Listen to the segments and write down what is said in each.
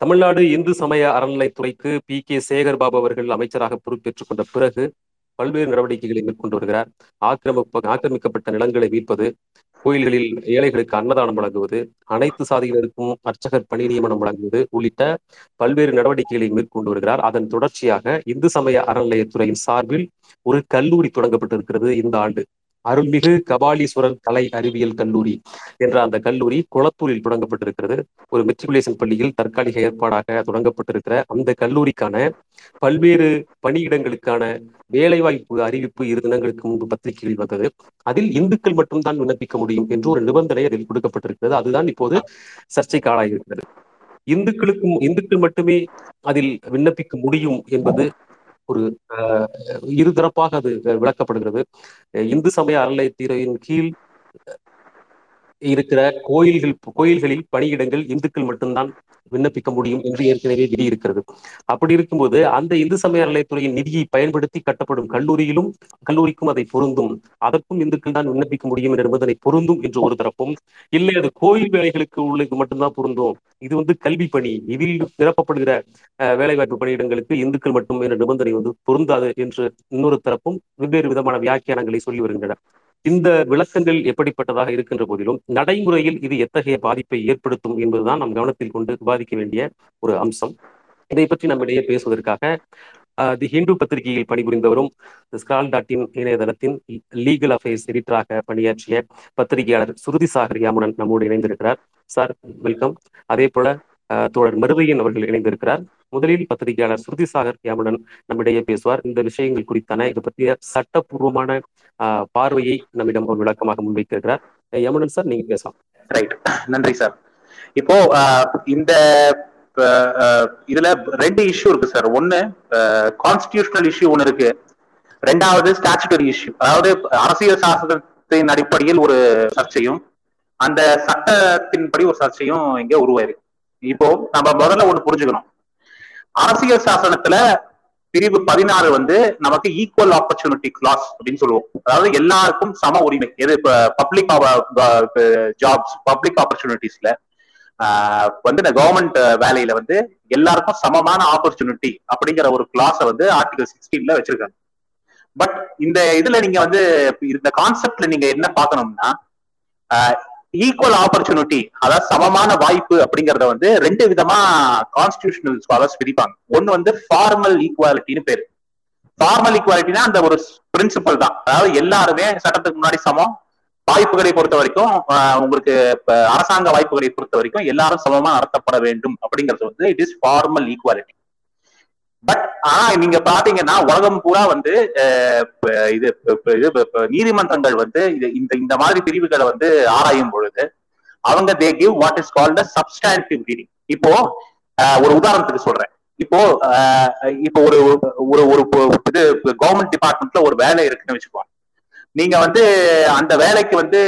தமிழ்நாடு இந்து சமய அறநிலைத்துறைக்கு பி. கே. சேகர் பாபு அவர்கள் அமைச்சராக பொறுப்பேற்றுக் கொண்ட பிறகு பல்வேறு நடவடிக்கைகளை மேற்கொண்டு வருகிறார். ஆக்கிரமிப்பு ஆக்கிரமிக்கப்பட்ட நிலங்களை மீட்பது கோயில்களில் ஏழைகளுக்கு அன்னதானம் வழங்குவது அனைத்து சாதியினருக்கும் அர்ச்சகர் பணி நியமனம் வழங்குவது உள்ளிட்ட பல்வேறு நடவடிக்கைகளை மேற்கொண்டு வருகிறார். அதன் தொடர்ச்சியாக இந்து சமய அறநிலையத்துறையின் சார்பில் ஒரு கல்லூரி தொடங்கப்பட்டிருக்கிறது இந்த ஆண்டு. அருள்மிகு கபாலீஸ்வரர் கலை அறிவியல் கல்லூரி என்ற அந்த கல்லூரி குளத்தூரில் தொடங்கப்பட்டிருக்கிறது. ஒரு மெட்ரிகுலேஷன் பள்ளியில் தற்காலிக ஏற்பாடாக தொடங்கப்பட்டிருக்கிற அந்த கல்லூரிக்கான பல்வேறு பணியிடங்களுக்கான வேலைவாய்ப்பு அறிவிப்பு இரு தினங்களுக்கு முன்பு பத்திரிகையில் வந்தது. அதில் இந்துக்கள் மட்டும்தான் விண்ணப்பிக்க முடியும் என்று ஒரு நிபந்தனை அதில் கொடுக்கப்பட்டிருக்கிறது. அதுதான் இப்போது சர்ச்சைக்கு ஆளாகியிருக்கிறது இந்துக்களுக்கும் இந்துக்கள் மட்டுமே அதில் விண்ணப்பிக்க முடியும் என்பது ஒரு இருதரப்பாக அது விளக்கப்படுகிறது. இந்து சமய அறநிலையத்துறையின் கீழ் இருக்கிற கோயில்கள் கோயில்களில் பணியிடங்கள் இந்துக்கள் மட்டும்தான் விண்ணப்பிக்க முடியும் என்று ஏற்கனவே விதி இருக்கிறது அப்படி இருக்கும்போது அந்த இந்து சமய அறநிலையத்துறையின் நிதியை பயன்படுத்தி கட்டப்படும் கல்லூரியிலும் கல்லூரிக்கும் அதை பொருந்தும். அதற்கும் இந்துக்கள் தான் விண்ணப்பிக்க முடியும் என்ற நிபந்தனை பொருந்தும் என்று ஒரு தரப்பும் இல்லை அது கோயில் வேலைகளுக்கு உள்ளது மட்டும்தான் பொருந்தும். இது வந்து கல்வி பணி. இதில் நிரப்பப்படுகிற வேலைவாய்ப்பு பணியிடங்களுக்கு இந்துக்கள் மட்டும் என்ற நிபந்தனை வந்து பொருந்தாது என்று இன்னொரு தரப்பும் வெவ்வேறு விதமான வியாக்கியானங்களை சொல்லி வருகின்றன. இந்த விளக்கங்கள் எப்படிப்பட்டதாக இருக்கின்ற போதிலும் நடைமுறையில் இது எத்தகைய பாதிப்பை ஏற்படுத்தும் என்பதுதான் நம் கவனத்தில் கொண்டு விவாதிக்க வேண்டிய ஒரு அம்சம். இதை பற்றி நம்மிடையே பேசுவதற்காக தி ஹிந்து பத்திரிகையில் பணிபுரிந்தவரும் ஸ்கிரால் டாட் இன் இணையதளத்தின் லீகல் அஃபேர்ஸ் எடிட்டராக பணியாற்றிய பத்திரிகையாளர் சுருதி சாகர் யாமுடன் நம்மோடு இணைந்திருக்கிறார். Sir welcome. அதே போல தோழர் மருதையன் அவர்கள் இணைந்திருக்கிறார். முதலில் பத்திரிகையாளர் ஸ்ருதி சாகர் யாமுடன் நம்மிடையே பேசுவார். இந்த விஷயங்கள் குறித்தான இது பற்றிய சட்டப்பூர்வமான பார்வையை நம்மிடம் ஒரு விளக்கமாக முன்வைத்திருக்கிறார். யமுனன் சார் நீங்க பேசலாம். ரைட் நன்றி சார். இப்போ இந்த இதுல ரெண்டு இஷ்யூ இருக்கு சார். ஒன்னு கான்ஸ்டியூஷனல் இஷ்யூ ஒன்னு இருக்கு. ரெண்டாவது ஸ்டாச்சுட்டரி இஷ்யூ அதாவது அரசியல் சாசனத்தின் அடிப்படையில் ஒரு சர்ச்சையும் அந்த சட்டத்தின்படி ஒரு சர்ச்சையும் இங்க உருவாயிருக்கு. இப்போ நம்ம முதல்ல ஒண்ணு புரிஞ்சுக்கணும். அரசியல் சாசனத்துல பிரிவு பதினாறு வந்து நமக்கு ஈக்குவல் ஆப்பர்ச்சுனிட்டி கிளாஸ் அப்படின்னு சொல்லுவோம். அதாவது எல்லாருக்கும் சம உரிமை. எது இப்ப பப்ளிக் ஜாப்ஸ் பப்ளிக் ஆப்பர்ச்சுனிட்டிஸ்ல வந்து இந்த கவர்மெண்ட் வேலையில வந்து எல்லாருக்கும் சமமான ஆப்பர்ச்சுனிட்டி அப்படிங்கிற ஒரு கிளாஸ வந்து ஆர்டிகல் சிக்ஸ்டீன்ல வச்சிருக்காங்க. பட் இந்த இதுல நீங்க வந்து இந்த கான்செப்ட்ல நீங்க என்ன பார்க்கணும்னா ஈக்குவல் ஆப்பர்ச்சுனிட்டி அதாவது சமமான வாய்ப்பு அப்படிங்கறத வந்து ரெண்டு விதமா கான்ஸ்டியூஷனல் ஸ்காலர்ஸ் பிரிப்பாங்க. ஒன்னு வந்து ஃபார்மல் ஈக்குவாலிட்டின்னு பேரு. ஃபார்மல் ஈக்குவாலிட்டினா அந்த ஒரு பிரின்சிபல் தான். அதாவது எல்லாருமே சட்டத்துக்கு முன்னாடி சமம். வாய்ப்புகளை பொறுத்த வரைக்கும் உங்களுக்கு அரசாங்க வாய்ப்புகளை பொறுத்த வரைக்கும் எல்லாரும் சமமா நடத்தப்பட வேண்டும் அப்படிங்கிறது வந்து it is formal equality but ஆனா நீங்க பாத்தீங்கன்னா உலகம் பூரா வந்து இது நீதிமன்றங்கள் வந்து இந்த இந்த மாதிரி பிரிவுகளை வந்து ஆராயும் பொழுது அவங்க they give what is called substantive reading இப்போ ஒரு உதாரணத்துக்கு சொல்றேன். இப்போ இப்போ ஒரு ஒரு ஒரு இது கவர்மெண்ட் டிபார்ட்மெண்ட்ல ஒரு வேலை இருக்குன்னு வச்சுக்கோங்க. நீங்க வந்து அந்த வேலைக்கு வந்து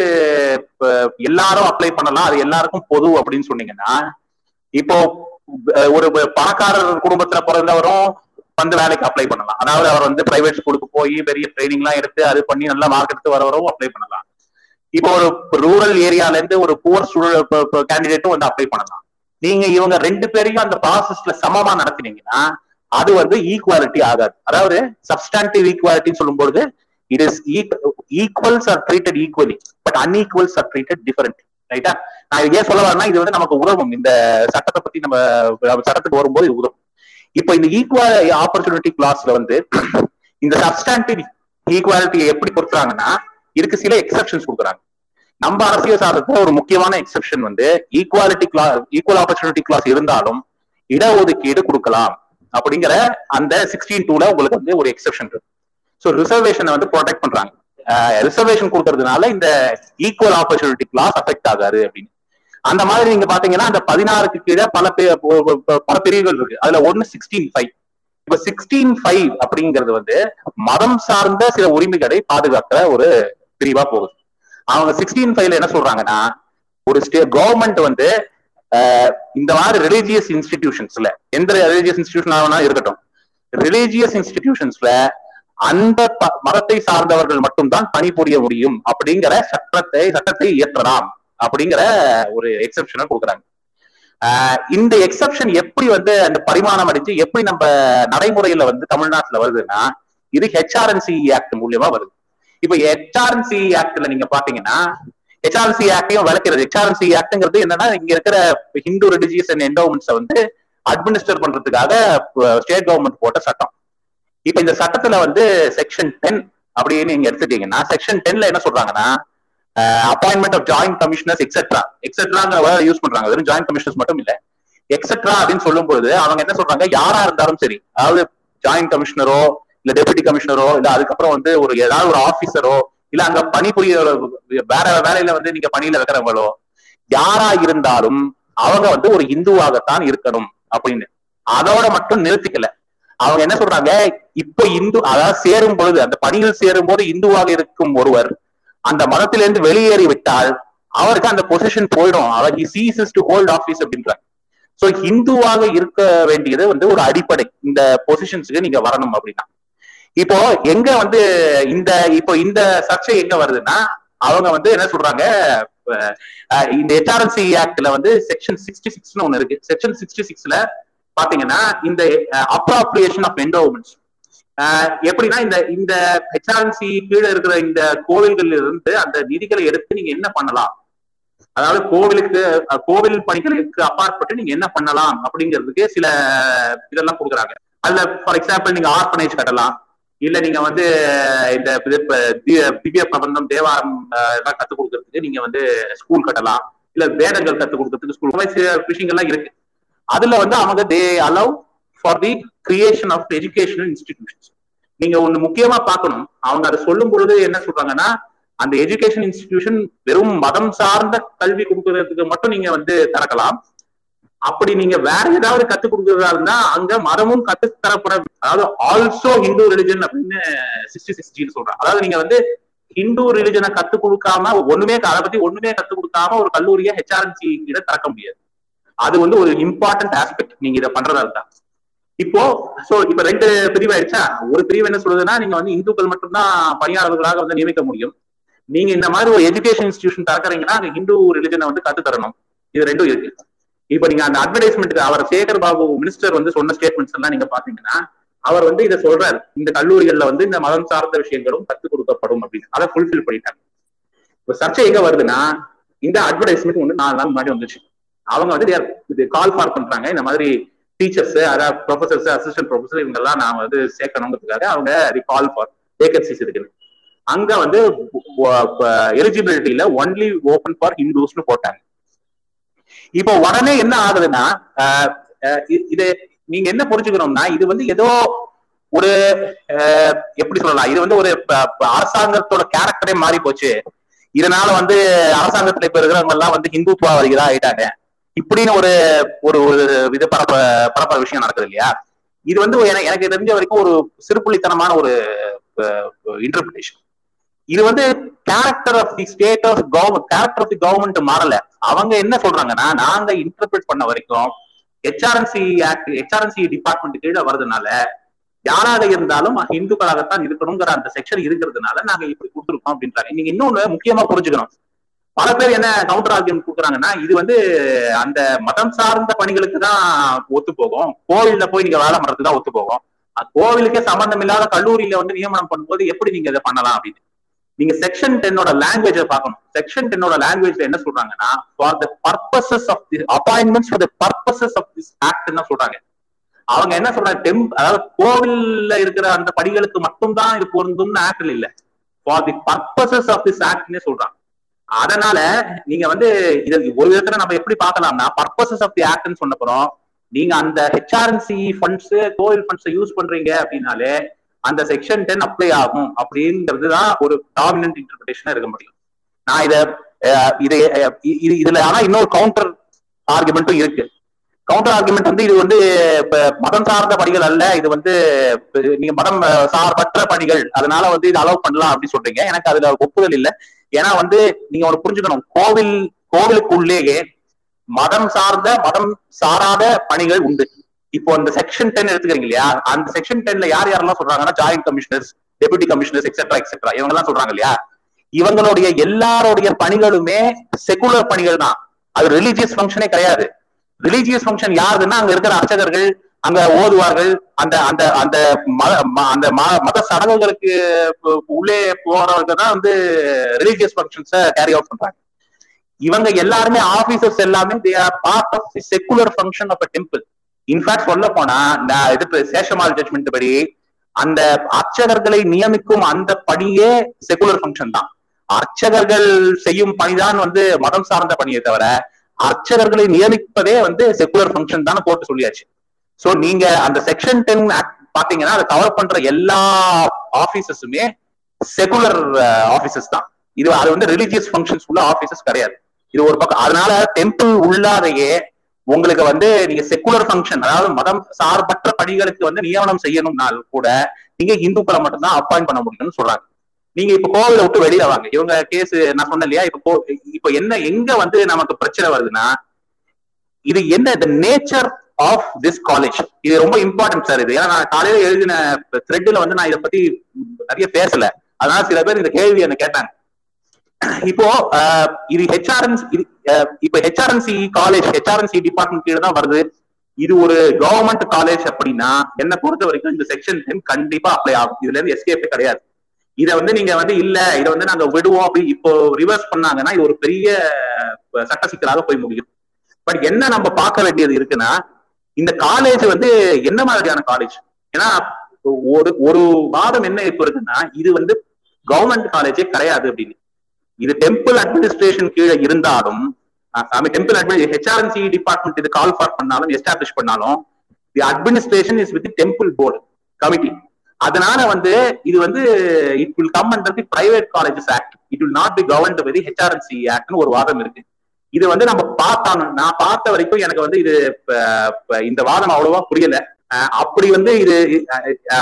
எல்லாரும் அப்ளை பண்ணலாம். அது எல்லாருக்கும் பொது அப்படின்னு சொன்னீங்கன்னா இப்போ ஒரு பணக்காரர் குடும்பத்துல பிறந்தவரும் வந்து வேலைக்கு அப்ளை பண்ணலாம். அதாவது அவர் வந்து பிரைவேட் ஸ்கூலுக்கு போய் பெரிய ட்ரைனிங் எல்லாம் எடுத்து அது பண்ணி நல்லா மார்க் எடுத்து வரவரும் அப்ளை பண்ணலாம். இப்போ ஒரு ரூரல் ஏரியால இருந்து ஒரு புவர் கேண்டிடேட்டும் வந்து அப்ளை பண்ணலாம். நீங்க இவங்க ரெண்டு பேரையும் அந்த ப்ராசஸ்ல சமமா நடத்தினீங்கன்னா அது வந்து ஈக்குவாலிட்டி ஆகாது. அதாவது சப்ஸ்டான்டிவ் ஈக்குவாலிட்டின்னு சொல்லும்போது it is equals are treated equally but unequals are treated different ரைட்டா நான் ஏன் சொல்ல வரேன்னா இது வந்து நமக்கு உதவும். இந்த சட்டத்தை பத்தி நம்ம சட்டத்துக்கு வரும்போது இது உதவும். இப்போ இந்த ஈக்குவல் ஆப்பர்ச்சுனிட்டி கிளாஸ்ல வந்து இந்த சப்ஸ்டாண்டிவ் ஈக்குவாலிட்டியை எப்படி கொடுக்குறாங்கன்னா இதுக்கு சில எக்ஸப்ஷன்ஸ் கொடுக்குறாங்க. நம்ம அரசியல் சாதத்துல ஒரு முக்கியமான எக்ஸப்ஷன் வந்து equality clause equal opportunity clause இருந்தாலும் இடஒதுக்கீடு கொடுக்கலாம். அப்படிங்கிற அந்த சிக்ஸ்டீன் டூல உங்களுக்கு வந்து ஒரு எக்ஸப்ஷன் இருக்கு. ஸோ ரிசர்வேஷனை வந்து ப்ரொடெக்ட் பண்றாங்க. ரிசர்வேஷன் கொடுக்கறதுனால இந்த ஈக்குவல் ஆப்பர்ச்சுனிட்டி கிளாஸ் அஃபெக்ட் ஆகாது அப்படின்னு. அந்த மாதிரி நீங்க பாத்தீங்கன்னா அந்த பதினாறுக்கு கீழே பல பல பிரிவுகள் இருக்கு. அதுல ஒன்னு சிக்ஸ்டீன் ஃபைவ் இப்ப சிக்ஸ்டீன் ஃபைவ் அப்படிங்கிறது வந்து மதம் சார்ந்த சில உரிமைகளை பாதுகாக்கிற ஒரு பிரிவா போகுது. அவங்க சிக்ஸ்டீன் ஃபைவ்ல என்ன சொல்றாங்கன்னா ஒரு ஸ்டே கவர்மெண்ட் வந்து இந்த மாதிரி ரிலீஜியஸ் இன்ஸ்டிடியூஷன்ஸ்ல எந்த ரிலீஜியஸ் இன்ஸ்டிடியூஷன் ஆகணும் இருக்கட்டும். ரிலீஜியஸ் இன்ஸ்டிடியூஷன்ஸ்ல அந்த மதத்தை சார்ந்தவர்கள் மட்டும்தான் பணிபுரிய முடியும் அப்படிங்கிற சட்டத்தை சட்டத்தை இயற்றலாம் அப்படிங்கிற ஒரு எக்ஸப்ஷனை கொடுக்குறாங்க. ஆஹ் இந்த எக்ஸப்ஷன் எப்படி வந்து அந்த பரிமாணம் அடைஞ்சு எப்படி நம்ம நடைமுறையில வந்து தமிழ்நாட்டுல வருதுன்னா இது ஹெச்ஆர்என்சி ஆக்ட் மூலியமா வருது. இப்ப ஹெச்ஆர்என்சி ஆக்ட்ல நீங்க பாத்தீங்கன்னா ஹெச்ஆர்என்சி ஆக்டையும் விளக்கிறது. ஹெச்ஆர்என்சி ஆக்ட்ங்கிறது என்னன்னா இங்க இருக்கிற ஹிந்து ரிலிஜியஸ் அண்ட் என்டோமெண்ட்ஸை வந்து அட்மினிஸ்டர் பண்றதுக்காக ஸ்டேட் கவர்மெண்ட் போட்ட சட்டம். இப்ப இந்த சட்டத்துல வந்து செக்ஷன் டென் அப்படின்னு நீங்க எடுத்துட்டீங்கன்னா செக்ஷன் டென்ல என்ன சொல்றாங்கன்னா appointment of joint commissioners etcetera எக்ஸெட்ராங்கிற use பண்றாங்க. வெறும் ஜாயிண்ட் கமிஷனர்ஸ் மட்டும் இல்ல. எக்ஸெட்ரா அப்படின்னு சொல்லும் பொழுது அவங்க என்ன சொல்றாங்க யாரா இருந்தாலும் சரி அதாவது ஜாயிண்ட் கமிஷனரோ இல்ல டெபுட்டி கமிஷனரோ இல்ல அதுக்கப்புறம் வந்து ஒரு ஏதாவது ஒரு ஆபீசரோ இல்ல அங்க பணிபுரிய வேற வேலையில வந்து நீங்க பணியில வைக்கிறவங்களோ யாரா இருந்தாலும் அவங்க வந்து ஒரு இந்துவாகத்தான் இருக்கணும் அப்படின்னு. அதோட மட்டும் நிறுத்திக்கல. அவங்க என்ன சொல்றாங்க? இப்ப இந்து அதாவது சேரும் பொழுது அந்த பணியில் சேரும் போது இந்துவாக இருக்கும் ஒருவர் அந்த மதத்திலிருந்து வெளியேறி விட்டால் அவருக்கு அந்த பொசிஷன் போயிடும். அவர் he ceases to hold office அப்படின்றாங்க சோ ஹிந்துவாக இருக்க வேண்டியது வந்து ஒரு அடிப்படை. இந்த பொசிஷன்ஸுக்கு நீங்க வரணும் அப்படின்னா. இப்போ எங்க வந்து இந்த இப்போ இந்த சர்ச்சை எங்க வருதுன்னா அவங்க வந்து என்ன சொல்றாங்க? இந்த எச்ஆர்என்சி ஆக்ட்ல வந்து செக்ஷன் சிக்ஸ்டி சிக்ஸ்னு ஒண்ணு இருக்கு. செக்ஷன் சிக்ஸ்டி சிக்ஸ்ல பாத்தீங்கன்னா இந்த அப்ராப்ரியேஷன் ஆஃப் என்டோமெண்ட்ஸ் எப்படின்னா இந்த இந்த ஹெச்ஆர்என்சி கீழே இருக்கிற இந்த கோவில்கள் இருந்து அந்த நிதிகளை எடுத்து நீங்க என்ன பண்ணலாம்? அதாவது கோவிலுக்கு கோவில் பணிகளுக்கு அப்பாற்பட்டு நீங்க என்ன பண்ணலாம்? அப்படிங்கிறதுக்கு சில இதெல்லாம் கொடுக்குறாங்க. அதுல ஃபார் எக்ஸாம்பிள் நீங்க ஆர்பனேஜ் கட்டலாம். இல்ல நீங்க வந்து இந்த திவ்ய பிரபந்தம் தேவாரம் எல்லாம் கத்துக் கொடுக்கறதுக்கு நீங்க வந்து ஸ்கூல் கட்டலாம். இல்ல வேதங்கள் கத்துக் கொடுக்கறதுக்கு ஸ்கூல் சில விஷயங்கள்லாம் இருக்கு. அதுல வந்து அவங்க they allow for the creation of educational institutions நீங்க ஒண்ணு முக்கியமா பார்க்கணும். அவங்க அதை சொல்லும் பொழுது என்ன சொல்றாங்கன்னா அந்த எஜுகேஷன் இன்ஸ்டிடியூஷன் வெறும் மதம் சார்ந்த கல்வி கொடுக்கறதுக்கு மட்டும் நீங்க வந்து திறக்கலாம். அப்படி நீங்க வேற ஏதாவது கத்து கொடுக்கறதா இருந்தா அங்க மதமும் கத்து தரப்பட அதாவது ஆல்சோ ஹிந்து ரிலிஜன் அப்படின்னு சிக்ஸ்டி சிக்ஸ்டின்னு சொல்றாங்க. அதாவது நீங்க வந்து ஹிந்து ரிலிஜனை கத்து கொடுக்காம ஒண்ணுமே அதை பத்தி ஒண்ணுமே கத்து கொடுக்காம ஒரு கல்லூரியை ஹெச்ஆர்என்சி கிட்ட திறக்க முடியாது. அது வந்து ஒரு இம்பார்ட்டன்ட் ஆஸ்பெக்ட் நீங்க இதை பண்றதா இருந்தா இப்போ சோ இப்ப ரெண்டு பிரிவு ஆயிடுச்சா ஒரு பிரிவு என்ன சொல்றதுன்னா நீங்க வந்து இந்துக்கள் மட்டும்தான் பணியாளர்களாக வந்து நியமிக்க முடியும். நீங்க இந்த மாதிரி ஒரு எஜுகேஷன் இன்ஸ்டிடியூஷன் திறக்கறீங்கன்னா அங்க ஹிந்து ரிலிஜனை வந்து கத்து தரணும் இது ரெண்டும் இருக்கு. இப்ப நீங்க அந்த அட்வர்டைஸ்மெண்ட் அவர் சேகர் பாபு மினிஸ்டர் வந்து சொன்ன ஸ்டேட்மெண்ட்ஸ் எல்லாம் நீங்க பாத்தீங்கன்னா அவர் வந்து இதை சொல்றாரு. இந்த கல்லூரிகள்ல வந்து இந்த மதம் சார்ந்த விஷயங்களும் கத்துக் கொடுக்கப்படும் அப்படின்னு. அதை ஃபுல்ஃபில் பண்ணிட்டாங்க இப்ப சர்ச்சை எங்க வருதுன்னா இந்த அட்வர்டைஸ்மெண்ட் வந்து நாலு நாள் முன்னாடி வந்துச்சு. அவங்க வந்து இது கால் ஃபார் பண்றாங்க. இந்த மாதிரி டீச்சர்ஸ் அதாவது ப்ரொஃபசர்ஸ் அசிஸ்டன்ட் ப்ரொஃபசர் இவங்க எல்லாம் நான் வந்து சேர்க்கணுங்கிறதுக்காக அவங்க கால் ஃபார் வேகன்சிஸ் இருக்குது. அங்க வந்து எலிஜிபிலிட்டியில ஒன்லி ஓபன் ஃபார் ஹிந்துஸ்னு போட்டாங்க. இப்போ உடனே என்ன ஆகுதுன்னா இது நீங்க என்ன புரிஞ்சுக்கணும்னா இது வந்து ஏதோ ஒரு எப்படி சொல்லலாம் இது வந்து ஒரு அரசாங்கத்தோட கேரக்டரே மாறி போச்சு இதனால வந்து அரசாங்கத்துல இப்ப இருக்கிறவங்க எல்லாம் வந்து ஹிந்துத்வாதிகளா ஆயிட்டாங்க. இப்படின்னு ஒரு ஒரு ஒரு இது பரப்ப பரப்புற விஷயம் நடக்குது இல்லையா இது வந்து எனக்கு தெரிஞ்ச வரைக்கும் ஒரு சிறுபுள்ளித்தனமான ஒரு இன்டர்பிரிட்டேஷன் இது வந்து character of the state of government character of the government மாறல. அவங்க என்ன சொல்றாங்கன்னா நாங்க இன்டர்பிரேட் பண்ண வரைக்கும் ஹெச்ஆர்என்சி ஆக்ட் ஹெச்ஆர்என்சி டிபார்ட்மெண்ட் கீழே வரதுனால யாராக இருந்தாலும் இந்துக்களாகத்தான் இருக்கணுங்கிற அந்த செக்ஷன் இருக்கிறதுனால நாங்க இப்படி கொடுத்துருக்கோம் அப்படின்றாங்க. நீங்க இன்னொன்னு முக்கியமா புரிஞ்சுக்கணும். பல பேர் என்ன கவுண்டர் ஆர்கியம் கொடுக்குறாங்கன்னா இது வந்து அந்த மதம் சார்ந்த பணிகளுக்கு தான் ஒத்து போகும் கோவில்ல போய் நீங்க வேலை பண்றதுக்கு தான் ஒத்து போகும் கோவிலுக்கே சம்பந்தம் இல்லாத கல்லூரியில வந்து நியமனம் பண்ணும்போது எப்படி நீங்க இதை பண்ணலாம் அப்படின்னு. நீங்க செக்ஷன் டென்னோட லாங்குவேஜ பார்க்கணும். செக்ஷன் டென்னோட லாங்குவேஜ்ல என்ன சொல்றாங்கன்னா for the purposes of the appointments for the purposes of this act தான் சொல்றாங்க. அவங்க என்ன சொல்றாங்க டெம் அதாவது கோவில்ல இருக்கிற அந்த படிகளுக்கு மட்டும்தான் இது பொருந்தும்னு ஆக்ட்ல இல்ல. For the purposes of this ஆக்ட்னே சொல்றாங்க. அதனால நீங்க வந்து இது ஒரு விதத்துல நம்ம எப்படி பார்க்கலாம்னா பர்பசஸ் ஆஃப் தி ஆக்ட்னு சொன்னப்புறம் நீங்க அந்த ஹெச்ஆர்என்சி ஃபண்ட்ஸ் கோவில் ஃபண்ட்ஸ் யூஸ் பண்றீங்க அப்படின்னாலே அந்த செக்ஷன் டென் அப்ளை ஆகும் அப்படிங்கிறது தான் ஒரு டாமினன்ட் இன்டர்பிரேஷனா இருக்க முடியும். நான் இத இது இதுல ஆனா இன்னொரு கவுண்டர் ஆர்குமெண்ட்டும் இருக்கு. கவுண்டர் ஆர்குமெண்ட் வந்து இது வந்து மதம் சார்ந்த பணிகள் அல்ல இது வந்து நீங்க மதம் சார்பற்ற பணிகள் அதனால வந்து இது அலோவ் பண்ணலாம் அப்படின்னு சொல்றீங்க. எனக்கு அதுல ஒப்புதல் இல்லை. ஏன்னா வந்து நீங்க ஒண்ணு புரிஞ்சுக்கணும். கோவில் கோவிலுக்குள்ளேயே மதம் சார்ந்த மதம் சாராத பணிகள் உண்டு. இப்போ அந்த செக்ஷன் டென் எடுத்துக்கிறீங்க இல்லையா? அந்த செக்ஷன் டென்ல யார் யாரெல்லாம் சொல்றாங்கன்னா joint commissioners deputy commissioners etcetera etcetera இவங்க எல்லாம் சொல்றாங்க இல்லையா? இவங்களுடைய எல்லாருடைய பணிகளுமே செகுலர் பணிகள் தான் அது ரிலீஜியஸ் ஃபங்க்ஷனே கிடையாது. ரிலீஜியஸ் ஃபங்க்ஷன் யாருதுன்னா அங்க இருக்கிற அர்ச்சகர்கள் அங்க ஓதுவார்கள் அந்த அந்த அந்த மத ம- அந்த ம- மத சடங்குகளுக்கு உள்ளே போறவங்க தான் வந்து ரிலீஜியஸ் ஃபங்க்ஷன்ஸ கேரி அவுட் பண்றாங்க. இவங்க எல்லாருமே ஆபீசர்ஸ் எல்லாமே they are part of the secular function of a temple in fact சொல்ல போனா இது சேஷமால் ஜட்மெண்ட் படி அந்த அர்ச்சகர்களை நியமிக்கும் அந்த பணியே செக்குலர் ஃபங்க்ஷன் தான். அர்ச்சகர்கள் செய்யும் பணிதான் வந்து மதம் சார்ந்த பணியை தவிர அர்ச்சகர்களை நியமிப்பதே வந்து செக்குலர் ஃபங்க்ஷன் தான் போட்டு சொல்லியாச்சு. சோ நீங்க அந்த செக்ஷன் டென் பாத்தீங்கன்னா அதை கவர் பண்ற எல்லா ஆபீசஸுமே செகுலர் ஆபீசஸ் தான். இது அது வந்து ரிலீஜியஸ் ஃபங்க்ஷன்ஸ் உள்ள ஆபீசஸ் கிடையாது. இது ஒரு பக்கம். அதனால டெம்பிள் உள்ளாரையே உங்களுக்கு வந்து நீங்க செக்குலர் ஃபங்க்ஷன் அதாவது மதம் சார்பற்ற பணிகளுக்கு வந்து நியமனம் செய்யணும்னாலும் கூட நீங்க இந்துக்களை மட்டும்தான் அப்பாயிண்ட் பண்ண முடியும்னு சொல்றாங்க. நீங்க இப்ப கோவிலை விட்டு வெளியில வாங்க. இவங்க கேஸ் நான் சொன்னேன் இல்லையா? இப்ப கோ- இப்ப என்ன எங்க வந்து நமக்கு பிரச்சனை வருதுன்னா இது என்ன இந்த நேச்சர் ஆஃப் திஸ் காலேஜ் இது ரொம்ப இம்பார்ட்டன்ட் சார் இது. ஏன்னா நான் காலையில எழுதின த்ரெட்ல வந்து நான் இதை பத்தி நிறைய பேசல. அதனால சில பேர் இந்த கேள்வி என்ன கேட்டாங்க. இப்போ இது ஹெச்ஆர்என்சி இப்போ ஹெச்ஆர்என்சி காலேஜ் ஹெச்ஆர்என்சி டிபார்ட்மெண்ட் கீழே தான் வருது. இது ஒரு கவர்மெண்ட் காலேஜ் அப்படின்னா என்ன பொறுத்த வரைக்கும் இந்த செக்ஷன் டென் கண்டிப்பா அப்ளை ஆகும். இதுல இருந்து எஸ்கேப்பே கிடையாது. இதை வந்து நீங்க வந்து இல்ல இதை வந்து நாங்க விடுவோம் அப்படி இப்போ ரிவர்ஸ் பண்ணாங்கன்னா இது ஒரு பெரிய சட்ட சிக்கலாக போய் முடியும். பட் என்ன நம்ம பார்க்க வேண்டியது இருக்குன்னா இந்த காலேஜ் வந்து என்ன மாதிரியான காலேஜ் ஏன்னா ஒரு ஒரு வாதம் என்ன இப்ப இருக்குன்னா இது வந்து கவர்மெண்ட் காலேஜே கிடையாது அப்படின்னு. இது டெம்பிள் அட்மினிஸ்ட்ரேஷன் கீழே இருந்தாலும் டெம்பிள் அட்மினி ஹெச்ஆர்என்சி டிபார்ட்மெண்ட் இது கால் ஃபார் பண்ணாலும் எஸ்டாப்ளிஷ் பண்ணாலும் the administration is with temple board committee அதனால வந்து இது வந்து it will come under the private colleges act it will not be governed with HRNC ஆக்ட்னு ஒரு வாதம் இருக்கு. இது வந்து நம்ம பார்த்தாங்க நான் பார்த்த வரைக்கும் எனக்கு வந்து இது இந்த வாதம் அவ்வளவா புரியல. அப்படி வந்து இது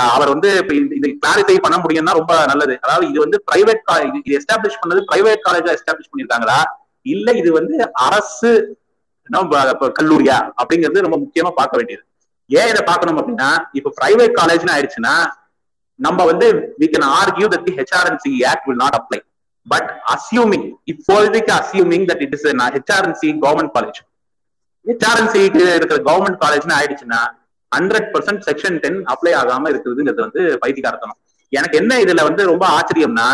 அவர் வந்து இந்த- இது கிளாரிஃபை பண்ண முடியும்னா ரொம்ப நல்லது. அதாவது இது வந்து பிரைவேட் இது எஸ்டாப்ளிஷ் பண்ணது பிரைவேட் காலேஜா எஸ்டாப்ளிஷ் பண்ணிருக்காங்களா இல்ல இது வந்து அரசு என்ன, கல்லூரியா? அப்படிங்கிறது ரொம்ப முக்கியமா பார்க்க வேண்டியது. ஏன் இதை பார்க்கணும் அப்படின்னா இப்ப பிரைவேட் காலேஜ்னு ஆயிடுச்சுன்னா நம்ம வந்து we can argue that the HRNC act will not apply but assuming இப்போதைக்கு assuming that it is HRNC government college HRNC இருக்கிற கவர்மெண்ட் காலேஜ்னு ஆயிடுச்சுன்னா hundred percent section ten apply ஆகாம இருக்குதுங்கிறது வந்து பைத்தியக்காரத்தனம். எனக்கு என்ன இதுல வந்து ரொம்ப ஆச்சரியம்னா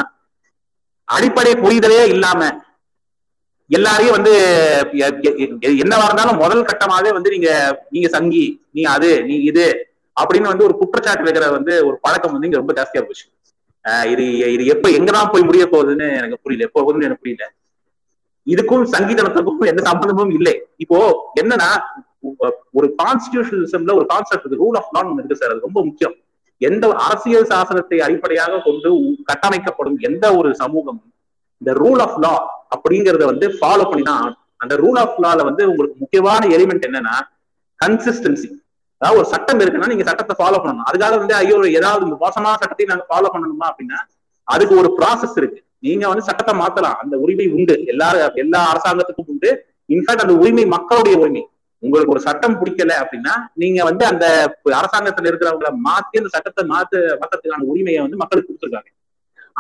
அடிப்படை புரிதலே இல்லாம எல்லாரையும் வந்து என்னவா இருந்தாலும் முதல் கட்டமாவே வந்து நீங்க நீங்க சங்கி நீ அது நீ இது அப்படின்னு வந்து ஒரு குற்றச்சாட்டு வைக்கிற வந்து ஒரு பழக்கம் வந்து இங்க ரொம்ப ஜாஸ்தியா போச்சு. இது இது எப்ப எங்கதான் போய் முடிய போகுதுன்னு எனக்கு புரியல. எப்போ போகுதுன்னு எனக்கு புரியல. இதுக்கும் சங்கீதனத்துக்கும் எந்த சம்பந்தமும் இல்லை. இப்போ என்னன்னா ஒரு கான்ஸ்டிடியூஷனலிசம்ல ஒரு கான்செப்ட் ரூல் ஆஃப் லா இருக்கு சார் அது ரொம்ப முக்கியம். எந்த அரசியல் சாசனத்தை அடிப்படையாக கொண்டு கட்டமைக்கப்படும் எந்த ஒரு சமூகம் இந்த ரூல் ஆஃப் லா அப்படிங்கறத வந்து ஃபாலோ பண்ணி தான் அந்த ரூல் ஆஃப் லால வந்து உங்களுக்கு முக்கியமான எலிமெண்ட் என்னன்னா கன்சிஸ்டன்சி அதாவது ஒரு சட்டம் இருக்குன்னா நீங்க சட்டத்தை ஃபாலோ பண்ணணும். அதுக்காக வந்து ஐயோ ஏதாவது மோசமான சட்டத்தை நாங்க ஃபாலோ பண்ணணுமா அப்படின்னா அதுக்கு ஒரு ப்ராசஸ் இருக்கு. நீங்க வந்து சட்டத்தை மாத்தலாம். அந்த உரிமை உண்டு. எல்லா எல்லா அரசாங்கத்துக்கும் உண்டு. இன்ஃபேக்ட் அந்த உரிமை மக்களுடைய உரிமை. உங்களுக்கு ஒரு சட்டம் பிடிக்கல அப்படின்னா நீங்க வந்து அந்த அரசாங்கத்துல இருக்கிறவங்கள மாத்தி அந்த சட்டத்தை மாத்து மாத்தறதுக்கான உரிமையை வந்து மக்களுக்கு கொடுத்துருக்காங்க.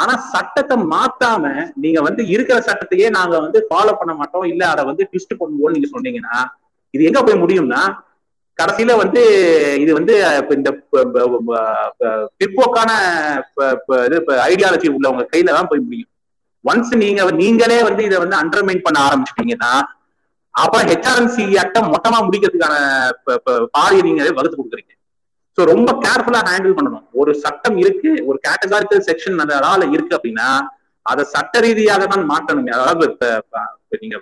ஆனா சட்டத்தை மாத்தாம நீங்க வந்து இருக்கிற சட்டத்தையே நாங்க வந்து ஃபாலோ பண்ண மாட்டோம். இல்ல அதை வந்து ட்விஸ்ட் பண்ணுவோம்னு நீங்க சொன்னீங்கன்னா இது எங்க போய் முடியும்னா கடைசியில வந்து இது வந்து இந்த பிற்போக்கான இது ஐடியாலஜி உள்ளவங்க கையில தான் போய் முடியும். ஒன்ஸ் நீங்க நீங்களே வந்து இதை வந்து அண்டர்மைன் பண்ண ஆரம்பிச்சிட்டீங்கன்னா அப்புறம் ஹெச்ஆர்என்சி ஆக்ட மொத்தமா முடிக்கிறதுக்கான ப- பாதையை நீங்களே வகுத்து கொடுக்குறீங்க. ஸோ ரொம்ப கேர்ஃபுல்லா ஹேண்டில் பண்ணணும். ஒரு சட்டம் இருக்கு ஒரு கேட்டகாரிக்கல் செக்ஷன் அந்த ஆள இருக்கு அப்படின்னா அதை சட்ட ரீதியாக தான் மாற்றணுமே. அதாவது நீங்க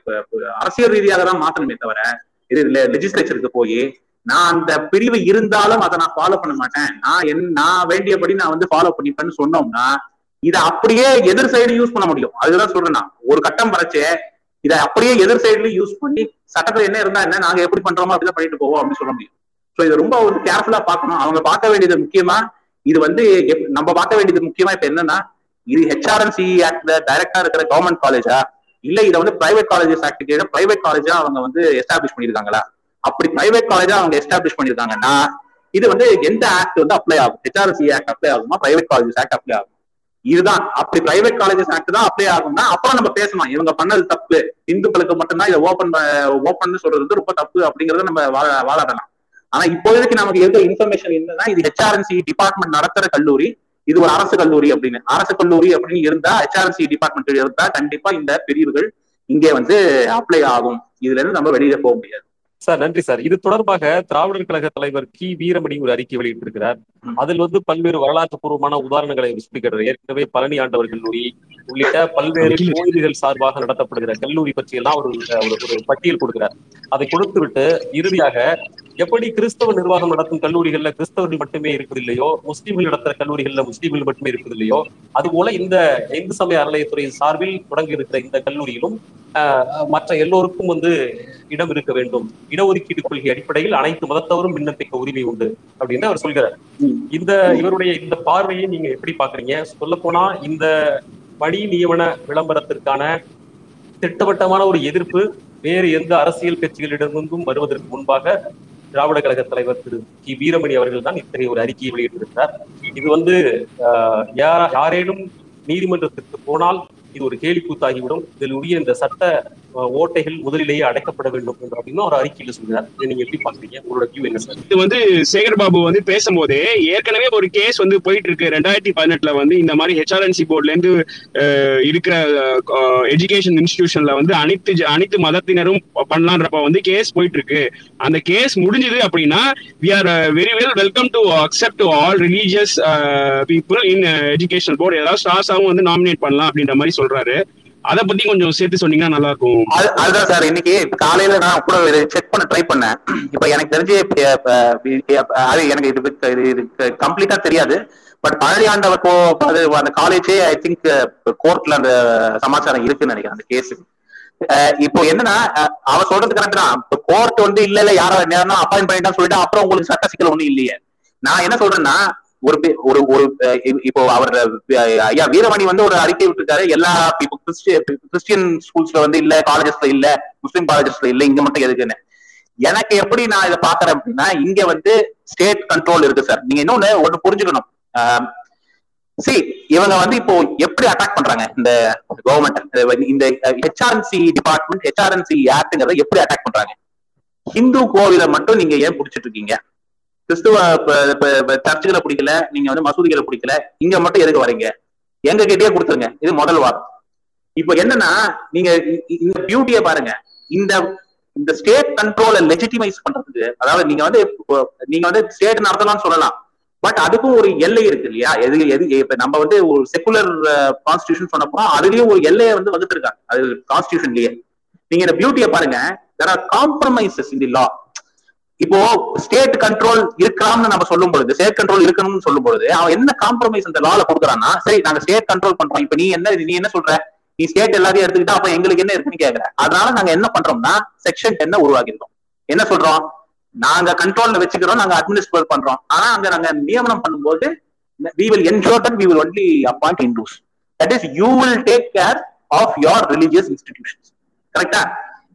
அரசியல் ரீதியாக தான் மாற்றணுமே தவிர இது லெஜிஸ்லேச்சருக்கு போய் நான் அந்த பிரிவு இருந்தாலும் அதை நான் ஃபாலோ பண்ண மாட்டேன். நான் என் நான் வேண்டியபடி நான் வந்து ஃபாலோ பண்ணிப்பேன்னு சொன்னோம்னா இதை அப்படியே எதிர் சைடு யூஸ் பண்ண முடியும். அதுதான் சொல்றேன் நான். ஒரு கட்டம் வரைச்சே இதை அப்படியே எதிர் சைடுல யூஸ் பண்ணி சட்டத்துல என்ன இருந்தா என்ன நாங்க எப்படி பண்றோமோ அப்படிதான் பண்ணிட்டு போவோம் அப்படின்னு சொல்ல முடியும். சோ இதை ரொம்ப வந்து கேர்ஃபுல்லா பார்க்கணும். அவங்க பார்க்க வேண்டியது முக்கியமா இது வந்து எப்- நம்ம பார்க்க வேண்டியது முக்கியமா இப்ப என்னன்னா இது ஹெச்ஆர்என்சி ஆக்ட்ல டைரக்டா இருக்கிற கவர்மெண்ட் காலேஜா இல்ல இதை வந்து பிரைவேட் காலேஜஸ் ஆக்ட் கீழே பிரைவேட் காலேஜா அவங்க வந்து எஸ்டாப்ளிஷ் பண்ணிருக்காங்களா அப்படி பிரைவேட் காலேஜா அவங்க எஸ்டாப்ளிஷ் பண்ணிருக்காங்கன்னா இது வந்து எந்த ஆக்ட் வந்து அப்ளை ஆகும்? ஹெச்ஆர்சி ஆக்ட் அப்ளை ஆகுமா? பிரைவேட் காலேஜஸ் ஆக்ட் அப்ளை ஆகும்? இதுதான். அப்படி பிரைவேட் காலேஜஸ் ஆக்ட் தான் அப்ளை ஆகும்னா அப்புறம் நம்ம பேசலாம். இவங்க பண்ணது தப்பு. இந்துக்களுக்கு மட்டும்தான் இதை ஓபன் ஓபன் சொல்றது வந்து ரொம்ப தப்பு அப்படிங்கறத நம்ம வாழ- வாழாடலாம் ஆனா இப்போதைக்கு நமக்கு இருக்க இன்ஃபர்மேஷன் என்னன்னா இது ஹெச்ஆர்என்சி டிபார்ட்மெண்ட் நடத்துற கல்லூரி இது ஒரு அரசு கல்லூரி அப்படின்னு. அரசு கல்லூரி அப்படின்னு இருந்தா ஹெச்ஆர்என்சி டிபார்ட்மெண்ட் இருந்தா கண்டிப்பா இந்த பிரிவுகள் இங்கே வந்து அப்ளை ஆகும். இதுல இருந்து நம்ம வெளியில போக முடியாது. சார் நன்றி சார். இது தொடர்பாக திராவிடர் கழக தலைவர் கி. வீரமணி ஒரு அறிக்கை வெளியிட்டிருக்கிறார். அதில் வந்து பல்வேறு வரலாற்று பூர்வமான உதாரணங்களை சுட்டிக்கிறார் ஏற்கனவே பழனி ஆண்டவர் கல்லூரி உள்ளிட்ட பல்வேறு கோயில்கள் சார்பாக நடத்தப்படுகிற கல்லூரி பற்றி எல்லாம் ஒரு ஒரு- ஒரு பட்டியல் கொடுக்கிறார். அதை கொடுத்துவிட்டு இறுதியாக எப்படி கிறிஸ்தவ நிர்வாகம் நடத்தும் கல்லூரிகள்ல கிறிஸ்தவர்கள் மட்டுமே இருப்பதில்லையோ முஸ்லீம்கள் நடத்துற கல்லூரிகள்ல முஸ்லீம்கள் மட்டுமே இருப்பதில்லையோ அதுபோல இந்த இந்து சமய அறநிலையத்துறை சார்பில் தொடங்கி இருக்கிற இந்த கல்லூரியிலும் ஆஹ், மற்ற எல்லோருக்கும் வந்து இடம் இருக்க வேண்டும். இடஒதுக்கீடு கொள்கை அடிப்படையில் அனைத்து மதத்தவரும் விண்ணப்பிக்க உரிமை உண்டு அப்படின்னு அவர் சொல்கிறார். இந்த இவருடைய இந்த பார்வையை நீங்க எப்படி பாக்குறீங்க சொல்ல போனா இந்த பணி நியமன விளம்பரத்திற்கான திட்டவட்டமான ஒரு எதிர்ப்பு வேறு எந்த அரசியல் கட்சிகளிடமிருந்தும் வருவதற்கு முன்பாக திராவிட கழக தலைவர் திரு கி. வீரமணி அவர்கள் தான் இத்தகைய ஒரு அறிக்கையை வெளியிட்டிருந்தார் இது வந்து ஆஹ், யாரா- யாரேனும் நீதிமன்றத்திற்கு போனால் இது ஒரு கேலி கூத்தாகிவிடும் இதில் உரிய இந்த சட்ட ஓட்டைகள் முதலிலேயே அடைக்கப்பட வேண்டும் என்று அப்படின்னு ஒரு அறிக்கையில சொல்றாரு. இதை நீங்க எப்படி பாக்குறீங்க உங்களோட வியூ என்ன சார்? இது வந்து சேகர் பாபு வந்து பேசும்போதே ஏற்கனவே ஒரு கேஸ் வந்து போயிட்டு இருக்கு ரெண்டாயிரத்தி பதினெட்டுல வந்து இந்த மாதிரி ஹெச்ஆர்என்சி போர்ட்ல இருந்து அஹ், இருக்கிற எஜுகேஷன் இன்ஸ்டிடியூஷன்ல வந்து அனைத்து அனைத்து மதத்தினரும் பண்ணலான்றப்ப வந்து கேஸ் போயிட்டு இருக்கு அந்த கேஸ் முடிஞ்சது அப்படின்னா we are very well welcome to accept all religious people in education board ஏதாவது ஸ்டார்ஸாவும் வந்து நாமினேட் பண்ணலாம் அப்படின்ற மாதிரி சொல்றாரு. அதை பத்தி கொஞ்சம் சேர்த்து சொன்னீங்கன்னா நல்லா இருக்கும் அது அதுதான் சார். இன்னைக்கு காலையில நான் கூட செக் பண்ண ட்ரை பண்ணேன். இப்ப எனக்கு தெரிஞ்சு அது எனக்கு இது இது- இது கம்ப்ளீட்டா தெரியாது. பட் பழனி ஆண்டவர் கோ அது அந்த காலேஜே ஐ திங்க் கோர்ட்ல அந்த சமாச்சாரம் இருக்குன்னு நினைக்கிறேன் அந்த கேஸ் இப்போ என்னன்னா அஹ், அவ சொல்றது கரெக்ட் தான். கோர்ட் வந்து இல்ல இல்ல யாரும் நேரம் அப்பாயின் பண்ணிட்டான்னு சொல்லிட்டு அப்புறம் உங்களுக்கு சட்ட சிக்கல் ஒண்ணும் இல்லையே. நான் என்ன சொல்றேன்னா ஒரு பே- ஒரு ஒரு இப்போ அவர் ஐயா வீரமணி வந்து ஒரு அறிக்கை விட்டுருக்காரு. எல்லா இப்போ கிறிஸ்டியன் கிறிஸ்டியன் ஸ்கூல்ஸ்ல வந்து இல்ல காலேஜஸ்ல இல்ல முஸ்லீம் காலேஜஸ்ல இல்ல இங்க மட்டும் எதுக்குன்னு. எனக்கு எப்படி நான் இதை பாக்குறேன் அப்படின்னா இங்க வந்து ஸ்டேட் கண்ட்ரோல் இருக்கு சார். நீங்க இன்னொன்னு ஒன்று புரிஞ்சுக்கணும். சி இவங்க வந்து இப்போ எப்படி அட்டாக் பண்றாங்க இந்த கவர்மெண்ட் இந்த ஹெச்ஆர்என்சி டிபார்ட்மெண்ட் ஹெச்ஆர்என்சி ஆக்ட்ங்கிறத எப்படி அட்டாக் பண்றாங்க? ஹிந்து கோவிலை மட்டும் நீங்க ஏன் புடிச்சிட்டு இருக்கீங்க? கிறிஸ்துவ சர்ச்சுகளை பிடிக்கல நீங்க வந்து மசூதிகளை பிடிக்கல இங்க மட்டும் எதுக்கு வரீங்க? எங்க கிட்டேயே கொடுத்துருங்க. இது முதல் வாரம் இப்போ என்னன்னா நீங்க இந்த பியூட்டியை பாருங்க. இந்த இந்த ஸ்டேட் கண்ட்ரோலை லெஜிட்டிமைஸ் பண்றதுக்கு அதாவது நீங்க வந்து இப்போ நீங்க வந்து ஸ்டேட் நடத்தலாம்னு சொல்லலாம். பட் அதுக்கும் ஒரு எல்லை இருக்கு இல்லையா? எது எது இப்ப நம்ம வந்து ஒரு செக்குலர் கான்ஸ்டியூஷன் சொன்னப்போ அதுலயும் ஒரு எல்லையை வந்து வகுத்துருக்காங்க அது கான்ஸ்டியூஷன்லயே நீங்க இந்த பியூட்டியை பாருங்க. There are compromises in the law இப்போ ஸ்டேட் கண்ட்ரோல் இருக்கலாம்னு நம்ம சொல்லும் பொழுது ஸ்டேட் கண்ட்ரோல் இருக்கணும்னு சொல்லும் பொழுது அவன் என்ன காம்ப்ரமைஸ் அந்த லால கொடுக்குறான்னா சரி நாங்க ஸ்டேட் கண்ட்ரோல் பண்றோம். இப்ப நீ என்ன நீ என்ன சொல்ற? நீ ஸ்டேட் எல்லாத்தையும் எடுத்துக்கிட்டா அப்ப எங்களுக்கு என்ன இருக்குன்னு கேக்குற. அதனால நாங்க என்ன பண்றோம்னா செக்ஷன் டென்ன உருவாக்கிருக்கோம் என்ன சொல்றோம்? நாங்க கண்ட்ரோல்ல வச்சுக்கிறோம் நாங்க அட்மினிஸ்ட்ரேட் பண்றோம். ஆனா அங்க நாங்க நியமனம் பண்ணும்போது we will ensure that we will only appoint Hindus. That is you will take care of your religious institutions கரெக்டா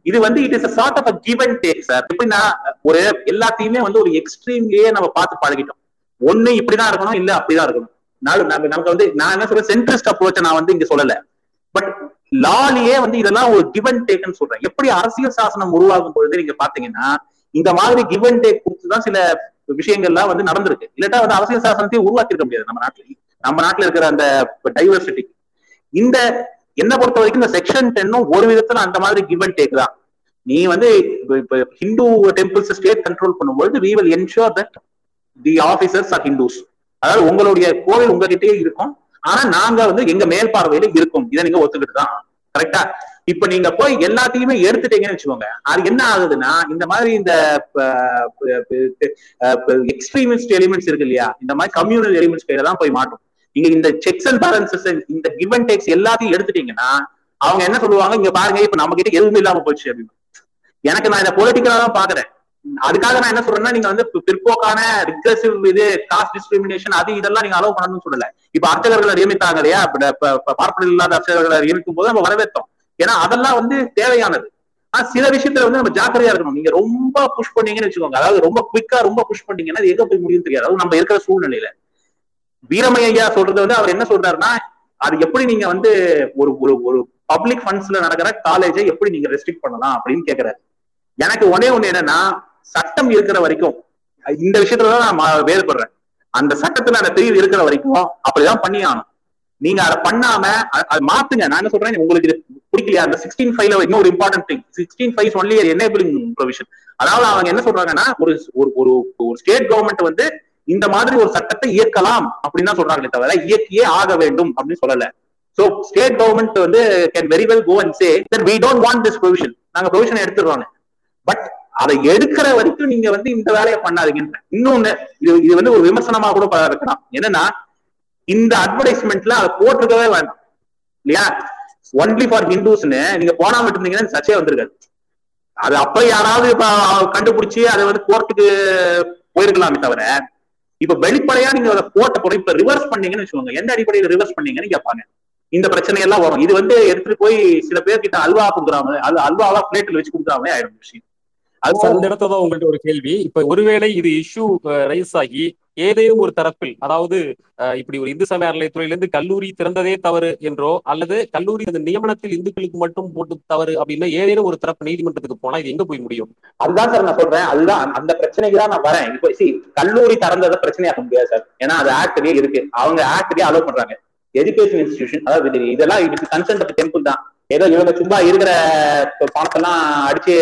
இது வந்து it is a sort of a take sir எப்படின்னா ஒரு எல்லாத்தையுமே வந்து ஒரு எக்ஸ்ட்ரீம்லயே நம்ம பார்த்து பழகிட்டோம். ஒண்ணு இப்படிதான் இருக்கணும் இல்ல அப்படிதான் இருக்கணும். நாலு நம்ம- நமக்கு வந்து நான் என்ன சொல்றேன் சென்ட்ரிஸ்ட் அப்ரோச் நான் வந்து இங்க சொல்லல. பட் லாலியே வந்து இதெல்லாம் ஒரு கிவ் அண்ட் டேக்னு சொல்றேன். எப்படி அரசியல் சாசனம் உருவாகும் பொழுது நீங்க பாத்தீங்கன்னா இந்த மாதிரி கிவ் அண்ட் டேக் கொடுத்துதான் சில விஷயங்கள்லாம் வந்து நடந்திருக்கு. இல்லாட்டா வந்து அரசியல் சாசனத்தையும் உருவாக்கி இருக்க முடியாது நம்ம நாட்டுல. நம்ம நாட்டுல இருக்கிற அந்த டைவர்சிட்டி இந்த என்ன பொறுத்த வரைக்கும் இந்த செக்ஷன் டென்னும் ஒரு விதத்துல அந்த மாதிரி கிவ் அண்ட் டேக் தான் நீ வந்து இப்போ ஹிந்து டெம்பிள்ஸ் ஸ்டேட் கண்ட்ரோல் பண்ணும்போது we will ensure that the officers are Hindus அதாவது உங்களுடைய கோவில் உங்ககிட்டயே இருக்கும் ஆனா நாங்க வந்து எங்க மேல் பார்வையில இருக்கும் இதை நீங்க ஒத்துக்கிட்டு தான் கரெக்டா இப்ப நீங்க போய் எல்லாத்தையுமே எடுத்துட்டீங்கன்னு வச்சுக்கோங்க அது என்ன ஆகுதுன்னா இந்த மாதிரி இந்த எக்ஸ்ட்ரீமிஸ்ட் எலிமெண்ட்ஸ் இருக்கு இல்லையா இந்த மாதிரி கம்யூனல் எலிமெண்ட்ஸ் கையில தான் போய் மாட்டும் நீங்க இந்த செக்ஸ் அண்ட் பேலன்சஸ் இந்த கிவ் அண்ட் டேக்ஸ் எல்லாத்தையும் எடுத்துட்டீங்கன்னா அவங்க என்ன சொல்லுவாங்க? இங்க பாருங்க இப்ப நம்ம கிட்ட எதுவுமே இல்லாம போச்சு அப்படின்னு. எனக்கு நான் இதை பொலிட்டிக்கலா தான் பாக்குறேன் அதுக்காக நான் என்ன சொல்றேன்னா நீங்க வந்து பிற்போக்கான ரிக்ரெசிவ் இது காஸ்ட் டிஸ்கிரிமினேஷன் அது இதெல்லாம் நீங்க அலோவ் பண்ணணும்னு சொல்லல. இப்ப அர்ச்சகர்களை நியமித்தாங்க இல்லையா? பார்ப்பனர் இல்லாத அர்ச்சகர்களை நியமிக்கும் போது நம்ம வரவேற்றோம். ஏன்னா அதெல்லாம் வந்து தேவையானது. ஆனா சில விஷயத்துல வந்து நம்ம ஜாக்கிரதையா இருக்கணும். நீங்க ரொம்ப புஷ் பண்ணீங்கன்னு வச்சுக்கோங்க. அதாவது ரொம்ப குவிக்கா ரொம்ப புஷ் பண்ணீங்கன்னா எங்க போய் முடியும் தெரியாது. அதாவது நம்ம இருக்கிற சூழ்நிலையில. வீரமையா சொல்றது வந்து அவர் என்ன சொல்றாருன்னா அது எப்படி நீங்க வந்து ஒரு ஒரு ஒரு பப்ளிக் ஃபண்ட்ஸ்ல நடக்கிற காலேஜை எப்படி நீங்க ரெஸ்ட்ரிக்ட் பண்ணலாம் அப்படின்னு கேக்குறாரு. எனக்கு ஒன்னே ஒண்ணு என்னன்னா சட்டம் இருக்கிற வரைக்கும் இந்த விஷயத்துலதான் நான் வேறுபடுறேன். அந்த சட்டத்துல அந்த பிரிவு இருக்கிற வரைக்கும் அப்படிதான் பண்ணி ஆகணும். நீங்க அதை பண்ணாம அதை மாத்துங்க. நான் என்ன சொல்றேன்? உங்களுக்கு இது பிடிக்கலையா? அந்த சிக்ஸ்டீன் ஃபைவ்ல இன்னொரு important thing sixteen five only enabling provision அதாவது அவங்க என்ன சொல்றாங்கன்னா ஒரு ஒரு ஒரு ஸ்டேட் கவர்மெண்ட் வந்து இந்த மாதிரி ஒரு சட்டத்தை இயக்கலாம் அப்படின்னு தான் சொல்றாங்களே தவிர இயக்கியே ஆக வேண்டும் அப்படின்னு சொல்லல. சோ ஸ்டேட் கவர்மெண்ட் வந்து can very well go and say that we don't want this provision நாங்க ப்ரொவிஷன் எடுத்துருவாங்க பட் அதை எடுக்கிற வரைக்கும் நீங்க வந்து இந்த வேலையை பண்ணாதீங்கன்ற இன்னொன்னு இது இது வந்து ஒரு விமர்சனமா கூட இருக்கலாம். என்னன்னா இந்த அட்வர்டைஸ்மெண்ட்ல அதை போட்டிருக்கவே வேண்டாம். இல்லையா? ஒன்லி ஃபார் ஹிந்துஸ்னு நீங்க போனாம இருந்தீங்கன்னா சர்ச்சே வந்திருக்காது. அது அப்ப யாராவது இப்ப கண்டுபிடிச்சு அதை வந்து கோர்ட்டுக்கு போயிருக்கலாமே தவிர இப்ப வெளிப்படையா நீங்க அதை போட்ட போற இப்ப ரிவர்ஸ் பண்ணீங்கன்னு வச்சுக்கோங்க. எந்த அடிப்படையில ரிவர்ஸ் பண்ணீங்கன்னு கேட்பாங்க இந்த பிரச்சனை எல்லாம் வரும். இது வந்து எடுத்துட்டு போய் சில பேர்கிட்ட அல்வா கொடுக்குறாங்க அது அல்வாவா பிளேட்ல வச்சு கொடுக்குறாங்க ஆயிரம் விஷயம். அது இந்த இடத்துல தான் உங்கள்ட்ட ஒரு கேள்வி. இப்ப ஒருவேளை இது இஷ்யூ ரைஸ் ஆகி ஏதேனும் ஒரு தரப்பில் அதாவது இப்படி ஒரு இந்து சமய அறநிலையத்துறையிலிருந்து கல்லூரி திறந்ததே தவறு என்றோ அல்லது கல்லூரி அந்த நியமனத்தில் இந்துக்களுக்கு மட்டும் போட்டு தவறு அப்படின்னா ஏதேனும் ஒரு தரப்பு நீதிமன்றத்துக்கு போனா இது எங்க போய் முடியும்? அதுதான் சார் நான் சொல்றேன். அதுதான் அந்த- அந்த பிரச்சனைக்கு தான் நான் வரேன். இப்போ see கல்லூரி திறந்ததை பிரச்சனையாக்க முடியாது சார். ஏன்னா அது ஆக்ட்லயே இருக்கு. அவங்க ஆக்ட்லயே அலோவ் பண்றாங்க. எஜுகேஷன் இன்ஸ்டிடியூஷன் அதாவது இது- இதெல்லாம் இது கன்சென்ட் டெம்பிள் தான். ஏதோ இவங்க சும்மா இருக்கிற பணத்தெல்லாம் அடிச்சு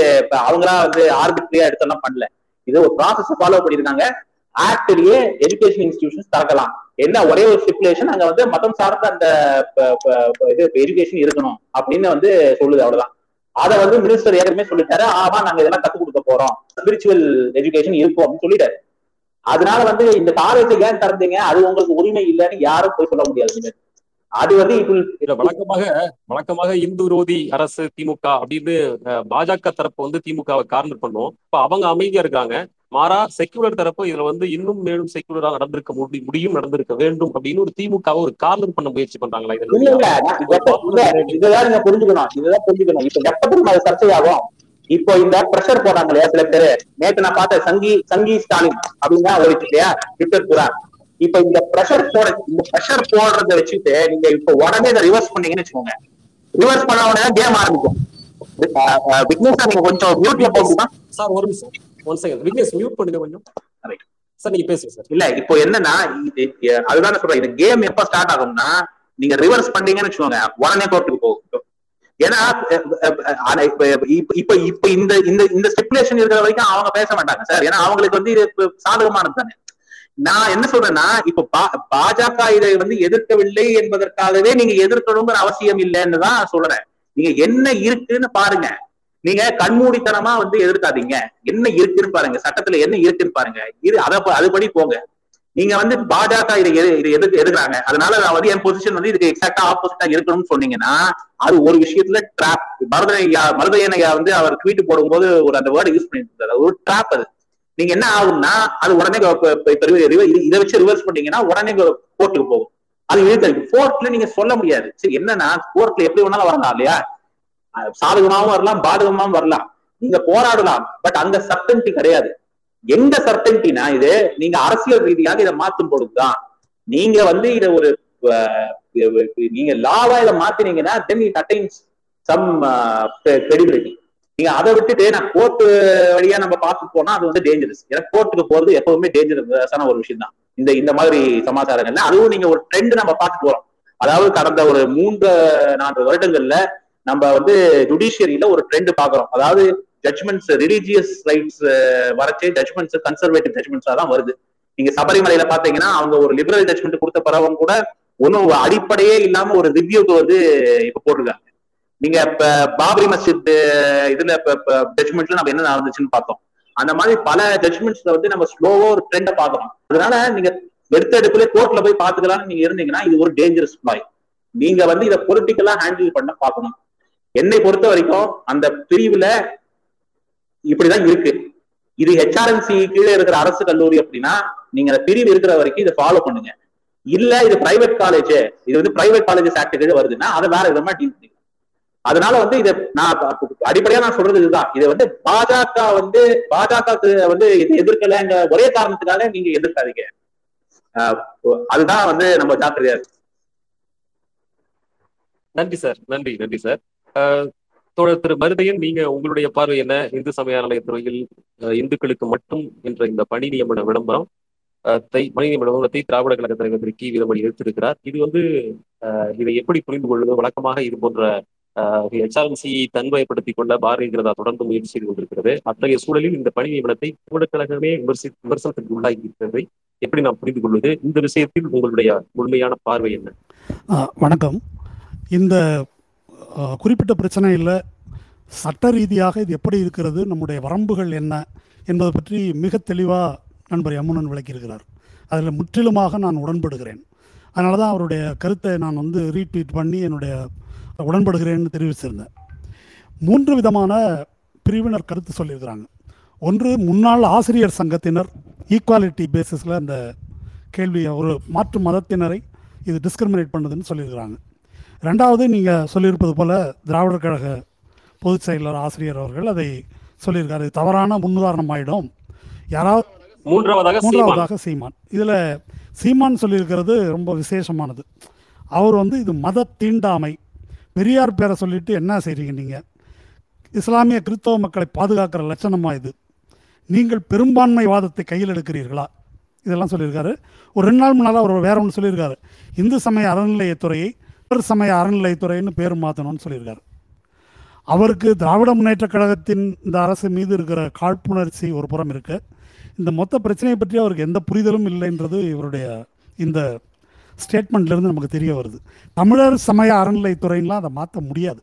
அவங்களா வந்து ஆர்பிட்ரியா எடுத்தெல்லாம் பண்ணல. இது ஒரு ப்ராசஸ் ஃபாலோ பண்ணிருக்காங்க ஆக்ட்லயே எஜுகேஷன் இன்ஸ்டிடியூஷன்ஸ் திறக்கலாம். என்ன ஒரே ஒரு ஸ்டிப்புலேஷன் அங்க வந்து மதம் சார்ந்த அந்த இது எஜுகேஷன் இருக்கணும் அப்படின்னு வந்து சொல்லுது அவ்வளவுதான். அதை வந்து மினிஸ்டர் ஏற்கனவே சொல்லிட்டாரு. ஆமா நாங்க இதெல்லாம் கத்து கொடுக்க போறோம். ஸ்பிரிச்சுவல் எஜுகேஷன் இருக்கும் அப்படின்னு சொல்லிட்டாரு. அதனால வந்து இந்த காலேஜ் ஏன் திறந்தீங்க? அது உங்களுக்கு உரிமை இல்லைன்னு யாரும் போய் சொல்ல முடியாது. அது வந்து இல்ல வழக்கமாக வழக்கமாக இந்து விரோதி அரசு திமுக அப்படின்னு பாஜக தரப்பு வந்து திமுகவை கார்னர் பண்ணும். இப்ப அவங்க அமைதியா இருக்காங்க. மாறா செக்குலர் தரப்பு இதுல வந்து இன்னும் மேலும் செக்குலரா நடந்திருக்க முடி- முடியும் நடந்திருக்க வேண்டும் அப்படின்னு ஒரு திமுகவை ஒரு கார்னர் பண்ண முயற்சி பண்றாங்களா இதுதான் நீங்க புரிஞ்சுக்கணும். இதுதான் புரிஞ்சுக்கணும். இப்ப எப்ப தெரியுமா அது சர்ச்சையாகும்? இப்போ இந்த ப்ரெஷர் போடுறாங்க இல்லையா சில பேரு. நேத்து நான் பார்த்தேன் சங்கி சங்கி ஸ்டாலின் அப்படின்னு ஓடிச்சு இல்லையா ட்விட்டர் பூரா இப்ப இந்த ப்ரெஷர் போட இந்த ப்ரெஷர் போடுறத வச்சுட்டு நீங்க இப்ப உடனே இதை ரிவர்ஸ் பண்ணீங்கன்னு வச்சுக்கோங்க. ரிவர்ஸ் பண்ண உடனே கேம் ஆரம்பிக்கும். விக்னேஷ் நீங்க கொஞ்சம் மியூட்ல போகுமா சார் ஒரு நிமிஷம். ஒன் செகண்ட் விக்னேஷ் மியூட் பண்ணுங்க கொஞ்சம். சார் நீங்க பேசுங்க சார். இல்ல இப்போ என்னன்னா அதுதான் சொல்றேன். இந்த கேம் எப்ப ஸ்டார்ட் ஆகும்னா நீங்க ரிவர்ஸ் பண்ணீங்கன்னு வச்சுக்கோங்க. உடனே கோர்ட்டுக்கு போகும். ஏன்னா இப்ப இப்ப இந்த இந்த ஸ்டிப்புலேஷன் இருக்கிற வரைக்கும் அவங்க பேச மாட்டாங்க சார். ஏன்னா அவங்களுக்கு வந்து இது சாதகமானது தானே. நான் என்ன சொல்றேன்னா இப்ப பா- பாஜக இதை வந்து எதிர்க்கவில்லை என்பதற்காகவே நீங்க எதிர்க்கணுங்கிற அவசியம் இல்லைன்னு தான் சொல்றேன். நீங்க என்ன இருக்குன்னு பாருங்க. நீங்க கண்மூடித்தனமா வந்து எதிர்க்காதீங்க. என்ன இருக்குன்னு பாருங்க. சட்டத்துல என்ன இருக்குன்னு பாருங்க. இது அதை அதுபடி போங்க. நீங்க வந்து பாஜக இதை எது- இதை எதிர்க்க எதுக்குறாங்க அதனால நான் வந்து என் பொசிஷன் வந்து இதுக்கு எக்ஸாக்டா ஆப்போசிட்டா இருக்கணும்னு சொன்னீங்கன்னா அது ஒரு விஷயத்துல ட்ராப் மருதையா மருதையனையா வந்து அவர் ட்வீட் போடும்போது ஒரு அந்த வேர்டு யூஸ் பண்ணிட்டு இருந்தார். ஒரு ட்ராப் அது. நீங்க என்ன ஆகும்னா அது உடனே இது- இதை வச்சு ரிவர்ஸ் பண்ணீங்கன்னா உடனே கோர்ட்டுக்கு போகும். அது இழுத்தடிக்கும் கோர்ட்ல நீங்க சொல்ல முடியாது. சரி என்னன்னா கோர்ட்ல எப்படி வேணாலும் வரலாம் இல்லையா? அஹ் சாதகமாவும் வரலாம் பாதகமாவும் வரலாம். நீங்க போராடலாம் பட் அங்க சர்டன்டி கிடையாது. எங்க சர்டன்டினா இது நீங்க அரசியல் ரீதியாக இதை மாத்தும் பொழுதுதான். நீங்க வந்து இதை ஒரு நீங்க லாவா இதை மாத்தினீங்கன்னா then it attains some credibility நீங்க அதை விட்டுட்டு நான் கோர்ட்டு வழியா நம்ம பார்த்து போனா அது வந்து டேஞ்சரஸ் ஏன்னா கோர்ட்டுக்கு போறது எப்பவுமே டேஞ்சரஸான ஒரு விஷயம் தான் இந்த இந்த மாதிரி சமாச்சாரங்கள்ல அதுவும் நீங்க ஒரு ட்ரெண்ட் நம்ம பார்த்து போறோம் அதாவது கடந்த ஒரு மூன்று நான்கு வருடங்கள்ல நம்ம வந்து ஜுடிஷியரியில ஒரு ட்ரெண்ட் பாக்குறோம் அதாவது ஜட்மெண்ட்ஸ் ரிலீஜியஸ் ரைட்ஸ் வரச்சே ஜட்மெண்ட்ஸ் கன்சர்வேட்டிவ் ஜட்மெண்ட்ஸா தான் வருது. நீங்க சபரிமலையில பாத்தீங்கன்னா அவங்க ஒரு லிபரல் ஜட்மெண்ட் கொடுத்த பிறவங்க கூட ஒன்னும் அடிப்படையே இல்லாம ஒரு ரிவ்யூக்கு வந்து இப்ப போட்டிருக்காங்க. நீங்க இப்ப பாபரி மஸ்ஜித் இதுல ஜட்மெண்ட்ல நம்ம என்ன நடந்துச்சுன்னு பார்த்தோம். அந்த மாதிரி பல ஜட்மெண்ட்ஸ்ல வந்து நம்ம ஸ்லோவா ஒரு ட்ரெண்ட பாக்குறோம் அதனால நீங்க எடுத்த எடுப்புல கோர்ட்ல போய் பாத்துக்கலாம்னு நீங்க இருந்தீங்கன்னா இது ஒரு டேஞ்சரஸ் பாய் நீங்க வந்து இதை பொலிட்டிக்கலா ஹேண்டில் பண்ண பாக்கணும் என்னை பொறுத்த வரைக்கும் அந்த பிரிவுல இப்படிதான் இருக்கு. இது ஹெச்ஆர்என்சி கீழே இருக்கிற அரசு கல்லூரி அப்படின்னா நீங்க அந்த பிரிவு இருக்கிற வரைக்கும் இதை ஃபாலோ பண்ணுங்க. இல்ல இது பிரைவேட் காலேஜ் இது வந்து பிரைவேட் காலேஜஸ் ஆக்ட் கீழே வருதுன்னா அதை வேற விதமா டீல் அதனால வந்து இதை நான் அடிப்படையா நான் சொல்றது இதுதான். இதை வந்து பாஜக வந்து பாஜக வந்து இது எதிர்க்கலைங்க ஒரே காரணத்துக்காக நீங்க எதிர்க்காதீங்க. ஆஹ் அதுதான் வந்து நம்ம ஜாக்கிரதையா நன்றி சார். நன்றி நன்றி சார். தோழர் திரு மருதையன் நீங்க உங்களுடைய பார்வை என்ன? இந்து சமய துறையில் இந்துக்களுக்கு மட்டும் என்ற இந்த பணி நியமன விளம்பரம் தை பணி நியமன விளம்பரத்தை திராவிட கழக தலைவர் திரு கி. வீரமணி எடுத்திருக்கிறார். இது வந்து இதை எப்படி புரிந்து கொள்வது? வழக்கமாக இது போன்ற ஹெச்ஆர்என்சியை தன்வயப்படுத்திக் கொள்ள பாரதிய ஜனதா தொடர்ந்து முயற்சி செய்து கொண்டிருக்கிறது. அத்தகைய சூழலில் இந்த பணி நியமனத்தை திராவிட விமர்சி விமர்சனத்திற்கு உள்ளாகி இருக்கிறதை எப்படி நாம் புரிந்து கொள்வது? இந்த விஷயத்தில் உங்களுடைய முழுமையான பார்வை என்ன? வணக்கம். இந்த குறிப்பிட்ட பிரச்சனையில் சட்ட ரீதியாக இது எப்படி இருக்கிறது? நம்முடைய வரம்புகள் என்ன? என்பதை பற்றி மிக தெளிவாக நண்பர் யமுனன் விளக்கியிருக்கிறார். அதில் முற்றிலுமாக நான் உடன்படுகிறேன். அதனால தான் அவருடைய கருத்தை நான் வந்து ரீட்வீட் பண்ணி என்னுடைய உடன்படுகிறேன்னு தெரிவிச்சிருந்தேன். மூன்று விதமான பிரிவினர் கருத்து சொல்லியிருக்கிறாங்க. ஒன்று முன்னாள் ஆசிரியர் சங்கத்தினர் ஈக்குவாலிட்டி பேசிஸில் அந்த கேள்வியை ஒரு மாற்று மதத்தினரை இது டிஸ்கிரிமினேட் பண்ணுதுன்னு சொல்லியிருக்கிறாங்க. ரெண்டாவது நீங்கள் சொல்லியிருப்பது போல் திராவிடர் கழக பொதுச் செயலர் ஆசிரியர் அவர்கள் அதை சொல்லியிருக்காரு. தவறான முன்னுதாரணம் ஆயிடும். யாராவது மூன்றாவதாக சீமான். மூன்றாவதாக சீமான். இதில் சீமான் சொல்லியிருக்கிறது ரொம்ப விசேஷமானது. அவர் வந்து இது மத தீண்டாமை பெரியார் பேரை சொல்லிட்டு என்ன செய்கிறீங்க நீங்கள் இஸ்லாமிய கிறிஸ்தவ மக்களை பாதுகாக்கிற லட்சணமா இது? நீங்கள் பெரும்பான்மை வாதத்தை கையில் எடுக்கிறீர்களா? இதெல்லாம் சொல்லியிருக்காரு. ஒரு ரெண்டு நாள் முன்னால் அவர் வேற ஒன்று சொல்லியிருக்காரு. இந்து சமய அறநிலையத்துறையை இவர் சமய அறநிலையத்துறைன்னு பேர் மாற்றணும்னு சொல்லியிருக்காரு. அவருக்கு திராவிட முன்னேற்றக் கழகத்தின் இந்த அரசு மீது இருக்கிற காழ்ப்புணர்ச்சி ஒரு புறம் இருக்குது இந்த மொத்த பிரச்சனையை பற்றி அவருக்கு எந்த புரிதலும் இல்லைன்றது இவருடைய இந்த ஸ்டேட்மெண்ட்லேருந்து நமக்கு தெரிய வருது. தமிழர் சமய அறநிலைத்துறையெலாம் அதை மாற்ற முடியாது.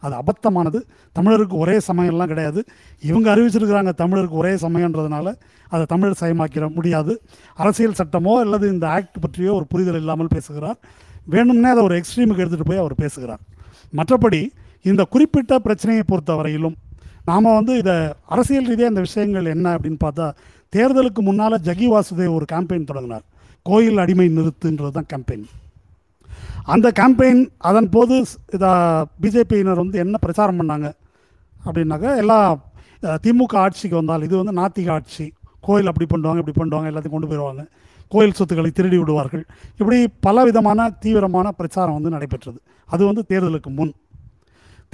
அது அபத்தமானது. தமிழருக்கு ஒரே சமயம்லாம் கிடையாது. இவங்க அறிவிச்சிருக்கிறாங்க தமிழருக்கு ஒரே சமயன்றதுனால அதை தமிழர் சமயமாக்கிட முடியாது. அரசியல் சட்டமோ அல்லது இந்த ஆக்ட் பற்றியோ ஒரு புரிதல் இல்லாமல் பேசுகிறார். வேணும்னே அதை ஒரு எக்ஸ்ட்ரீமுக்கு எடுத்துகிட்டு போய் அவர் பேசுகிறார். மற்றபடி இந்த குறிப்பிட்ட பிரச்சனையை பொறுத்தவரையிலும் நாம் வந்து இதை அரசியல் ரீதியாக இந்த விஷயங்கள் என்ன அப்படின்னு பார்த்தா தேர்தலுக்கு முன்னால் ஜகி வாசுதேவ் ஒரு கேம்பெயின் தொடங்கினார். கோயில் அடிமை நிறுத்துன்றது தான் கேம்பெயின் அந்த கேம்பெயின் அதன் போது இதை பிஜேபியினர் வந்து என்ன பிரச்சாரம் பண்ணாங்க அப்படின்னாக்கா எல்லா திமுக ஆட்சிக்கு வந்தால் இது வந்து நாத்திக ஆட்சி. கோயில் அப்படி பண்ணுவாங்க இப்படி பண்ணுவாங்க எல்லாத்தையும் கொண்டு போயிடுவாங்க கோயில் சொத்துக்களை திருடி விடுவார்கள். இப்படி பல விதமான தீவிரமான பிரச்சாரம் வந்து நடைபெற்றது. அது வந்து தேர்தலுக்கு முன்.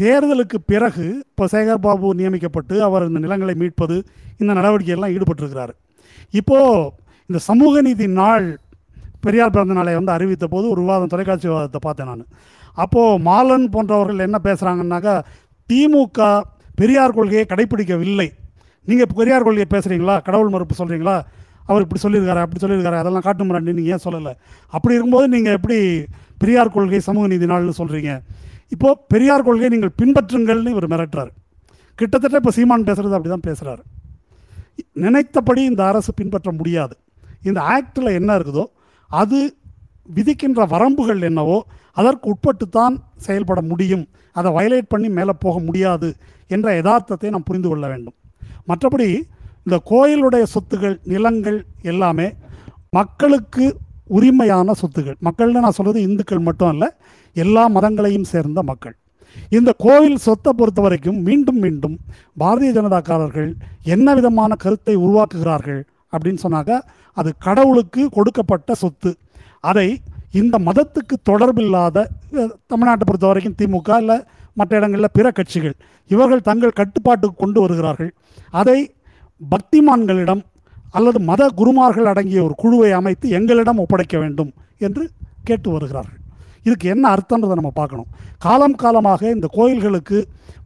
தேர்தலுக்கு பிறகு இப்போ சேகர் பாபு நியமிக்கப்பட்டு அவர் இந்த நிலங்களை மீட்பது இந்த நடவடிக்கையெல்லாம் ஈடுபட்டிருக்கிறார். இப்போது இந்த சமூக நீதி நாள் பெரியார் பிறந்த நாளை வந்து அறிவித்த போது ஒரு விவாதம் தொலைக்காட்சி விவாதத்தை பார்த்தேன் நான். அப்போது மாலன் போன்றவர்கள் என்ன பேசுகிறாங்கன்னாக்கா திமுக பெரியார் கொள்கையை கடைப்பிடிக்கவில்லை. நீங்கள் பெரியார் கொள்கையை பேசுகிறீங்களா கடவுள் மறுப்பு சொல்கிறீங்களா அவர் இப்படி சொல்லியிருக்காரு? அப்படி சொல்லியிருக்காரு? அதெல்லாம் காட்டு முறாண்டி நீங்கள் ஏன் சொல்லலை? அப்படி இருக்கும்போது நீங்கள் எப்படி பெரியார் கொள்கை சமூக நீதி நாள்னு சொல்கிறீங்க இப்போது பெரியார் கொள்கையை நீங்கள் பின்பற்றுங்கள்னு இவர் மிரட்டுறாரு. கிட்டத்தட்ட இப்போ சீமான் பேசுகிறது அப்படி தான் பேசுகிறாரு நினைத்தபடி இந்த அரசு பின்பற்ற முடியாது. இந்த ஆக்டில் என்ன இருக்குதோ அது விதிக்கின்ற வரம்புகள் என்னவோ அதற்கு உட்பட்டு தான் செயல்பட முடியும். அதை வயலேட் பண்ணி மேலே போக முடியாது என்ற யதார்த்தத்தை நாம் புரிந்து கொள்ள வேண்டும். மற்றபடி இந்த கோயிலுடைய சொத்துகள் நிலங்கள் எல்லாமே மக்களுக்கு உரிமையான சொத்துகள். மக்கள்னு நான் சொல்கிறது இந்துக்கள் மட்டும் அல்ல எல்லா மதங்களையும் சேர்ந்த மக்கள். இந்த கோயில் சொத்தை பொறுத்த வரைக்கும் மீண்டும் மீண்டும் பாரதிய ஜனதாக்காரர்கள் என்ன விதமான கருத்தை உருவாக்குகிறார்கள் அப்படின்னு சொன்னாக்க அது கடவுளுக்கு கொடுக்கப்பட்ட சொத்து. அதை இந்த மதத்துக்கு தொடர்பில்லாத தமிழ்நாட்டை பொறுத்த வரைக்கும் திமுக இல்லை மற்ற இடங்களில் பிற கட்சிகள் இவர்கள் தங்கள் கட்டுப்பாட்டுக்கு கொண்டு வருகிறார்கள். அதை பக்திமான்களிடம் அல்லது மத குருமார்கள் அடங்கிய ஒரு குழுவை அமைத்து எங்களிடம் ஒப்படைக்க வேண்டும் என்று கேட்டு வருகிறார்கள். இதுக்கு என்ன அர்த்தன்றதை நம்ம பார்க்கணும். காலம் காலமாக இந்த கோயில்களுக்கு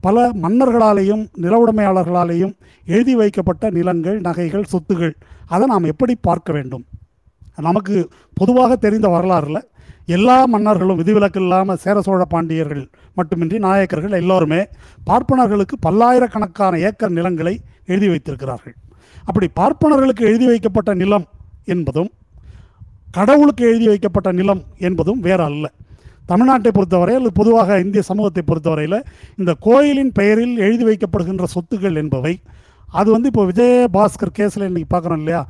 பல மன்னர்களாலேயும் நிலவுடைமையாளர்களாலேயும் எழுதி வைக்கப்பட்ட நிலங்கள் நகைகள் சொத்துகள் அதை நாம் எப்படி பார்க்க வேண்டும்? நமக்கு பொதுவாக தெரிந்த வரலாறுல எல்லா மன்னர்களும் விதிவிலக்கு இல்லாமல் சேர சோழ பாண்டியர்கள் மட்டுமின்றி நாயக்கர்கள் எல்லோருமே பார்ப்பனர்களுக்கு பல்லாயிரக்கணக்கான ஏக்கர் நிலங்களை எழுதி வைத்திருக்கிறார்கள். அப்படி பார்ப்பனர்களுக்கு எழுதி வைக்கப்பட்ட நிலம் என்பதும் கடவுளுக்கு எழுதி வைக்கப்பட்ட நிலம் என்பதும் வேற அல்ல. தமிழ்நாட்டை பொறுத்தவரை அல்லது பொதுவாக இந்திய சமூகத்தை பொறுத்தவரையில் இந்த கோயிலின் பெயரில் எழுதி வைக்கப்படுகின்ற சொத்துக்கள் என்பவை அது வந்து இப்போ விஜயபாஸ்கர் கேஸில் இன்னைக்கு பார்க்குறோம் இல்லையா?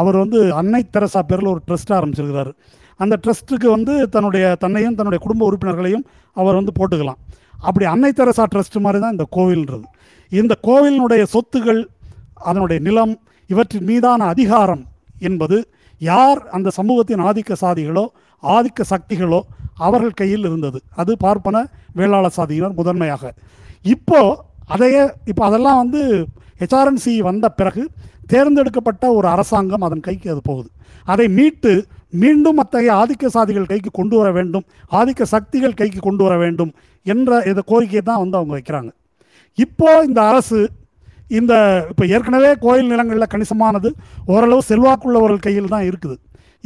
அவர் வந்து அன்னை தெரசா பேரில் ஒரு ட்ரஸ்ட் ஆரம்பிச்சிருக்கிறாரு. அந்த ட்ரஸ்ட்டுக்கு வந்து தன்னுடைய தன்னையும் தன்னுடைய குடும்ப உறுப்பினர்களையும் அவர் வந்து போட்டுக்கலாம். அப்படி அன்னை தெரசா ட்ரஸ்ட் மாதிரி தான் இந்த கோவில்ன்றது. இந்த கோவிலினுடைய சொத்துகள் அதனுடைய நிலம் இவற்றின் மீதான அதிகாரம் என்பது யார் அந்த சமூகத்தின் ஆதிக்க சாதிகளோ ஆதிக்க சக்திகளோ அவர்கள் கையில் இருந்தது. அது பார்ப்பன வேளாள சாதியினர் முதன்மையாக. இப்போ அதையே இப்போ அதெல்லாம் வந்து ஹெச்ஆர்என்சி வந்த பிறகு தேர்ந்தெடுக்கப்பட்ட ஒரு அரசாங்கம் அதன் கைக்கு அது போகுது. அதை மீட்டு மீண்டும் அத்தகைய ஆதிக்க சாதிகள் கைக்கு கொண்டு வர வேண்டும் ஆதிக்க சக்திகள் கைக்கு கொண்டு வர வேண்டும் என்ற இந்த கோரிக்கையை தான் வந்து அவங்க வைக்கிறாங்க. இப்போ இந்த அரசு இந்த இப்போ ஏற்கனவே கோயில் நிலங்களில் கணிசமானது ஓரளவு செல்வாக்குள்ளவர்கள் கையில் தான் இருக்குது.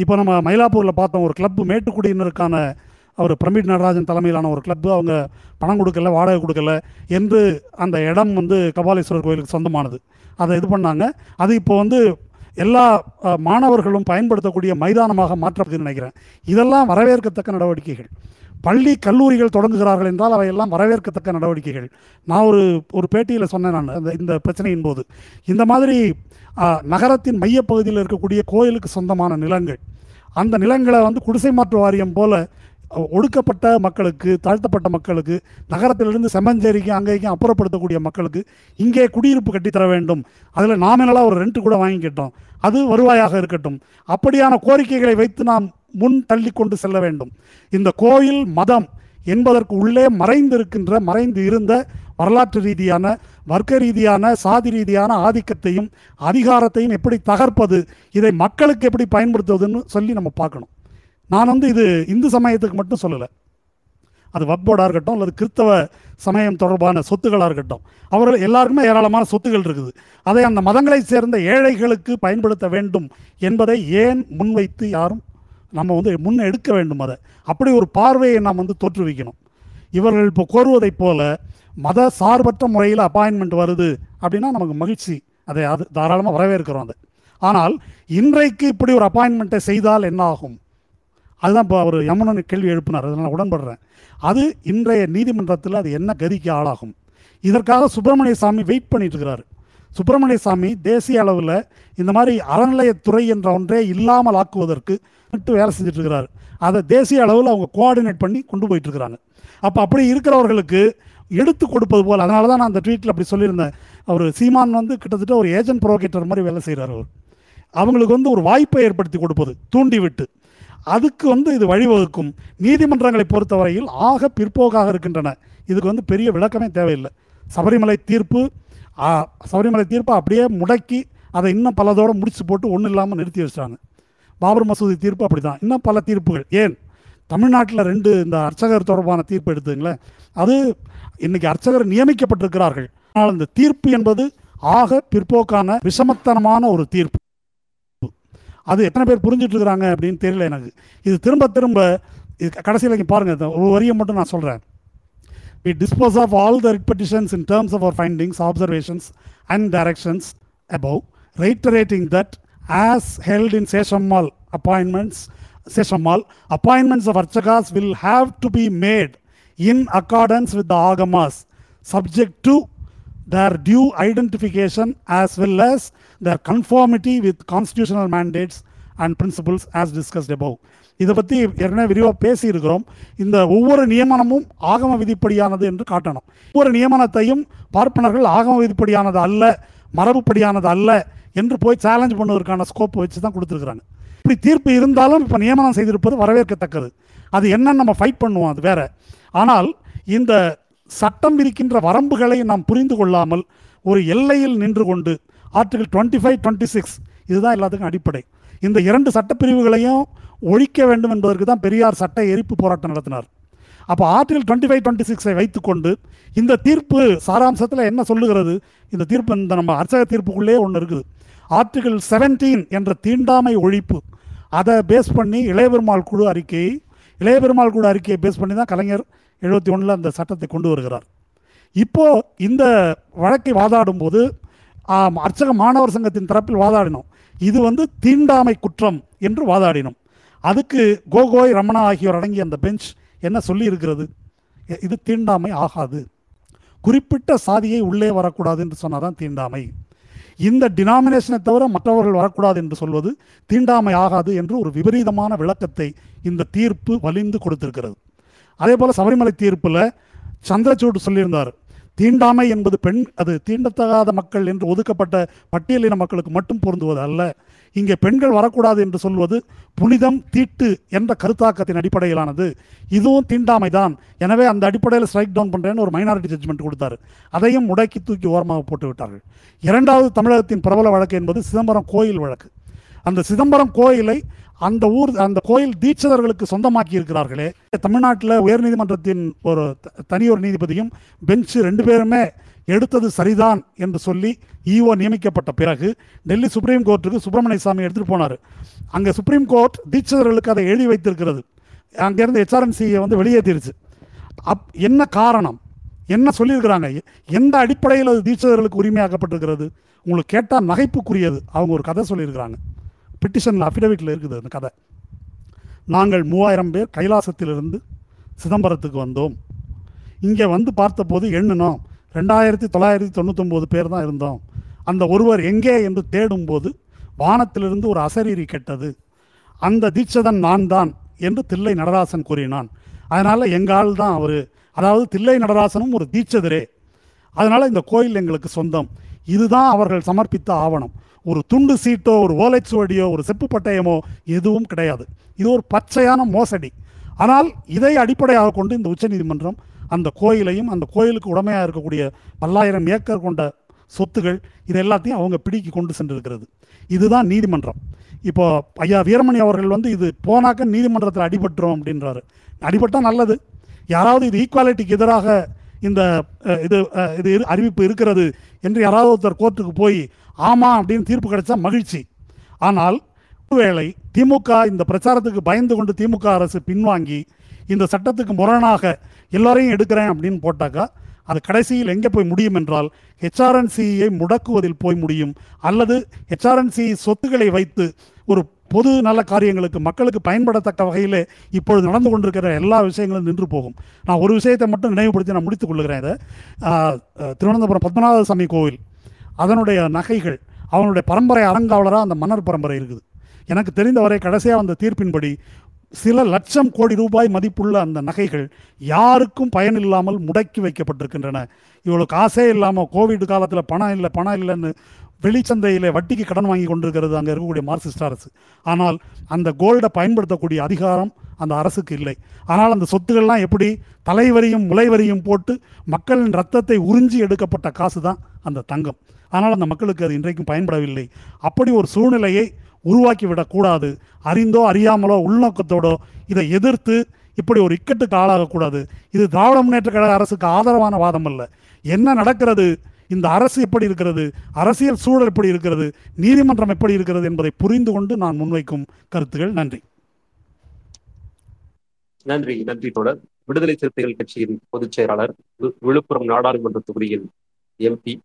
இப்போ நம்ம மயிலாப்பூரில் பார்த்தோம் ஒரு கிளப் மேட்டுக்குடியினருக்கான அவர் பிரமிட் நடராஜன் தலைமையிலான ஒரு கிளப்பு அவங்க பணம் கொடுக்கல வாடகை கொடுக்கல என்று அந்த இடம் வந்து கபாலீஸ்வரர் கோயிலுக்கு சொந்தமானது. அதை இது பண்ணாங்க. அது இப்போ வந்து எல்லா மாணவர்களும் பயன்படுத்தக்கூடிய மைதானமாக மாற்றப்படுதுன்னு நினைக்கிறேன். இதெல்லாம் வரவேற்கத்தக்க நடவடிக்கைகள். பள்ளி கல்லூரிகள் தொடங்குகிறார்கள் என்றால் அவையெல்லாம் வரவேற்கத்தக்க நடவடிக்கைகள். நான் ஒரு ஒரு பேட்டியில் சொன்னேன் நான் அந்த இந்த பிரச்சனையின் போது. இந்த மாதிரி நகரத்தின் மையப்பகுதியில் இருக்கக்கூடிய கோயிலுக்கு சொந்தமான நிலங்கள் அந்த நிலங்களை வந்து குடிசை மாற்று வாரியம் போல ஒடுக்கப்பட்ட மக்களுக்கு தாழ்த்தப்பட்ட மக்களுக்கு நகரத்திலிருந்து செம்மஞ்சேரிக்கும் அங்கேயும் அப்புறப்படுத்தக்கூடிய மக்களுக்கு இங்கே குடியிருப்பு கட்டித்தர வேண்டும். அதில் நாமினலாக ஒரு ரெண்ட் கூட வாங்கிக்கிட்டோம் அது வருவாயாக இருக்கட்டும். அப்படியான கோரிக்கைகளை வைத்து நாம் முன் தள்ளி கொண்டு செல்ல வேண்டும். இந்த கோயில் மதம் என்பதற்கு உள்ளே மறைந்து இருக்கின்ற மறைந்து இருந்த வரலாற்று ரீதியான வர்க்க ரீதியான சாதி ரீதியான ஆதிக்கத்தையும் அதிகாரத்தையும் எப்படி தகர்ப்பது இதை மக்களுக்கு எப்படி பயன்படுத்துவதுன்னு சொல்லி நம்ம பார்க்கணும். நான் வந்து இது இந்து சமயத்துக்கு மட்டும் சொல்லலை. அது வப்போடாக இருக்கட்டும் அல்லது கிறிஸ்தவ சமயம் தொடர்பான சொத்துக்களாக இருக்கட்டும். அவர்கள் எல்லாருக்குமே ஏராளமான சொத்துகள் இருக்குது. அதை அந்த மதங்களைச் சேர்ந்த ஏழைகளுக்கு பயன்படுத்த வேண்டும் என்பதை ஏன் முன்வைத்து யாரும் நம்ம வந்து முன்னே எடுக்க வேண்டும் அதை? அப்படி ஒரு பார்வையை நாம் வந்து தோற்றுவிக்கணும். இவர்கள் இப்போ கோருவதைப் போல மத சார்பற்ற முறையில் அப்பாயின்மெண்ட் வருது அப்படின்னா நமக்கு மகிழ்ச்சி. அதை அது தாராளமாக வரவேற்கிறோம் அதை. ஆனால் இன்றைக்கு இப்படி ஒரு அப்பாயின்மெண்ட்டை செய்தால் என்ன ஆகும்? அதுதான் இப்போ அவர் யமுனன் கேள்வி எழுப்பினார். அதனால் உடன்படுறேன். அது இன்றைய நீதிமன்றத்தில் அது என்ன கதிக்கு ஆளாகும்? இதற்காக சுப்பிரமணிய சாமி வெயிட் பண்ணிட்டு இருக்கிறாரு சுப்பிரமணிய சாமி தேசிய அளவில் இந்த மாதிரி அறநிலையத்துறை என்ற ஒன்றே இல்லாமல் ஆக்குவதற்கு விட்டு வேலை செஞ்சுட்டு இருக்கிறாரு அதை தேசிய அளவில் அவங்க கோஆர்டினேட் பண்ணி கொண்டு போயிட்டு இருக்கிறாங்க அப்போ அப்படி இருக்கிறவர்களுக்கு எடுத்து கொடுப்பது போல் அதனால தான் நான் அந்த ட்வீட்டில் அப்படி சொல்லியிருந்தேன். அவர் சீமான் வந்து கிட்டத்தட்ட ஒரு ஏஜென்ட் ப்ரோகேட்டர் மாதிரி வேலை செய்கிறார் அவர். அவங்களுக்கு வந்து ஒரு வாய்ப்பை ஏற்படுத்தி கொடுப்பது தூண்டி விட்டு அதுக்கு வந்து இது வழிவகுக்கும். நீதிமன்றங்களை பொறுத்தவரையில் ஆக பிற்போக்காக இருக்கின்றன. இதுக்கு வந்து பெரிய விளக்கமே தேவையில்லை. சபரிமலை தீர்ப்பு சபரிமலை தீர்ப்பை அப்படியே முடக்கி அதை இன்னும் பலதோடு முடிச்சு போட்டு ஒன்றும் இல்லாமல் நிறுத்தி வச்சிட்டாங்க. பாபர் மசூதி தீர்ப்பு அப்படி தான் இன்னும் பல தீர்ப்புகள். ஏன்? தமிழ்நாட்டில் ரெண்டு இந்த அர்ச்சகர் தொடர்பான தீர்ப்பு எடுத்துங்களேன் அது இன்னைக்கு அர்ச்சகர் நியமிக்கப்பட்டிருக்கிறார்கள். ஆனால் இந்த தீர்ப்பு என்பது ஆக பிற்போக்கான விஷமத்தனமான ஒரு தீர்ப்பு. அது எத்தனை பேர் புரிஞ்சுட்டு இருக்கிறாங்க அப்படின்னு தெரியல எனக்கு இது திரும்ப திரும்ப இது கடைசியில் இங்கே பாருங்க இந்த ஒரு வரியை மட்டும் நான் சொல்கிறேன் we dispose of all the writ petitions in terms of our findings, observations, and directions above, reiterating that as held in Seshamal appointments, Seshamal, appointments of Archakas will have to be made in accordance with the Agamas, subject to their due identification as well as their conformity with constitutional mandates and principles as discussed above. இதை பற்றி ஏற்கனவே விரிவாக பேசியிருக்கிறோம். இந்த ஒவ்வொரு நியமனமும் ஆகம விதிப்படியானது என்று காட்டணும். ஒவ்வொரு நியமனத்தையும் பார்ப்பனர்கள் ஆகம விதிப்படியானது அல்ல மரபுப்படியானது அல்ல என்று போய் சேலஞ்ச் பண்ணுவதற்கான ஸ்கோப் வச்சு தான் கொடுத்துருக்குறாங்க. இப்படி தீர்ப்பு இருந்தாலும் இப்போ நியமனம் செய்திருப்பது வரவேற்கத்தக்கது. அது என்னன்னு நம்ம ஃபைட் பண்ணுவோம் அது வேற. ஆனால் இந்த சட்டம் இருக்கின்ற வரம்புகளை நாம் புரிந்து கொள்ளாமல் ஒரு எல்லையில் நின்று கொண்டு article twenty five twenty six இதுதான் எல்லாத்துக்கும் அடிப்படை. இந்த இரண்டு சட்டப்பிரிவுகளையும் ஒழிக்க வேண்டும் என்பதற்கு தான் பெரியார் சட்ட எரிப்பு போராட்டம் நடத்தினார். அப்போ ஆர்டிகல் டுவெண்ட்டி ஃபைவ் டுவெண்ட்டி சிக்ஸை வைத்துக்கொண்டு இந்த தீர்ப்பு சாராம்சத்தில் என்ன சொல்லுகிறது? இந்த தீர்ப்பு இந்த நம்ம அர்ச்சக தீர்ப்புக்குள்ளே ஒன்று இருக்குது. ஆர்டிகல் செவன்டீன் என்ற தீண்டாமை ஒழிப்பு. அதை பேஸ் பண்ணி இளையபெருமாள் குழு அறிக்கையை இளையபெருமாள் குழு அறிக்கையை பேஸ் பண்ணி தான் கலைஞர் எழுபத்தி ஒன்றில் அந்த சட்டத்தை கொண்டு வருகிறார். இப்போது இந்த வழக்கை வாதாடும் போது அர்ச்சக மாணவர் சங்கத்தின் தரப்பில் வாதாடினோம். இது வந்து தீண்டாமை குற்றம் என்று வாதாடினோம். அதுக்கு கோகோய் ரமணா ஆகியோர் அடங்கிய அந்த பெஞ்ச் என்ன சொல்லி இருக்கிறது இது தீண்டாமை ஆகாது. குறிப்பிட்ட சாதியை உள்ளே வரக்கூடாது என்று சொன்னாதான் தீண்டாமை. இந்த டினாமினேஷனை தவிர மற்றவர்கள் வரக்கூடாது என்று சொல்வது தீண்டாமை ஆகாது என்று ஒரு விபரீதமான விளக்கத்தை இந்த தீர்ப்பு வலிந்து கொடுத்திருக்கிறது. அதே போல் சபரிமலை தீர்ப்பில் சந்திரசூட் சொல்லியிருந்தார். தீண்டாமை என்பது பெண் அது தீண்டத்தகாத மக்கள் என்று ஒதுக்கப்பட்ட பட்டியலின மக்களுக்கு மட்டும் பொருந்துவது அல்ல. இங்கே பெண்கள் வரக்கூடாது என்று சொல்வது புனிதம் தீட்டு என்ற கருத்தாக்கத்தின் அடிப்படையிலானது. இதுவும் தீண்டாமை தான். எனவே அந்த அடிப்படையில் ஸ்ட்ரைக் டவுன் பண்ணுறேன்னு ஒரு மைனாரிட்டி ஜட்ஜ்மெண்ட் கொடுத்தாரு. அதையும் முடக்கி தூக்கி ஓரமாக போட்டு விட்டார்கள். இரண்டாவது தமிழகத்தின் பிரபல வழக்கு என்பது சிதம்பரம் கோயில் வழக்கு. அந்த சிதம்பரம் கோயிலை அந்த ஊர் அந்த கோயில் தீட்சிதர்களுக்கு சொந்தமாக்கி இருக்கிறார்களே தமிழ்நாட்டில் உயர்நீதிமன்றத்தின் ஒரு த- நீதிபதியும் பெஞ்சு ரெண்டு பேருமே எடுத்தது சரிதான் என்று சொல்லி இஓ நியமிக்கப்பட்ட பிறகு டெல்லி சுப்ரீம் கோர்ட்டுக்கு சுப்பிரமணிய சாமி எடுத்துகிட்டு போனார். அங்கே சுப்ரீம் கோர்ட் தீட்சிதர்களுக்கு அதை எழுதி வைத்திருக்கிறது. அங்கேருந்து ஹெச்ஆர்என்சியை வந்து வெளியேற்றிருச்சு. அப் என்ன காரணம்? என்ன சொல்லியிருக்கிறாங்க? எந்த அடிப்படையில் அது தீட்சிதர்களுக்கு உரிமையாக்கப்பட்டிருக்கிறது? உங்களுக்கு கேட்டால் நகைப்புக்குரியது. அவங்க ஒரு கதை சொல்லியிருக்கிறாங்க. பிட்டிஷனில் அஃபிடவிட்டில் இருக்குது அந்த கதை. நாங்கள் மூவாயிரம் பேர் கைலாசத்திலிருந்து சிதம்பரத்துக்கு வந்தோம். இங்கே வந்து பார்த்தபோது எண்ணினோம். ரெண்டாயிரத்தி தொள்ளாயிரத்தி தொண்ணூத்தொம்பது பேர் தான் இருந்தோம். அந்த ஒருவர் எங்கே என்று தேடும்போது வானத்திலிருந்து ஒரு அசரீரி கெட்டது. அந்த தீட்சதன் நான் தான் என்று தில்லை நடராசன் கூறினான். அதனால் எங்கள் தான் அவர். அதாவது தில்லை நடராசனும் ஒரு தீட்சதரே. அதனால் இந்த கோயில் எங்களுக்கு சொந்தம். இதுதான் அவர்கள் சமர்ப்பித்த ஆவணம். ஒரு துண்டு சீட்டோ ஒரு ஓலைச்சுவடியோ ஒரு செப்பு பட்டயமோ எதுவும் கிடையாது. இது ஒரு பச்சையான மோசடி. ஆனால் இதை அடிப்படையாக கொண்டு இந்த உச்சநீதிமன்றம் அந்த கோயிலையும் அந்த கோயிலுக்கு உடமையாக இருக்கக்கூடிய பல்லாயிரம் ஏக்கர் கொண்ட சொத்துகள் இது எல்லாத்தையும் அவங்க பிடிக்கி கொண்டு சென்றிருக்கிறது. இதுதான் நீதிமன்றம். இப்போ ஐயா வீரமணி அவர்கள் வந்து இது போனாக்க நீதிமன்றத்தில் அடிபட்டுரும் அப்படின்றாரு. அடிபட்டால் நல்லது. யாராவது இது ஈக்குவாலிட்டிக்கு எதிராக இந்த இது இது இரு- அறிவிப்பு இருக்கிறது என்று யாராவது ஒருத்தர் கோர்ட்டுக்கு போய் ஆமாம் அப்படின்னு தீர்ப்பு கிடைச்சா மகிழ்ச்சி. ஆனால் ஒருவேளை திமுக இந்த பிரச்சாரத்துக்கு பயந்து கொண்டு திமுக அரசு பின்வாங்கி இந்த சட்டத்துக்கு முரணாக எல்லாரையும் எடுக்கிறேன் அப்படின்னு போட்டாக்கா அது கடைசியில் எங்கே போய் முடியும் என்றால் ஹெச்ஆர்என்சியை முடக்குவதில் போய் முடியும். அல்லது ஹெச்ஆர்என்சி சொத்துக்களை வைத்து ஒரு பொது நல்ல காரியங்களுக்கு மக்களுக்கு பயன்படத்தக்க வகையில் இப்பொழுது நடந்து கொண்டிருக்கிற எல்லா விஷயங்களும் நின்று போகும். நான் ஒரு விஷயத்தை மட்டும் நினைவுபடுத்தி நான் முடித்துக் கொள்கிறேன் இதை. திருவனந்தபுரம் பத்மநாத சாமி கோவில். அதனுடைய நகைகள் அவனுடைய பரம்பரை அறங்காவலராக அந்த மன்னர் பரம்பரை இருக்குது. எனக்கு தெரிந்தவரை கடைசியாக அந்த தீர்ப்பின்படி சில லட்சம் கோடி ரூபாய் மதிப்புள்ள அந்த நகைகள் யாருக்கும் பயனில்லாமல் முடக்கி வைக்கப்பட்டிருக்கின்றன. இவ்வளோ காசே இல்லாமல் கோவிட் காலத்தில் பணம் இல்லை பணம் இல்லைன்னு வெளிச்சந்தையில் வட்டிக்கு கடன் வாங்கி கொண்டிருக்கிறது அங்கே இருக்கக்கூடிய மார்க்சிஸ்ட் அரசு. ஆனால் அந்த கோல்டை பயன்படுத்தக்கூடிய அதிகாரம் அந்த அரசுக்கு இல்லை. ஆனால் அந்த சொத்துக்கள்லாம் எப்படி தலைவரியும் முளைவரியும் போட்டு மக்களின் ரத்தத்தை உறிஞ்சி எடுக்கப்பட்ட காசு தான் அந்த தங்கம். ஆனால் அந்த மக்களுக்கு அது இன்றைக்கும் பயன்படவில்லை. அப்படி ஒரு சூழ்நிலையை உருவாக்கி விடக்கூடாது அறிந்தோ அறியாமலோ உள்நோக்கத்தோடோ இதை எதிர்த்து இப்படி ஒரு இக்கட்டுக்கு ஆளாகக்கூடாது இது திராவிட முன்னேற்ற கழக அரசுக்கு ஆதரவான வாதம் அல்ல. என்ன நடக்கிறது? இந்த அரசு எப்படி இருக்கிறது? அரசியல் சூழல் எப்படி இருக்கிறது? நீதிமன்றம் எப்படி இருக்கிறது என்பதை புரிந்து கொண்டு நான் முன்வைக்கும் கருத்துகள் நன்றி. நன்றி நன்றி தொடர் விடுதலை சிறுத்தைகள் கட்சியின் பொதுச் செயலாளர் விழுப்புரம் நாடாளுமன்ற தொகுதியில் எம்பி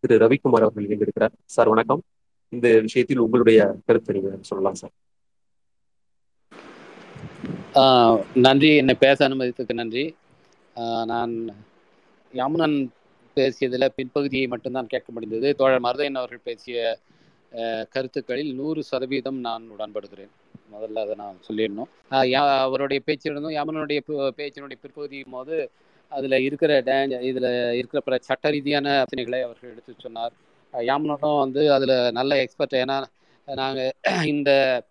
திரு ரவிக்குமார் அவர்கள் இணைந்திருக்கிறார். சார் வணக்கம். இந்த விஷயத்தில் உங்களுடைய கருத்தை நீங்க சொல்லலாம் சார். ஆஹ் நன்றி. என்னை பேச அனுமதித்ததுக்கு நன்றி. ஆஹ் நான் யமுனன் பேசியதில் பின்பகுதியை மட்டும்தான் கேட்க முடிந்தது. தோழர் மருதையன் அவர்கள் பேசிய கருத்துக்களில் நூறு சதவீதம் நான் உடன்படுகிறேன். முதல்ல அதை நான் சொல்லிடணும். யா- அவருடைய பேச்சிலிருந்தும் யமனுடைய பேச்சினுடைய பிற்பகுதியும் போது அதில் இருக்கிற டேஞ்ச் இதில் இருக்கிற பிற சட்ட ரீதியான பிரச்சனைகளை அவர்கள் எடுத்து சொன்னார். ஆஹ் வந்து அதில் நல்ல எக்ஸ்பர்ட் ஏன்னா நாங்கள் இந்த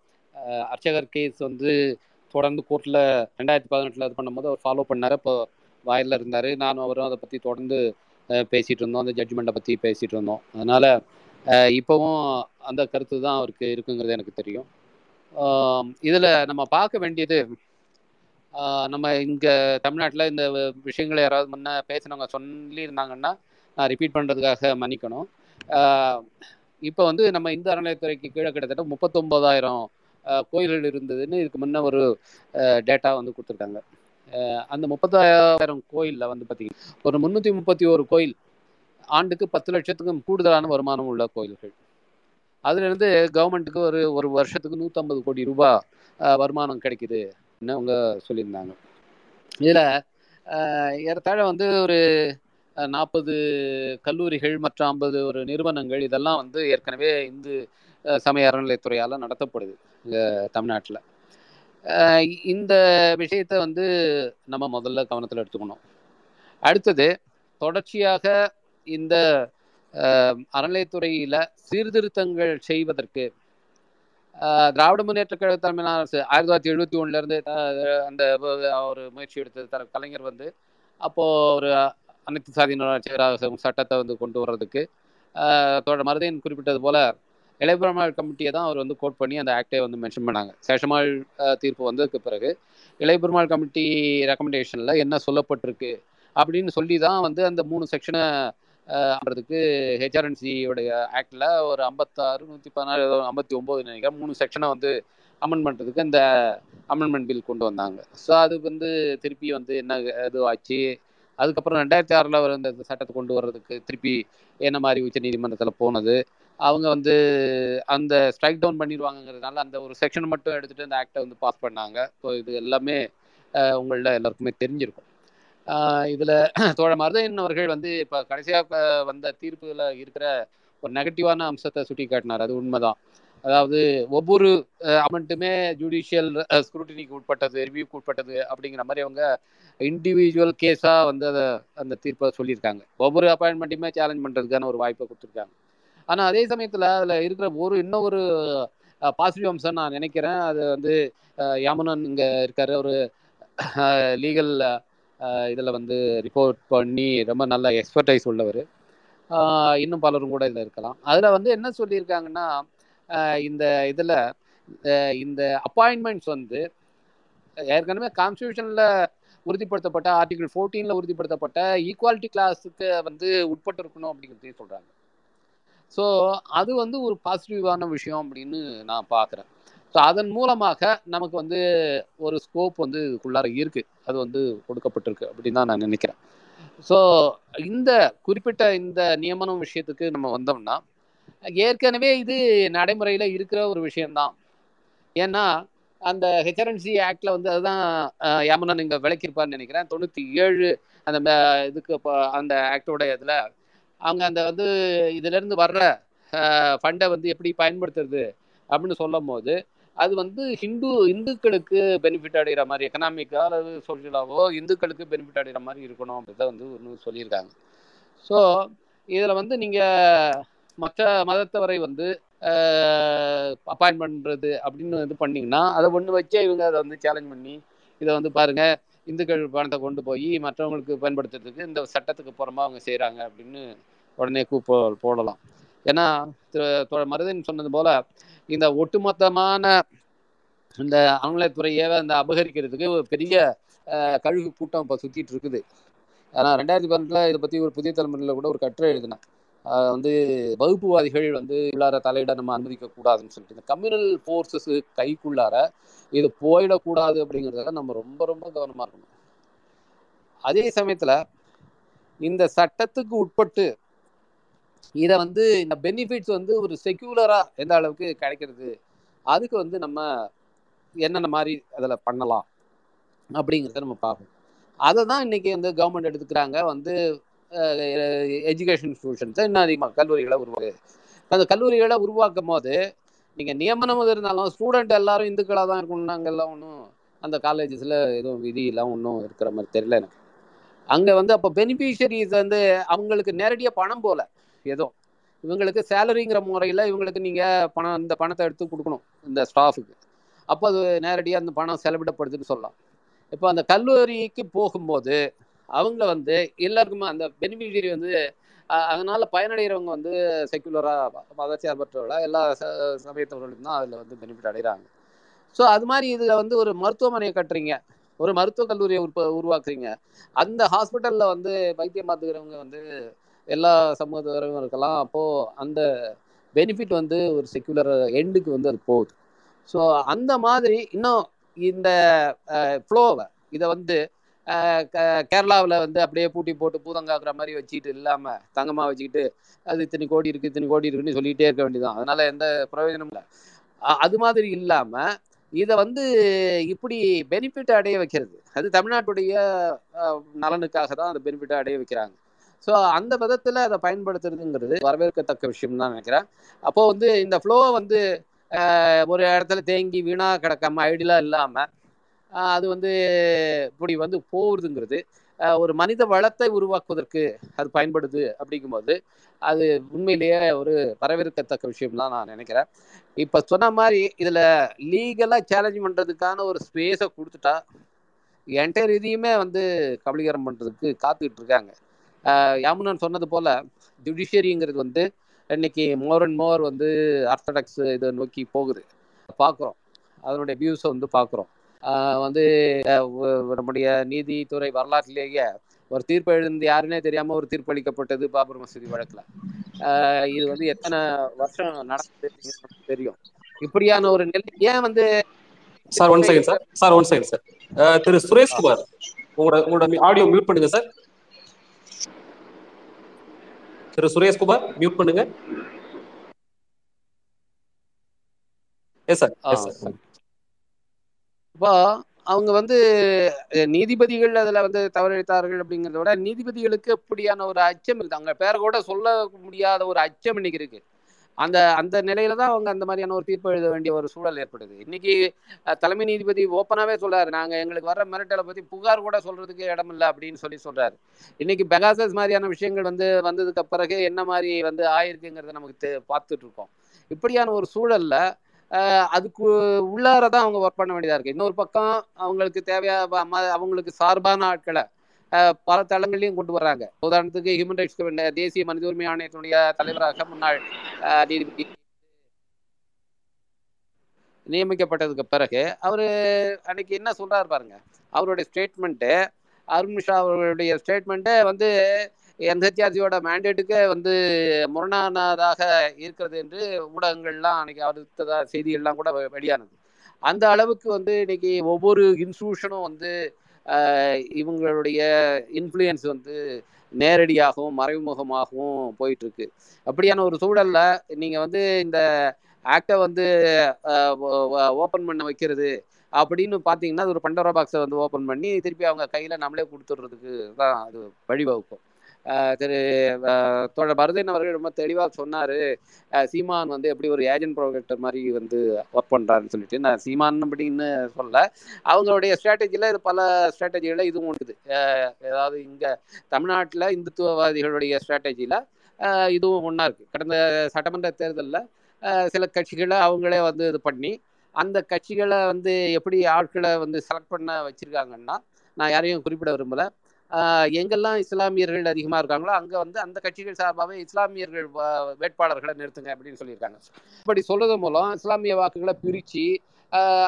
அர்ச்சகர் கேஸ் வந்து தொடர்ந்து கோர்ட்டில் ரெண்டாயிரத்தி பதினெட்டில் இது பண்ணும்போது அவர் ஃபாலோ பண்ணார். இப்போ வாயில் இருந்தார். நானும் அவரும் அதை பற்றி தொடர்ந்து அஹ், பேசிட்டு இருந்தோம். அந்த ஜட்ஜ்மெண்ட்டை பற்றி பேசிட்டு இருந்தோம். அதனால் இப்போவும் அந்த கருத்து தான் அவருக்கு இருக்குங்கிறது எனக்கு தெரியும். இதில் நம்ம பார்க்க வேண்டியது நம்ம இங்கே தமிழ்நாட்டில் இந்த விஷயங்களை யாராவது முன்ன பேசினவங்க சொல்லியிருந்தாங்கன்னா நான் ரிப்பீட் பண்ணுறதுக்காக மன்னிக்கணும். இப்போ வந்து நம்ம இந்து அறநிலையத்துறைக்கு கீழே கிட்டத்தட்ட முப்பத்தொம்போதாயிரம் கோயில்கள் இருந்ததுன்னு இதுக்கு முன்ன ஒரு டேட்டா வந்து கொடுத்துருக்காங்க. அந்த முப்பத்தாயிரம் கோயிலில் வந்து பார்த்தீங்கன்னா ஒரு முந்நூற்றி முப்பத்தி ஒரு கோயில் ஆண்டுக்கு பத்து லட்சத்துக்கும் கூடுதலான வருமானம் உள்ள கோயில்கள். அதுலேருந்து கவர்மெண்ட்டுக்கு ஒரு ஒரு வருஷத்துக்கு நூற்றம்பது கோடி ரூபா வருமானம் கிடைக்குது அவங்க சொல்லியிருந்தாங்க. இதில் ஏறத்தாழ வந்து ஒரு நாற்பது கல்லூரிகள் மற்ற ஐம்பது ஒரு நிறுவனங்கள் இதெல்லாம் வந்து ஏற்கனவே இந்து சமய அறநிலையத்துறையால் நடத்தப்படுது தமிழ்நாட்டில். இந்த விஷயத்தை வந்து நம்ம முதல்ல கவனத்தில் எடுத்துக்கணும். அடுத்தது தொடர்ச்சியாக இந்த அறநிலையத்துறையில சீர்திருத்தங்கள் செய்வதற்கு திராவிட முன்னேற்ற கழக தலைமையிலான அரசு ஆயிரத்தி தொள்ளாயிரத்தி எழுபத்தி ஒண்ணுல இருந்து அந்த ஒரு முயற்சி எடுத்த தர கலைஞர் வந்து அப்போ ஒரு அனைத்து சாதியினராக சட்டத்தை வந்து கொண்டு வர்றதுக்கு அஹ், தோழர் மருதையன் குறிப்பிட்டது போல இளையபெருமாள் கமிட்டியை தான் அவர் வந்து கோட் பண்ணி அந்த ஆக்டை வந்து மென்ஷன் பண்ணாங்க. சேஷமாள் தீர்ப்பு வந்ததுக்கு பிறகு இளையபெருமாள் கமிட்டி ரெக்கமெண்டேஷன்ல என்ன சொல்லப்பட்டிருக்கு அப்படின்னு சொல்லி தான் வந்து அந்த மூணு செக்ஷனை அப்படின்றதுக்கு ஹெச்ஆர்என்சியோடைய ஆக்டில் ஒரு ஐம்பத்தாறு நூற்றி பதினாறு ஐம்பத்தி ஒம்பது நினைக்கிறேன். மூணு செக்ஷனை வந்து அமெண்ட் பண்ணுறதுக்கு இந்த அமெண்ட்மெண்ட் பில் கொண்டு வந்தாங்க. ஸோ அது வந்து திருப்பி வந்து என்ன இதுவாச்சு? அதுக்கப்புறம் ரெண்டாயிரத்தி ஆறில் அவர் அந்த சட்டத்தை கொண்டு வர்றதுக்கு திருப்பி என்ன மாதிரி உச்ச நீதிமன்றத்தில் போனது? அவங்க வந்து அந்த ஸ்ட்ரைக் டவுன் பண்ணிடுவாங்கங்கிறதுனால அந்த ஒரு செக்ஷன் மட்டும் எடுத்துகிட்டு அந்த ஆக்டை வந்து பாஸ் பண்ணாங்க. ஸோ இது எல்லாமே உங்களில் எல்லாருக்குமே தெரிஞ்சிருக்கும். இதில் தோழ மருதையன் அவர்கள் வந்து இப்போ கடைசியாக வந்த தீர்ப்புல இருக்கிற ஒரு நெகட்டிவான அம்சத்தை சுட்டி காட்டினார் அது உண்மைதான். அதாவது ஒவ்வொரு அமெண்ட்டுமே ஜுடிஷியல் ஸ்க்ரூட்டினிக்கு உட்பட்டது ரிவ்யூக்கு உட்பட்டது அப்படிங்கிற மாதிரி அவங்க இண்டிவிஜுவல் கேஸாக வந்து அதை அந்த தீர்ப்பை சொல்லியிருக்காங்க. ஒவ்வொரு அப்பாயின்மெண்ட்டுமே சேலஞ்ச் பண்ணுறதுக்கான ஒரு வாய்ப்பை கொடுத்துருக்காங்க. ஆனால் அதே சமயத்தில் அதில் இருக்கிற ஒரு இன்னும் ஒரு பாசிட்டிவ் அம்சம் நான் நினைக்கிறேன். அது வந்து யாமுனன் இங்கே இருக்கார். ஒரு லீகல் இதில் வந்து ரிப்போர்ட் பண்ணி ரொம்ப நல்ல எக்ஸ்பர்டைஸ் உள்ளவர். இன்னும் பலரும் கூட இதில் இருக்கலாம். அதில் வந்து என்ன சொல்லியிருக்காங்கன்னா இந்த இதில் இந்த அப்பாயின்மெண்ட்ஸ் வந்து ஏற்கனவே கான்ஸ்டியூஷனில் உறுதிப்படுத்தப்பட்ட ஆர்டிகிள் ஃபோர்டீனில் உறுதிப்படுத்தப்பட்ட ஈக்குவாலிட்டி கிளாஸுக்கு வந்து உட்பட்டு இருக்கணும் அப்படிங்கிறதையும் சொல்கிறாங்க ஸோ அது வந்து ஒரு பாசிட்டிவான விஷயம் அப்படின்னு நான் பார்க்குறேன். ஸோ அதன் மூலமாக நமக்கு வந்து ஒரு ஸ்கோப் வந்து இதுக்குள்ளார இருக்கு. அது வந்து கொடுக்கப்பட்டிருக்கு அப்படின்னு தான் நான் நினைக்கிறேன். ஸோ இந்த குறிப்பிட்ட இந்த நியமனம் விஷயத்துக்கு நம்ம வந்தோம்னா ஏற்கனவே இது நடைமுறையில் இருக்கிற ஒரு விஷயம்தான். ஏன்னா அந்த ஹெச்ஆர்என்சி ஆக்டில் வந்து அதுதான் யாமனன் இங்கே விளக்கியிருப்பார்னு நினைக்கிறேன். தொண்ணூற்றி ஏழு அந்த இதுக்கு இப்போ அந்த ஆக்டோட இதில் அவங்க அந்த வந்து இதுலேருந்து வர்ற ஃபண்டை வந்து எப்படி பயன்படுத்துறது அப்படின்னு சொல்லும் போது அது வந்து ஹிந்து இந்துக்களுக்கு பெனிஃபிட் அடைகிற மாதிரி எக்கனாமிக்கா அல்லது சோஷியலாவோ இந்துக்களுக்கு பெனிஃபிட் அடைகிற மாதிரி இருக்கணும் அப்படின்றத வந்து ஒன்று சொல்லியிருக்காங்க. ஸோ இதில் வந்து நீங்கள் மற்ற மதத்தவரை வந்து அப்பாயின்ட் பண்ணுறது அப்படின்னு இது பண்ணிங்கன்னா அதை ஒன்று வச்சே இவங்க அதை வந்து சேலஞ்ச் பண்ணி இதை வந்து பாருங்கள் இந்துக்கள் பணத்தை கொண்டு போய் மற்றவங்களுக்கு பயன்படுத்துறதுக்கு இந்த சட்டத்துக்கு புறமா அவங்க செய்கிறாங்க அப்படின்னு உடனே கூப்ப போடலாம். ஏன்னா மருதன் சொன்னது போல இந்த ஒட்டுமொத்தமான இந்த அறநிலையத்துறையை அந்த அபகரிக்கிறதுக்கு ஒரு பெரிய கழுகு கூட்டம் இப்போ சுற்றிட்டு இருக்குது. ஆனால் ரெண்டாயிரத்தி பதினெட்டில் இதை பற்றி ஒரு புதிய தலைமுறையில் கூட ஒரு கட்டுரை எழுதினேன். வந்து வகுப்புவாதிகள் வந்து உள்ளார தலையிட நம்ம அனுமதிக்க கூடாதுன்னு சொல்லிட்டு இந்த கம்யூனல் ஃபோர்ஸஸ் கைக்குள்ளார இது போயிடக்கூடாது அப்படிங்கிறதுல நம்ம ரொம்ப ரொம்ப கவனமாக இருக்கணும். அதே சமயத்தில் இந்த சட்டத்துக்கு உட்பட்டு இதை வந்து இந்த பெனிஃபிட்ஸ் வந்து ஒரு செக்யூலராக எந்த அளவுக்கு கிடைக்கிறது? அதுக்கு வந்து நம்ம என்னென்ன மாதிரி அதில் பண்ணலாம்? அப்படிங்கிறத நம்ம பார்ப்போம். அதை தான் இன்றைக்கி வந்து கவர்மெண்ட் எடுத்துக்கிறாங்க. வந்து எஜுகேஷன் இன்ஸ்டியூஷன்ஸை இன்னும் அதிகமாக கல்லூரிகளை உருவாக்கு அந்த கல்லூரிகளை உருவாக்கும் போது நீங்கள் நியமனம் இருந்தாலும் ஸ்டூடெண்ட் எல்லாரும் இந்துக்களாக தான் இருக்கணும் நாங்கள்லாம் ஒன்றும் அந்த காலேஜஸில் எதுவும் விதியெல்லாம் ஒன்றும் இருக்கிற மாதிரி தெரியல எனக்கு. அங்கே வந்து அப்போ பெனிஃபிஷரிஸ் வந்து அவங்களுக்கு நேரடியாக பணம் போல. ஏதோ. இவங்களுக்கு சேலரிங்கிற முறையில் இவங்களுக்கு நீங்கள் பணம் இந்த பணத்தை எடுத்து கொடுக்கணும் இந்த ஸ்டாஃபுக்கு. அப்போ அது நேரடியாக அந்த பணம் செலவிடப்படுதுன்னு சொல்லலாம். இப்போ அந்த கல்லூரிக்கு போகும்போது அவங்கள வந்து எல்லாருக்குமே அந்த பெனிஃபிஷரி வந்து அதனால பயனடைகிறவங்க வந்து செக்குலராக மதச்சார்பற்றவர்களாக எல்லா சமயத்தவர்களுக்கும் தான் அதில் வந்து பெனிஃபிட் அடைகிறாங்க. ஸோ அது மாதிரி இதில் வந்து ஒரு மருத்துவமனையை கட்டுறீங்க. ஒரு மருத்துவக் கல்லூரியை உற்ப உருவாக்குறீங்க. அந்த ஹாஸ்பிட்டலில் வந்து வைத்தியம் பார்த்துக்கிறவங்க வந்து எல்லா சமூகத்தினரும் இருக்கலாம். அப்போது அந்த பெனிஃபிட் வந்து ஒரு செக்குலர் எண்டுக்கு வந்து அது போகுது. ஸோ அந்த மாதிரி இன்னும் இந்த ஃப்ளோவை இதை வந்து கேரளாவில் வந்து அப்படியே பூட்டி போட்டு பூதங்காக்குற மாதிரி வச்சுக்கிட்டு இல்லாமல் தங்கமாக வச்சுக்கிட்டு அது இத்தனை கோடி இருக்குது இத்தனை கோடி இருக்குன்னு சொல்லிகிட்டே இருக்க வேண்டியதான் அதனால் எந்த பிரயோஜனமும் இல்லை. அது மாதிரி இல்லாமல் இதை வந்து இப்படி பெனிஃபிட் அடைய வைக்கிறது. அது தமிழ்நாட்டுடைய நலனுக்காக தான் அந்த பெனிஃபிட்டை அடைய வைக்கிறாங்க. ஸோ அந்த விதத்தில் அதை பயன்படுத்துறதுங்கிறது வரவேற்கத்தக்க விஷயம் தான் நினைக்கிறேன். அப்போ வந்து இந்த ஃப்ளோவை வந்து ஒரு இடத்துல தேங்கி வீணாக கிடக்காம ஐடியலாக இல்லாமல் அது வந்து இப்படி வந்து போகுதுங்கிறது ஒரு மனித வளத்தை உருவாக்குவதற்கு அது பயன்படுது அப்படிங்கும்போது அது உண்மையிலேயே ஒரு வரவேற்கத்தக்க விஷயம் தான் நான் நினைக்கிறேன். இப்போ சொன்ன மாதிரி இதில் லீகலாக சேலஞ்ச் பண்ணுறதுக்கான ஒரு ஸ்பேஸை கொடுத்துட்டா என்டையர் இதையுமே வந்து கபலீகரம் பண்ணுறதுக்கு காத்துக்கிட்டு இருக்காங்க. யாமுனன் சொன்னது போல ஜுடிஷியரிங்கிறது வந்து இன்னைக்கு மோர் அண்ட் மோர் வந்து ஆர்த்தடாக்ஸ் இதை நோக்கி போகுது. பார்க்குறோம். அதனுடைய வியூஸை வந்து பார்க்குறோம். வந்து ஆஹ் நம்முடைய நீதித்துறை வரலாற்றிலேயே ஒரு தீர்ப்பு எழுந்து யாருன்னே தெரியாம ஒரு தீர்ப்பு அளிக்கப்பட்டது பாபர் மசூதி வழக்குல. ஆஹ் இது வந்து எத்தனை வருஷம் நடந்தது தெரியும். இப்படியான ஒரு நிலை ஏன் வந்து sir one second sir. Sir one second sir. திரு சுரேஷ்குமார் உங்களோட உங்களோட ஆடியோ மியூட் பண்ணுங்க சார். திரு சுரேஷ்குமார் மியூட் பண்ணுங்க. Yes sir yes sir. இப்போ அவங்க வந்து நீதிபதிகள் அதுல வந்து தவறளித்தார்கள் அப்படிங்கிறத விட நீதிபதிகளுக்கு அப்படியான ஒரு அச்சம் இருக்குது? அவங்க பேரை கூட சொல்ல முடியாத ஒரு அச்சம் இன்னைக்கு இருக்கு. அந்த அந்த நிலையில தான் அவங்க அந்த மாதிரியான ஒரு தீர்ப்பு எழுத வேண்டிய ஒரு சூழல் ஏற்படுது இன்னைக்கு தலைமை நீதிபதி ஓப்பனாவே சொல்றாரு. நாங்க எங்களுக்கு வர மிரட்டலை பத்தி புகார் கூட சொல்றதுக்கு இடம் இல்லை அப்படின்னு சொல்லி சொல்றாரு. இன்னைக்கு பெகாசஸ் மாதிரியான விஷயங்கள் வந்து வந்ததுக்கு பிறகு என்ன மாதிரி வந்து ஆயிருக்குங்கிறத நமக்கு பார்த்துட்டு இருக்கோம். இப்படியான ஒரு சூழல்ல அதுக்கு உள்ளார தான் அவங்க ஒர்க் பண்ண வேண்டியதா இருக்கு. இன்னொரு பக்கம் அவங்களுக்கு தேவையா ம- அவங்களுக்கு சார்பான ஆட்களை பல தளங்களையும் கொண்டு வர்றாங்க. உதாரணத்துக்கு ஹியூமன் ரைட்ஸ் தேசிய மனித உரிமை ஆணையத்தினுடைய தலைவராக முன்னாள் அஹ், நீதிபதி நியமிக்கப்பட்டதுக்கு பிறகு அவரு அன்னைக்கு என்ன சொல்றாரு பாருங்க. அவருடைய ஸ்டேட்மெண்ட்டு அருண்மிஷா அவருடைய ஸ்டேட்மெண்ட்டு வந்து என்ஹெச்ஆர்சியோட மேண்டேட்டுக்கு வந்து முரணானதாக இருக்கிறது என்று ஊடகங்கள்லாம் அன்னைக்கு அடுத்ததாக செய்திகள்லாம் கூட வெளியானது. அந்த அளவுக்கு வந்து இன்னைக்கு ஒவ்வொரு இன்ஸ்டியூஷனும் வந்து இவங்களுடைய இன்ஃப்ளூயன்ஸ் வந்து நேரடியாகவும் மறைமுகமாகவும் போயிட்டு இருக்கு அப்படியான ஒரு சூழல்ல நீங்க வந்து இந்த ஆக்டை வந்து ஓப்பன் பண்ண வைக்கிறது அப்படின்னு பார்த்தீங்கன்னா அது ஒரு பண்டோரா பாக்ஸை வந்து ஓப்பன் பண்ணி திருப்பி அவங்க கையில் நம்மளே கொடுத்துட்றதுக்கு தான் அது வழிவகுக்கும். திரு தோழர் பரதன் அவர்கள் ரொம்ப தெளிவாக சொன்னார். சீமான் வந்து எப்படி ஒரு ஏஜென்ட் ப்ரோஜெக்டர் மாதிரி வந்து ஒர்க் பண்ணுறாருன்னு சொல்லிட்டு. நான் சீமான் அப்படின்னு சொல்ல அவங்களுடைய ஸ்ட்ராட்டஜியில் இது பல ஸ்ட்ராட்டஜிகளில் இதுவும் உண்டுது ஆஹ் அதாவது இங்கே தமிழ்நாட்டில் இந்துத்துவவாதிகளுடைய ஸ்ட்ராட்டஜியில் இதுவும் ஒன்றா இருக்குது கடந்த சட்டமன்ற தேர்தலில் சில கட்சிகளை அவங்களே வந்து இது பண்ணி அந்த கட்சிகளை வந்து எப்படி ஆட்களை வந்து செலக்ட் பண்ண வச்சுருக்காங்கன்னா நான் யாரையும் குறிப்பிட விரும்பல. எங்கெல்லாம் இஸ்லாமியர்கள் அதிகமாக இருக்காங்களோ அங்கே வந்து அந்த கட்சிகள் சார்பாகவே இஸ்லாமியர்கள் வேட்பாளர்களை நிறுத்துங்க அப்படின்னு சொல்லியிருக்காங்க. இப்படி சொல்றது மூலம் இஸ்லாமிய வாக்குகளை பிரித்து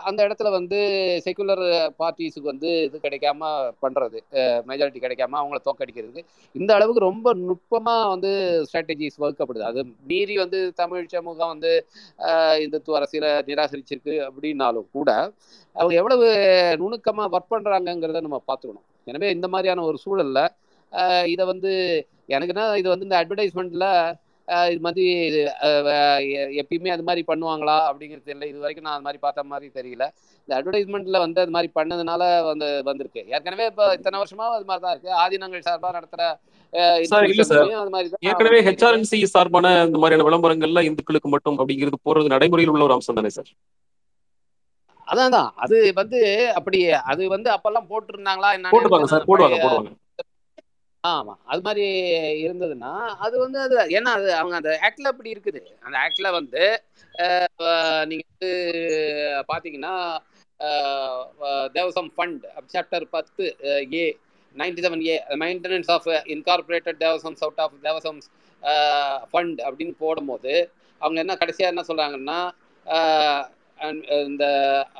அந்த இடத்துல வந்து செக்குலர் பார்ட்டிஸுக்கு வந்து இது கிடைக்காம பண்ணுறது மெஜாரிட்டி கிடைக்காம அவங்கள தோக்கடிக்கிறதுக்கு இந்த அளவுக்கு ரொம்ப நுட்பமாக வந்து ஸ்ட்ராட்டஜிஸ் வகுக்கப்படுது. அது மீறி வந்து தமிழ் சமூகம் வந்து இந்துத்துவ அரசியலை நிராகரிச்சிருக்கு அப்படின்னாலும் கூட அவங்க எவ்வளவு நுணுக்கமாக ஒர்க் பண்ணுறாங்கங்கிறத நம்ம பார்த்துக்கணும். எனவே இந்த மாதிரியான ஒரு சூழல்ல இதை வந்து எனக்குன்னா இது வந்து இந்த அட்வர்டைஸ்மெண்ட்ல இது மாதிரி இது எப்பயுமே அது மாதிரி பண்ணுவாங்களா அப்படிங்கிறது தெரியல. இது வரைக்கும் நான் அது மாதிரி பார்த்த மாதிரி தெரியல. இந்த அட்வர்டைஸ்மெண்ட்ல வந்து அது மாதிரி பண்ணதுனால வந்து வந்திருக்கு. ஏற்கனவே இப்போ இத்தனை வருஷமா அது மாதிரி தான் இருக்கு. ஆதினங்கள் சார்பாக நடத்துற ஏற்கனவே. ஹெச்ஆர்என்சி சார்பான இந்த மாதிரியான விளம்பரங்கள்ல இந்துக்களுக்கு மட்டும் அப்படிங்கிறது போறது நடைமுறையில் உள்ள ஒரு அம்சம் தானே சார்? அதான் தான் அது வந்து அப்படி அது வந்து அப்பெல்லாம் போட்டிருந்தாங்களா போடுவாங்க ஆமா அது மாதிரி இருந்ததுன்னா அது வந்து அது ஏன்னா அது அவங்க அந்த ஆக்ட்ல அப்படி இருக்குது. அந்த ஆக்ட்ல வந்து நீங்க வந்து பாத்தீங்கன்னா தேவசம் ஃபண்ட் சாப்டர் பத்து A ninety seven A maintenance of incorporated Devaswoms out of Devaswoms fund அப்படின்னு போடும்போது அவங்க என்ன கடைசியா என்ன சொல்றாங்கன்னா அஹ், and, uh, இந்த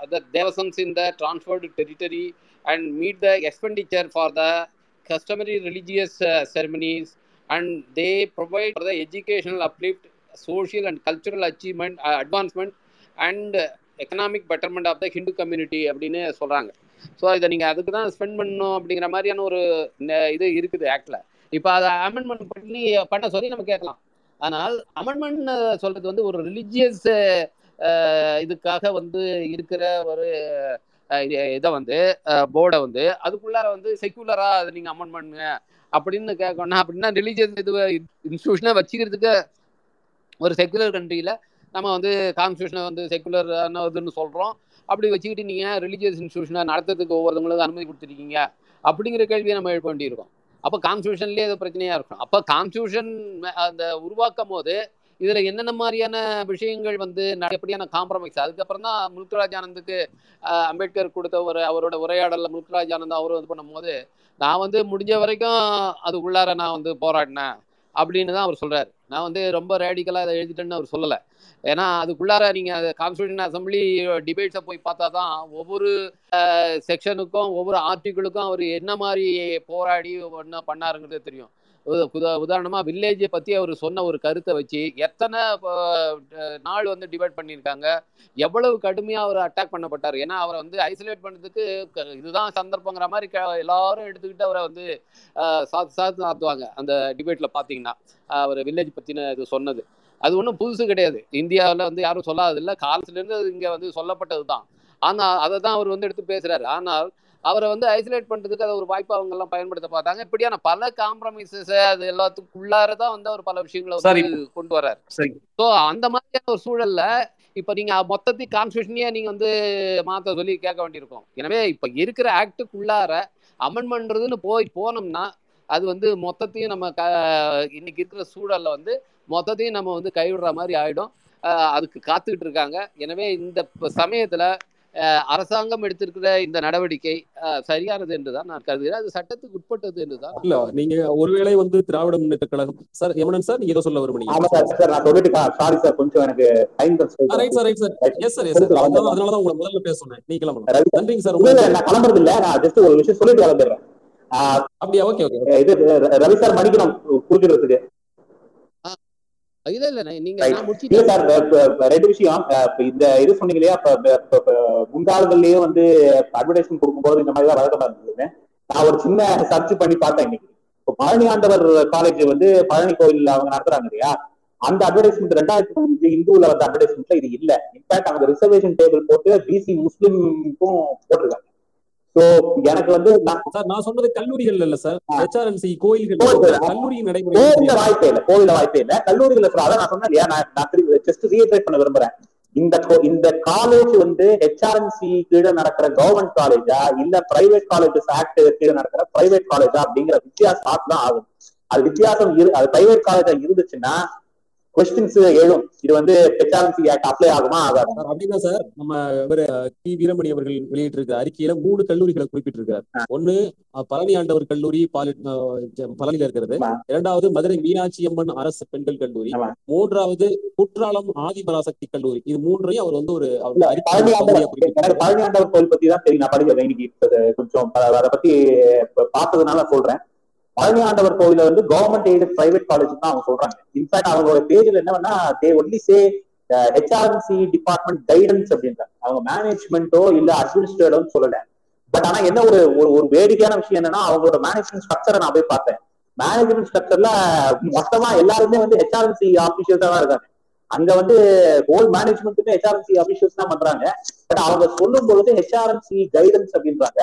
other Devaswoms in the transferred territory and meet the expenditure for the customary religious uh, ceremonies and they provide for the educational uplift social and cultural achievement uh, advancement and uh, economic betterment of the hindu community அப்படின்னு சொல்றாங்க so இதை நீங்க அதுக்கு தான் spend பண்ணணும் அப்படிங்கிற மாதிரியான ஒரு ந- இது இருக்குது ஆக்ட்ல இப்போ அதை அமெண்ட்மெண்ட் பண்ணி பண்ண சொல்லி நம்ம கேட்கலாம் ஆனால் அமெண்ட்மெண்ட் சொல்றது வந்து ஒரு ரிலிஜியஸ் இதுக்காக வந்து இருக்கிற ஒரு இதை வந்து போர்டை வந்து அதுக்குள்ளார வந்து செக்யூலரா அதை நீங்க அமெண்ட் பண்ணுங்க. அப்படின்னு கேட்கணும் அப்படின்னா ரிலீஜியஸ் இது இன்ஸ்டியூஷனை வச்சுக்கிறதுக்கு ஒரு செக்குலர் கண்ட்ரியில் நம்ம வந்து கான்ஸ்டியூஷனை வந்து செக்குலரான இதுன்னு சொல்கிறோம் அப்படி வச்சுக்கிட்டு நீங்கள் ரிலீஜியஸ் இன்ஸ்டியூஷனை நடத்துறதுக்கு ஒவ்வொருத்தவங்களுக்கு அனுமதி கொடுத்துருக்கீங்க. அப்படிங்கிற கேள்வியை நம்ம எழுப்ப வேண்டியிருக்கும். அப்போ கான்ஸ்டியூஷன்லேயே அது பிரச்சனையாக இருக்கும். அப்போ கான்ஸ்டியூஷன் அந்த உருவாக்கும் போது இதில் என்னென்ன மாதிரியான விஷயங்கள் வந்து எப்படியான காம்ப்ரமைஸ் அதுக்கப்புறம் தான் முல்க்ராஜ் ஆனந்துக்கு அம்பேத்கர் கொடுத்த ஒரு அவரோட உரையாடலில் முல்க்ராஜ் ஆனந்த் அவர் இது பண்ணும்போது நான் வந்து முடிஞ்ச வரைக்கும் அது உள்ளார நான் வந்து போராடினேன் அப்படின்னு தான் அவர் சொல்றாரு. நான் வந்து ரொம்ப ரேடிக்கலாக அதை எழுதிட்டேன்னு அவர் சொல்லலை. ஏன்னா அதுக்குள்ளார நீங்கள் அது கான்ஸ்டியூஷன் அசம்பிளி டிபேட்ஸை போய் பார்த்தா தான் ஒவ்வொரு செக்ஷனுக்கும் ஒவ்வொரு ஆர்டிக்கிளுக்கும் அவர் என்ன மாதிரி போராடி என்ன பண்ணாருங்கிறது தெரியும். உதாரணமா வில்லேஜை பத்தி அவர் சொன்ன ஒரு கருத்தை வச்சு எத்தனை நாள் வந்து டிபேட் பண்ணியிருக்காங்க எவ்வளவு கடுமையா அவர் அட்டாக் பண்ணப்பட்டார். ஏன்னா அவரை வந்து ஐசோலேட் பண்ணதுக்கு இதுதான் சந்தர்ப்பங்கிற மாதிரி எல்லாரும் எடுத்துக்கிட்டு அவரை வந்து சாத்து சாத்து சாத்துவாங்க அந்த டிபேட்ல பாத்தீங்கன்னா அவர் வில்லேஜ் பத்தின இது சொன்னது. அது ஒன்றும் புதுசு கிடையாது. இந்தியாவில் வந்து யாரும் சொல்லாததில்ல. காலத்துலேருந்து இங்கே வந்து சொல்லப்பட்டது தான் ஆனால் அதை தான் அவர் வந்து எடுத்து பேசுறாரு. ஆனால் அவரை வந்து ஐசோலேட் பண்றதுக்கு அதை ஒரு வாய்ப்பு அவங்க எல்லாம் பயன்படுத்த பார்த்தாங்க. இப்படியான பல காம்ப்ரமைசஸ் அது எல்லாத்துக்குள்ளார தான் வந்து அவர் பல விஷயங்களை. வந்து கொண்டு வர்றாரு. ஸோ அந்த மாதிரியான ஒரு சூழல்ல இப்ப நீங்க மொத்தத்தையும் கான்ஸ்டியூஷனையே நீங்க வந்து மாத்த சொல்லி கேட்க வேண்டியிருக்கும். எனவே இப்ப இருக்கிற ஆக்டுக்குள்ளார அமெண்ட் பண்றதுன்னு போய் போனோம்னா அது வந்து மொத்தத்தையும் நம்ம க இன்னைக்கு இருக்கிற சூழல்ல வந்து மொத்தத்தையும் நம்ம வந்து கைவிடுற மாதிரி ஆயிடும். அதுக்கு காத்துக்கிட்டு இருக்காங்க. எனவே இந்த சமயத்துல அரசாங்கம் எடுத்திருக்கிற இந்த நடவடிக்கை சரியானது என்றுதான் நான் கருதுகிறேன். அது சட்டத்துக்கு உட்பட்டது என்றுதான் இல்ல நீங்க ஒருவேளை வந்து திராவிட முன்னேற்ற கழகம் சார் யமனன் சார் நீங்க ஏதோ சொல்ல விரும்புனீங்க ஆமா சார் சார் நான் சொல்லிட்டு சாரி சார் கொஞ்சம் எனக்கு time right sir right sir yes sir yes sir அதனால தான் உங்களை முதல்ல பேச சொன்னேன். நீ கிளம்பலாம் நன்றிங்க சார் உங்களுக்கு. நான் கிளம்புறது இல்ல. நான் ஜஸ்ட் ஒரு விஷயம் சொல்லிட்டு கிளம்பிடுறேன். ஆஹ் அப்படியா? ஓகே ஓகே இது ரவி சார் மன்னிக்கணும் குறுக்கிறதுக்கு இல்ல இல்ல நீங்க இல்ல சார் ரெண்டு விஷயம். இந்த இது சொன்னீங்க இல்லையா முந்தாள்கள்லயே வந்து அட்வர்டைஸ்மெண்ட் கொடுக்கும்போது இந்த மாதிரி தான் வழக்கமா இருந்ததுன்னு நான் ஒரு சின்ன சர்ச் பண்ணி பார்த்தேன் இன்னைக்கு. இப்போ பழனி ஆண்டவர் காலேஜ் வந்து பழனி கோயில் அவங்க நடத்துறாங்க இல்லையா? அந்த அட்வர்டைஸ்மெண்ட் ரெண்டாயிரத்தி பதினஞ்சு இந்துல வந்த அட்வர்டைஸ்மெண்ட்ல இது இல்ல. இன்ஃபேக்ட் அவங்க ரிசர்வேஷன் டேபிள் போட்டு பிசி முஸ்லிம்க்கும் போட்டிருக்காங்க. சோ எனக்கு வந்து நான் சார் நான் சொன்னது கல்லூரிகள் இல்ல சார். ஹெச்ஆர்என்சி கோயில்கள் கோயில். கல்லூரி கோவில நடைமுறை வாய்ப்பே இல்ல கோவில வாய்ப்பே இல்ல. கல்லூரிகளை சொல்ற அதான் நான் சொன்னேன் இல்லையா? நான் ஜஸ்ட் ரீட்ரேட் பண்ண விரும்புறேன். இந்த இந்த காலேஜ் வந்து ஹெச்ஆர்என்சி கீழே நடக்கிற கவர்மெண்ட் காலேஜா இல்ல பிரைவேட் காலேஜஸ் ஆக்ட் கீழே நடக்கிற பிரைவேட் காலேஜா அப்படிங்கிற வித்தியாசம் தான் ஆகும் அது வித்தியாசம் அது பிரைவேட் காலேஜா இருந்துச்சுன்னா கொஸ்டின்ஸ் எழும். இது வந்து ஹெச்ஆர்என்சி ஆக்ட் அப்ளை ஆகுமா? ஆகாது? சார் அப்படின்னா சார் நம்ம இவரு கி. வீரமணி அவர்கள் வெளியிட்டிருக்க அறிக்கையில மூணு கல்லூரிகளை குறிப்பிட்டிருக்காரு ஒண்ணு பழனி ஆண்டவர் கல்லூரி பழனியில இருக்கிறது. இரண்டாவது மதுரை மீனாட்சி அம்மன் அரசு பெண்கள் கல்லூரி. மூன்றாவது குற்றாலம் ஆதிபராசக்தி கல்லூரி. இது மூன்றையும் அவர் வந்து ஒரு பழனி ஆண்டவர் கோயில் பத்தி தான் தெரியும் நான் படிக்கிறேன் இன்னைக்கு கொஞ்சம் அதை பத்தி பார்த்ததுனால சொல்றேன். பழனி ஆண்டவர் கோயில வந்து கவர்மெண்ட் எய்டு பிரைவேட் காலேஜ் தான் அவங்க சொல்றாங்க. இன்ஃபேக்ட் அவங்களோட பேஜ்ல என்னன்னா they only say HRNC department guidance அப்படின்றாங்க. அவங்க மேனேஜ்மெண்ட்டோ இல்ல அட்மினிஸ்ட்ரேட்டோ சொல்லல. பட் ஆனா என்ன ஒரு ஒரு ஒரு வேடிக்கையான விஷயம் என்னன்னா அவங்களோட மேனேஜ்மெண்ட் ஸ்ட்ரக்சரை நான் போய் பார்த்தேன். மேனேஜ்மெண்ட் ஸ்ட்ரக்சர்ல மொத்தமா எல்லாருமே வந்து ஹெச்ஆர்என்சி ஆபீஷியல்ஸா தான் இருக்காங்க. அங்க வந்து ஹோல் மேனேஜ்மெண்ட்டுமே ஹெச்ஆர்என்சி ஆபீஷியல்ஸ் தான் பண்றாங்க. பட் அவங்க சொல்லும் பொழுது ஹெச்ஆர்என்சி கைடன்ஸ் அப்படின்றாங்க.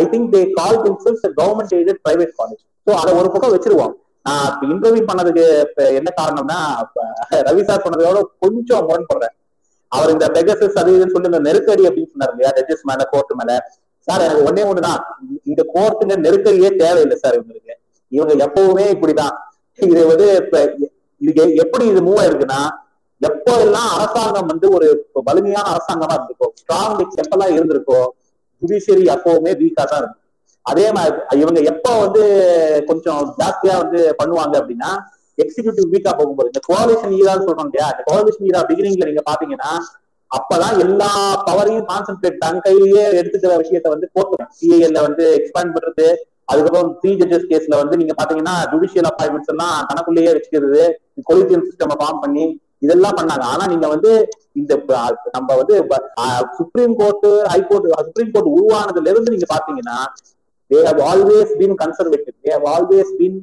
I think they call themselves government aided private college so அதை ஒரு பக்கம் வச்சிருவோம். நான் இன்டர்வியூ பண்ணதுக்கு என்ன காரணம்னா ரவி சார் சொன்னதோட கொஞ்சம் முரண்படுறேன் அவர் இந்த பெகசஸ் அது இதுன்னு சொல்லி இந்த நெருக்கடி அப்படின்னு சொன்னார் இல்லையா? ஜட்ஜஸ் மேல கோர்ட் மேல. சார் எனக்கு ஒன்னே ஒண்ணுதான் இந்த கோர்ட்டுங்க நெருக்கடியே தேவையில்லை சார் இவங்களுக்கு. இவங்க எப்பவுமே இப்படிதான். இது வந்து இப்ப இது எப்படி இது மூவ் ஆயிருக்குன்னா எப்போ எல்லாம் அரசாங்கம் வந்து ஒரு வலிமையான அரசாங்கமா இருந்திருக்கோ ஸ்ட்ராங் எப்பெல்லாம் இருந்திருக்கோ ஜுடிஷியரி எப்பவுமே வீக்கா தான் இருக்கும். அதே மாதிரி இவங்க எப்போ வந்து கொஞ்சம் ஜாஸ்தியா வந்து பண்ணுவாங்க அப்படின்னா எக்ஸிக்யூட்டிவ் வீக்கா போகும்போது இந்த கோலிஷன் ஈரான்னு சொல்றோம் இல்லையா? இந்த கோலிஷன் ஈரா பிகினிங்ல நீங்க பாத்தீங்கன்னா அப்பதான் எல்லா பவரையும் கான்சென்ட்ரேட் தன் கையிலேயே எடுத்துக்கிற விஷயத்த வந்து கோர்ட் சிஏஎல்ல வந்து எக்ஸ்பேண்ட் பண்றது அதுக்கப்புறம் த்ரீ ஜட்ஜஸ் கேஸ்ல வந்து நீங்க பாத்தீங்கன்னா ஜுடிஷியல் அப்பாயின்மெண்ட்ஸ் எல்லாம் தனக்குள்ளேயே வச்சுக்கிறது கொலிஜியல் சிஸ்டம் ஃபார்ம் பண்ணி இதெல்லாம் பண்ணாங்க. ஆனா நீங்க வந்து இந்த நம்ம வந்து supreme court high court supreme court உருவானதுல இருந்து நீங்க பாத்தீங்கன்னா they have always been conservative they have always been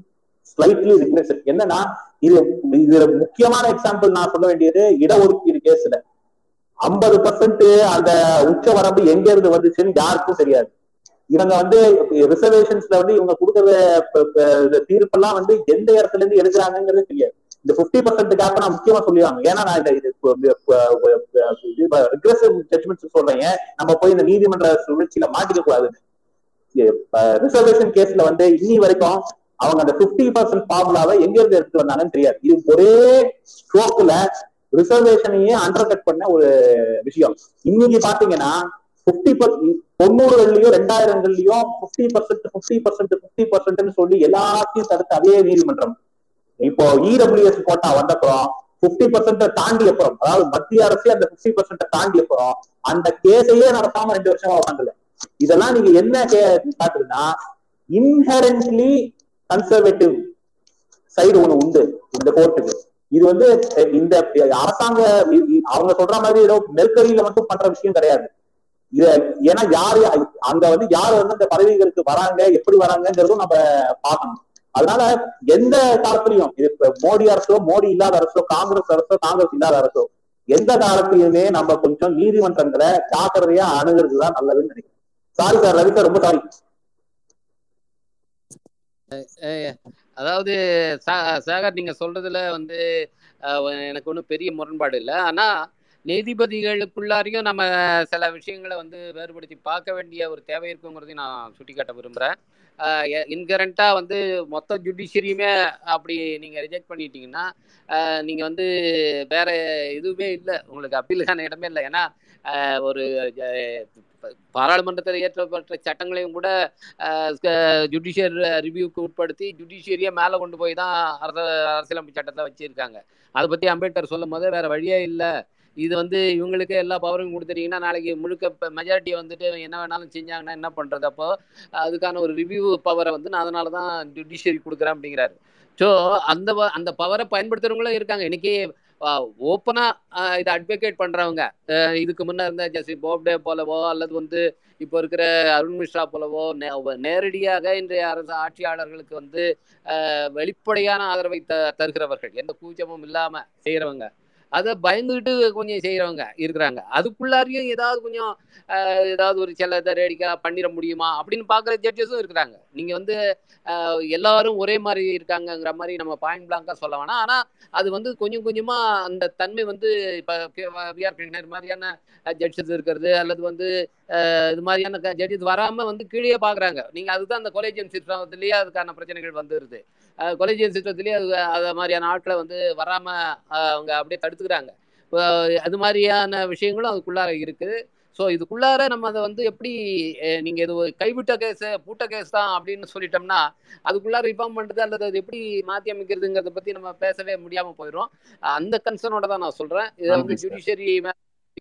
slightly regressive என்னன்னா இது இதுல முக்கியமான எக்ஸாம்பிள் நான் சொல்ல வேண்டியது இடஒதுக்கீடு கேஸ்ல ஐம்பது பர்சன்ட் அந்த உச்ச வரம்பு எங்க இருந்து வந்துச்சுன்னு யாருக்கும் தெரியாது. இவங்க வந்து ரிசர்வேஷன்ஸ்ல வந்து இவங்க கொடுக்குற தீர்ப்பெல்லாம் வந்து எந்த இடத்துல இருந்து எடுக்கிறாங்கிறது தெரியாது. இந்த பிப்டி பர்சன்ட்டுக்காக நான் முக்கியமா சொல்லுவாங்க ஏன்னா நான் இந்த இது ரிக்ரெசிவ் ஜட்மெண்ட்ஸ் சொல்றேன். நம்ம போய் இந்த நீதிமன்ற சுழற்சியில மாட்டிக்க கூடாதுன்னு ரிசர்வேஷன் கேஸ்ல வந்து இன்னி வரைக்கும் அவங்க அந்த பிப்டி பர்சன்ட் ஃபார்முலாவை எங்க இருந்து எடுத்து வந்தாங்கன்னு தெரியாது. இது ஒரே ஸ்ட்ரோக்ல ரிசர்வேஷனையே அண்டர் கட் பண்ண ஒரு விஷயம். இன்னைக்கு பாத்தீங்கன்னா பிப்டி தொண்ணூறுகள்லயும் ரெண்டாயிரங்கள்லயும் fifty percent fifty percent fifty பர்சன்ட்னு சொல்லி எல்லாத்தையும் தடுத்து அதே நீதிமன்றம். இப்போ இடபிள்யூஎஸ் கோட்டா வந்தப்புறம் பிப்டி பர்சன்ட தாண்டி அப்புறம் அதாவது மத்திய அரசே அந்த பிப்டி பர்சன்ட தாண்டி அப்புறம் அந்த கேஸையே நடத்தாம ரெண்டு வருஷமா உட்காந்துல இதெல்லாம் நீங்க என்ன காட்டுதுன்னா இன்ஹரன்ட்லி கன்சர்வேட்டிவ் சைடு ஒண்ணு உண்டு இந்த கோர்ட்டுக்கு இது வந்து இந்த அரசாங்க அவங்க சொல்ற மாதிரி ஏதோ நெருக்கடியில மட்டும் பண்ற விஷயம் கிடையாது. இது ஏன்னா யாரு அங்க வந்து யாரு வந்து இந்த பதவிகளுக்கு வராங்க எப்படி வராங்கிறதும் நம்ம பார்க்கணும். அதனால எந்த காலத்திலையும் இது மோடி அரசோ மோடி இல்லாத அரசோ காங்கிரஸ் அரசோ காங்கிரஸ் இல்லாத அரசோ எந்த காலத்திலுமே நம்ம கொஞ்சம் நீதிமன்றங்களை ஜாக்கிரதையா அணுகிறது தான் நல்லதுன்னு நினைக்கிறேன். சாரி சார் ரவி சார் ரொம்ப சாரி அதாவது சேகர் நீங்க சொல்றதுல வந்து எனக்கு ஒன்றும் பெரிய முரண்பாடு இல்லை. ஆனா நீதிபதிகளுக்குள்ளாரையும் நம்ம சில விஷயங்களை வந்து வேறுபடுத்தி பார்க்க வேண்டிய ஒரு தேவை இருக்குங்கிறதையும் நான் சுட்டிக்காட்ட விரும்புகிறேன் இன்கரண்ட்டாக வந்து மொத்த ஜுடிஷியரியுமே அப்படி நீங்கள் ரிஜெக்ட் பண்ணிட்டீங்கன்னா நீங்கள் வந்து வேற எதுவுமே இல்லை. உங்களுக்கு அப்பீலுக்கான இடமே இல்லை. ஏன்னா ஒரு பாராளுமன்றத்தில் இயற்றப்பட்ட சட்டங்களையும் கூட ஜுடிஷியர் ரிவ்யூக்கு உட்படுத்தி ஜுடிஷியரியை மேலே கொண்டு போய் தான் அரச அரசியலமைப்பு சட்டத்தை வச்சுருக்காங்க. அதை பற்றி அம்பேத்கர் சொல்லும் போது வேற வழியே இல்லை. இது வந்து இவங்களுக்கு எல்லா பவரும் கொடுத்துட்டீங்கன்னா நாளைக்கு முழுக்க இப்போ மெஜாரிட்டியை வந்துட்டு என்ன வேணாலும் செஞ்சாங்கன்னா என்ன பண்ணுறது அப்போ அதுக்கான ஒரு ரிவ்யூ பவரை வந்து நான் அதனால தான் ஜுடிஷியரி கொடுக்குறேன் அப்படிங்கிறாரு. ஸோ அந்த அந்த பவரை பயன்படுத்துறவங்களும் இருக்காங்க. இன்னைக்கு ஓப்பனா இதை அட்வொகேட் பண்றவங்க இதுக்கு முன்னே இருந்த ஜஸ்டிஸ் போப்டே போலவோ அல்லது வந்து இப்போ இருக்கிற அருண் மிஸ்ரா போலவோ நேரடியாக இன்றைய அரசு ஆட்சியாளர்களுக்கு வந்து வெளிப்படையான ஆதரவை த தருகிறவர்கள் எந்த கூச்சமும் இல்லாமல் செய்யறவங்க. அதை பயந்துகிட்டு கொஞ்சம் செய்கிறவங்க இருக்கிறாங்க. அதுக்குள்ளாரையும் ஏதாவது கொஞ்சம் ஏதாவது ஒரு சில இதை ரேடிக்கா பண்ணிட முடியுமா அப்படின்னு பார்க்குற ஜட்ஜஸும் இருக்கிறாங்க. நீங்கள் வந்து எல்லாரும் ஒரே மாதிரி இருக்காங்கங்கிற மாதிரி நம்ம பாயிண்ட் பிளாங்கா சொல்ல வேணாம். ஆனால் அது வந்து கொஞ்சம் கொஞ்சமாக அந்த தன்மை வந்து இப்போ விஆர் கிருஷ்ணர் மாதிரியான ஜட்ஜஸ் இருக்கிறது அல்லது வந்து இது மாதிரியான ஜட்ஜஸ் வராமல் வந்து கீழே பார்க்குறாங்க நீங்கள் அதுதான் அந்த கொலேஜியம் சிஸ்டத்துலேயே அதுக்கான பிரச்சனைகள் வந்துடுது கொலேஜியம் சிஸ்டத்துலேயே அது அது மாதிரியான ஆட்களை வந்து வராமல் அவங்க அப்படியே தடுத்துக்கிறாங்க. அது மாதிரியான விஷயங்களும் அதுக்குள்ளார இருக்குது ஸோ இதுக்குள்ளார நம்ம அதை வந்து எப்படி நீங்கள் இது கைவிட்ட கேஸ் பூட்ட கேஸ் தான் அப்படின்னு சொல்லிட்டோம்னா அதுக்குள்ளார ரிஃபார்ம் பண்ணுறது அல்லது அது எப்படி மாற்றி அமைக்கிறதுங்கிறத பற்றி நம்ம பேசவே முடியாமல் போயிடும் அந்த கன்சர்னோட தான் நான் சொல்கிறேன் இதை வந்து ஜுடிஷியரி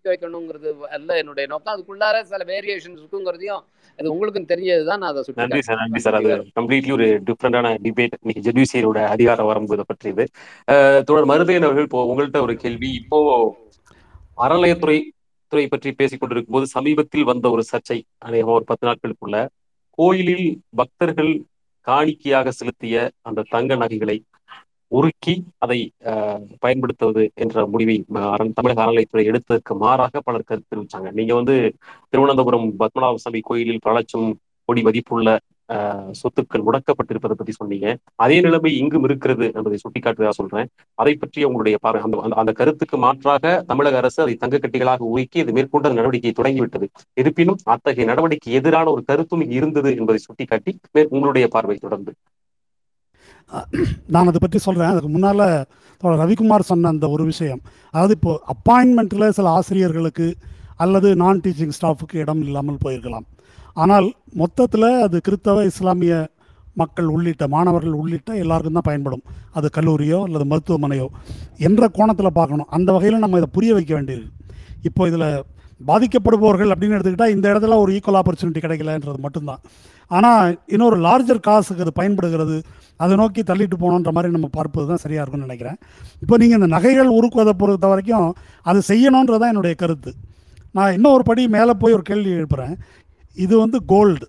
வைக்கணுங்கிறது அல்ல என்னுடைய நோக்கம். அதுக்குள்ளார சில வேரியேஷன்ஸ் இருக்குங்கிறதையும் அது உங்களுக்கும் தெரிஞ்சது தான் நான் அதை நன்றி சார். நன்றி சார். அது கம்ப்ளீட்லி ஒரு டிஃப்ரெண்டான டிபேட் இன்னைக்கு ஜுடிஷியரோட அதிகார வரம்பு இதை பற்றியது தொடர் மருதையன் அவர்கள் இப்போ உங்கள்கிட்ட ஒரு கேள்வி. இப்போ அறநிலையத்துறை துறை பற்றி பேசிக் கொண்டிருக்கும் போது சமீபத்தில் வந்த ஒரு சர்ச்சை அநேகமா ஒரு பத்து நாட்களுக்குள்ள. கோயிலில் பக்தர்கள் காணிக்கையாக செலுத்திய அந்த தங்க நகைகளை உருக்கி அதை பயன்படுத்துவது என்ற முடிவை தமிழக அறநிலைத்துறை எடுத்ததற்கு மாறாக பலர் கருத்து தெரிவிச்சாங்க. நீங்க வந்து திருவனந்தபுரம் பத்மநாபசாமி கோயிலில் பல லட்சம் கோடி மதிப்புள்ள சொத்துக்கள் முடக்கப்பட்டிருப்பதை பத்தி சொன்னீங்க. அதே நிலைமை இங்கும் இருக்கிறது என்பதை சுட்டிக்காட்டுவதா சொல்றேன். அதை பற்றி உங்களுடைய பார்வை அந்த அந்த கருத்துக்கு மாற்றாக தமிழக அரசு அதை தங்க கட்டிகளாக உருக்கி இது மேற்கொண்ட நடவடிக்கையை தொடங்கிவிட்டது. இருப்பினும் அத்தகைய நடவடிக்கை எதிரான ஒரு கருத்தும் இங்கு இருந்தது என்பதை சுட்டிக்காட்டி உங்களுடைய பார்வை தொடர்ந்து. நான் அதை பற்றி சொல்கிறேன் அதுக்கு முன்னால் ரவிக்குமார் சொன்ன அந்த ஒரு விஷயம். அதாவது இப்போ அப்பாயின்மெண்ட்டில் சில ஆசிரியர்களுக்கு அல்லது நான் டீச்சிங் ஸ்டாஃபுக்கு இடம் இல்லாமல் போயிருக்கலாம். ஆனால் மொத்தத்தில் அது கிறித்தவ இஸ்லாமிய மக்கள் உள்ளிட்ட மாணவர்கள் உள்ளிட்ட எல்லாருக்கும் தான் பயன்படும். அது கல்லூரியோ அல்லது மருத்துவமனையோ என்ற கோணத்தில் பார்க்கணும். அந்த வகையில் நம்ம இதை புரிய வைக்க வேண்டியது. இப்போ இதில் பாதிக்கப்படுபவர்கள் அப்படின்னு எடுத்துக்கிட்டால் இந்த இடத்துல ஒரு ஈக்குவல் ஆப்பர்ச்சுனிட்டி கிடைக்கலன்றது மட்டும்தான். ஆனால் இன்னொரு லார்ஜர் காசுக்கு அது பயன்படுகிறது. அதை நோக்கி தள்ளிட்டு போகணுன்ற மாதிரி நம்ம பார்ப்பது தான் சரியாக இருக்கும்னு நினைக்கிறேன். இப்போ நீங்கள் இந்த நகைகள் உருக்குவதை பொறுத்த வரைக்கும் அது செய்யணுன்றது தான் என்னுடைய கருத்து. நான் இன்னும் ஒரு படி மேலே போய் ஒரு கேள்வி எழுப்புகிறேன் இது வந்து கோல்டு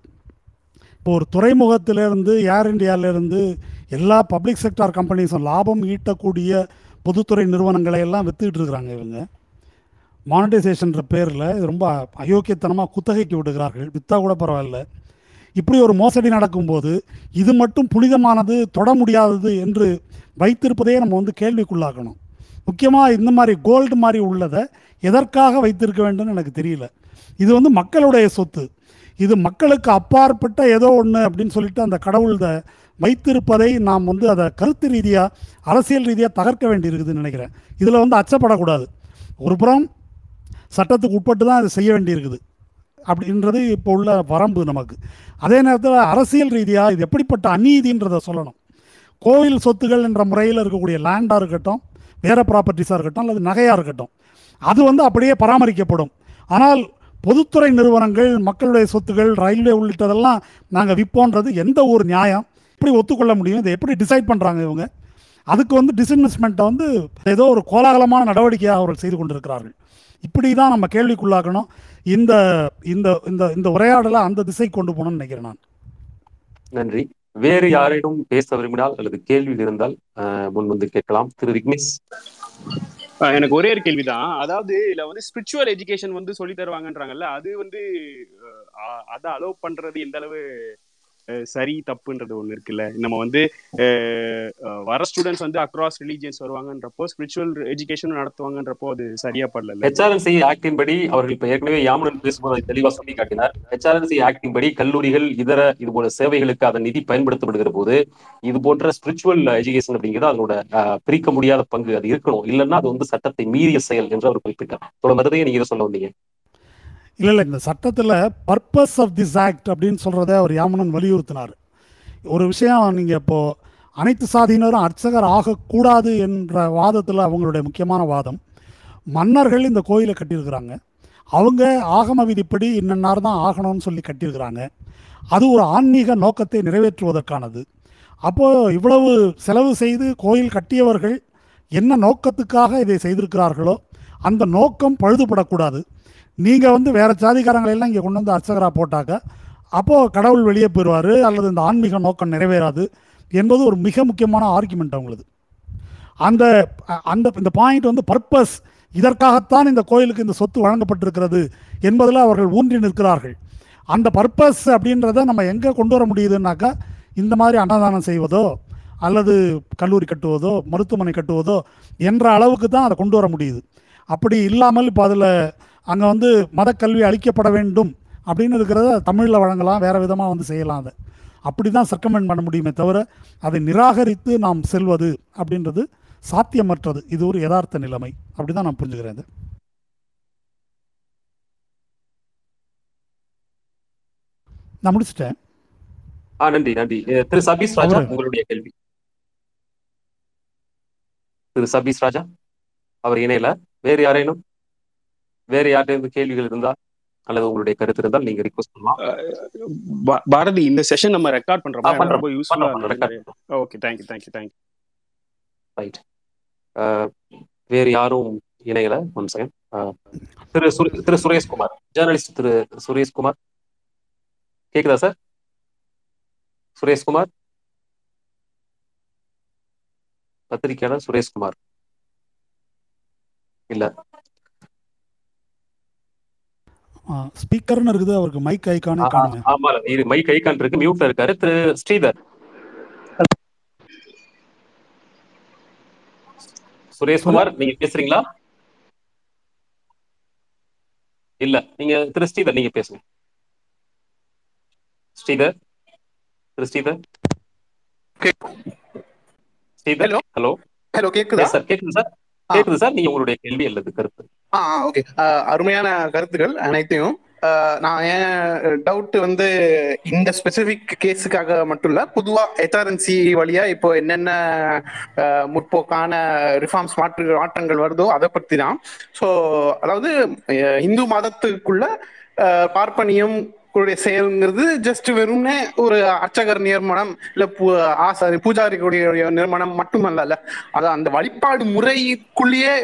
இப்போ ஒரு துறைமுகத்திலேருந்து ஏர் இந்தியாவிலேருந்து எல்லா பப்ளிக் செக்டார் கம்பெனிஸும் லாபம் ஈட்டக்கூடிய பொதுத்துறை நிறுவனங்களை எல்லாம் விற்றுக்கிட்டு இருக்கிறாங்க இவங்க. மானிட்டைசேஷன்ற பேரில் ரொம்ப அயோக்கியத்தனமாக குத்தகைக்கு விடுகிறார்கள். விற்றா கூட பரவாயில்ல. இப்படி ஒரு மோசடி நடக்கும்போது இது மட்டும் புனிதமானது தொட முடியாதது என்று வைத்திருப்பதையே நம்ம வந்து கேள்விக்குள்ளாக்கணும். முக்கியமாக இந்த மாதிரி கோல்டு மாதிரி உள்ளதை எதற்காக வைத்திருக்க வேண்டும்னு எனக்கு தெரியல. இது வந்து மக்களுடைய சொத்து. இது மக்களுக்கு அப்பாற்பட்ட ஏதோ ஒன்று அப்படின்னு சொல்லிட்டு அந்த கடவுள் வைத்திருப்பதை நாம் வந்து அதை கருத்து ரீதியாக அரசியல் ரீதியாக தகர்க்க வேண்டியிருக்குதுன்னு நினைக்கிறேன். இதில் வந்து அச்சப்படக்கூடாது. ஒரு புறம் சட்டத்துக்கு உட்பட்டு தான் அதை செய்ய வேண்டியிருக்குது அப்படின்றது இப்போ உள்ள வரம்பு நமக்கு. அதே நேரத்தில் அரசியல் ரீதியாக இது எப்படிப்பட்ட அநீதின்றதை சொல்லணும். கோவில் சொத்துகள் என்ற முறையில் இருக்கக்கூடிய லேண்டாக இருக்கட்டும் வேறு ப்ராப்பர்ட்டிஸாக இருக்கட்டும் அல்லது நகையாக இருக்கட்டும் அது வந்து அப்படியே பராமரிக்கப்படும். ஆனால் பொதுத்துறை நிறுவனங்கள் மக்களுடைய சொத்துகள் ரயில்வே உள்ளிட்டதெல்லாம் நாங்கள் விற்போன்றது எந்த ஒரு நியாயம். எப்படி ஒத்துக்கொள்ள முடியும்? இதை எப்படி டிசைட் பண்ணுறாங்க இவங்க? அதுக்கு வந்து டிஸ்இன்வெஸ்ட்மெண்ட்டை வந்து ஏதோ ஒரு கோலாகலமான நடவடிக்கையாக அவர்கள் செய்து கொண்டிருக்கிறார்கள். இப்படி தான் நம்ம கேள்விக்குள்ளாக்கணும். இந்த இந்த இந்த இந்த உரையாடலை அந்த திசை கொண்டு போகணும்னு நினைக்கிறேன் நான். நன்றி. வேறு யாரிடம் பேச விரும்பினால் அல்லது கேள்வி இருந்தால் முன் வந்து கேட்கலாம். திரு விக்னேஷ். எனக்கு ஒரே ஒரு கேள்விதான். அதாவது இதுல வந்து ஸ்பிரிச்சுவல் எஜுகேஷன் வந்து சொல்லி தருவாங்கன்றாங்கல்ல அது வந்து அதை அலோவ் பண்றது எந்த அளவு சரி தப்புன்றது ஒண்ணு இருக்குல்ல. நம்ம வந்து வர ஸ்டூடெண்ட்ஸ் வந்து அக்ராஸ் ரிலீஜியன்ஸ் வருவாங்கன்றப்போ ஸ்பிரிச்சுவல் எஜுகேஷன் நடத்துவாங்கன்றப்போ அது சரியா படல ஹெச்ஆர்என்சி ஆக்டின் படி அவர்கள் இப்ப ஏற்கனவே யாமுடன் பேசும்போது தெளிவா சொல்லி காட்டினார். ஹெச்ஆர்என்சி ஆக்டின் படி கல்லூரிகள் இதர இது போல சேவைகளுக்கு அதன் நிதி பயன்படுத்தப்படுகிற போது இது போன்ற ஸ்பிரிச்சுவல் எஜுகேஷன் அப்படிங்கிறது அதனோட பிரிக்க முடியாத பங்கு அது இருக்கணும். இல்லைன்னா அது வந்து சட்டத்தை மீறிய செயல் என்று அவர் குறிப்பிட்டார். தொடர்ந்து நீங்க இதை சொல்ல வந்தீங்க. இல்லை இல்லை இந்த சட்டத்தில் பர்பஸ் ஆஃப் திஸ் ஆக்ட் அப்படின்னு சொல்கிறத அவர் யாமனன் வலியுறுத்தினார். ஒரு விஷயம் நீங்கள் இப்போது அனைத்து சாதியினரும் அர்ச்சகர் ஆகக்கூடாது என்ற வாதத்தில் அவங்களுடைய முக்கியமான வாதம். மன்னர்கள் இந்த கோயிலை கட்டியிருக்கிறாங்க. அவங்க ஆகம விதிப்படி இன்னன்னார் தான் ஆகணும்னு சொல்லி கட்டியிருக்கிறாங்க. அது ஒரு ஆன்மீக நோக்கத்தை நிறைவேற்றுவதற்கானது. அப்போது இவ்வளவு செலவு செய்து கோயில் கட்டியவர்கள் என்ன நோக்கத்துக்காக இதை செய்திருக்கிறார்களோ அந்த நோக்கம் பழுதுபடக்கூடாது. நீங்கள் வந்து வேறு ஜாதிக்காரங்களை எல்லாம் இங்கே கொண்டு வந்து அர்ச்சகராக போட்டாக்க அப்போது கடவுள் வெளியே போயிடுவார் அல்லது இந்த ஆன்மீக நோக்கம் நிறைவேறாது என்பது ஒரு மிக முக்கியமான ஆர்குமெண்ட் அவங்களது. அந்த அந்த இந்த பாயிண்ட் வந்து பர்பஸ் இதற்காகத்தான் இந்த கோயிலுக்கு இந்த சொத்து வழங்கப்பட்டிருக்கிறது என்பதில் அவர்கள் ஊன்றி நிற்கிறார்கள். அந்த பர்பஸ் அப்படின்றத நம்ம எங்கே கொண்டு வர முடியுதுன்னாக்கா இந்த மாதிரி அன்னதானம் செய்வதோ அல்லது கல்லூரி கட்டுவதோ மருத்துவமனை கட்டுவதோ என்ற அளவுக்கு தான் அதை கொண்டு வர முடியுது. அப்படி இல்லாமல் இப்போ அதில் அங்கே வந்து மதக்கல்வி அளிக்கப்பட வேண்டும் அப்படின்னு இருக்கிறத தமிழில் வழங்கலாம். வேறு விதமாக வந்து செய்யலாம் அதை. அப்படி தான் சர்க்கமெண்ட் பண்ண முடியுமே தவிர அதை நிராகரித்து நாம் செல்வது அப்படின்றது சாத்தியமற்றது. இது ஒரு யதார்த்த நிலைமை. அப்படி தான் நான் புரிஞ்சுக்கிறேன் இது. நான் முடிச்சிட்டேன். நன்றி நன்றி. திரு சபீஸ் ராஜா உங்களுடைய கேள்வி. திரு சபீஸ் ராஜா அவர் இணையல. வேறு யாரேனும்? வேறு யார்கிட்ட கேள்விகள் இருந்தா அல்லது உங்களுடைய கருத்து இருந்தால் நீங்க ரிக்வஸ்ட் பண்ணலாம். பாரதி இந்த செஷன் நம்ம ரெக்கார்ட் பண்றோம். ரொம்ப யூஸ்ஃபுல்லா பண்ணலாம், record பண்ணலாம். Okay thank you thank you thank you right வேறு யாரும் இணையல? ஒன் செகண்ட் திரு திரு சுரேஷ்குமார் ஜேர்னலிஸ்ட் திரு சுரேஷ்குமார். கேக்குதா சார் சுரேஷ்குமார்? பத்திரிகையாளர் சுரேஷ்குமார். இல்ல. ஸ்பீக்கர்னு இருக்குது அவருக்கு மைக் காணுங்க. ஆமா இது மைக் ஐக்கான் இருக்கு மியூட்ல இருக்காரு திரு ஸ்ரீதர். சுரேஷ்குமார் நீங்க பேசுறீங்களா? இல்ல நீங்க திரு ஸ்ரீதர் நீங்க பேசுங்க. ஸ்ரீதர் திரு Sridhar. Sridhar Hello. Hello. Hello கேக்குதா? சார் கேக்குது சார் கேக்குது சார் நீங்க உங்களுடைய கேள்வி அல்லது கருத்து. ஓகே அருமையான கருத்துக்கள் அனைத்தையும். நான் என் டவுட் வந்து இந்த ஸ்பெசிபிக் கேஸுக்காக மட்டும் இல்ல பொதுவா ஹெச்ஆர்என்சி வழியா இப்போ என்னென்ன முற்போக்கான ரிஃபார்ம்ஸ் மாற்று மாற்றங்கள் வருதோ அதை பத்தி தான் ஸோ அதாவது இந்து மதத்துக்குள்ள பார்ப்பனியம் டைய செயல்ங்கிறது ஜஸ்ட் வெறும்னே ஒரு அர்ச்சகர் நியமனம் இல்ல பூ- ஆசாரி பூஜாரிகளுடைய நிர்மாணம் மட்டுமல்ல அது அந்த வழிபாடு முறைக்குள்ளேயே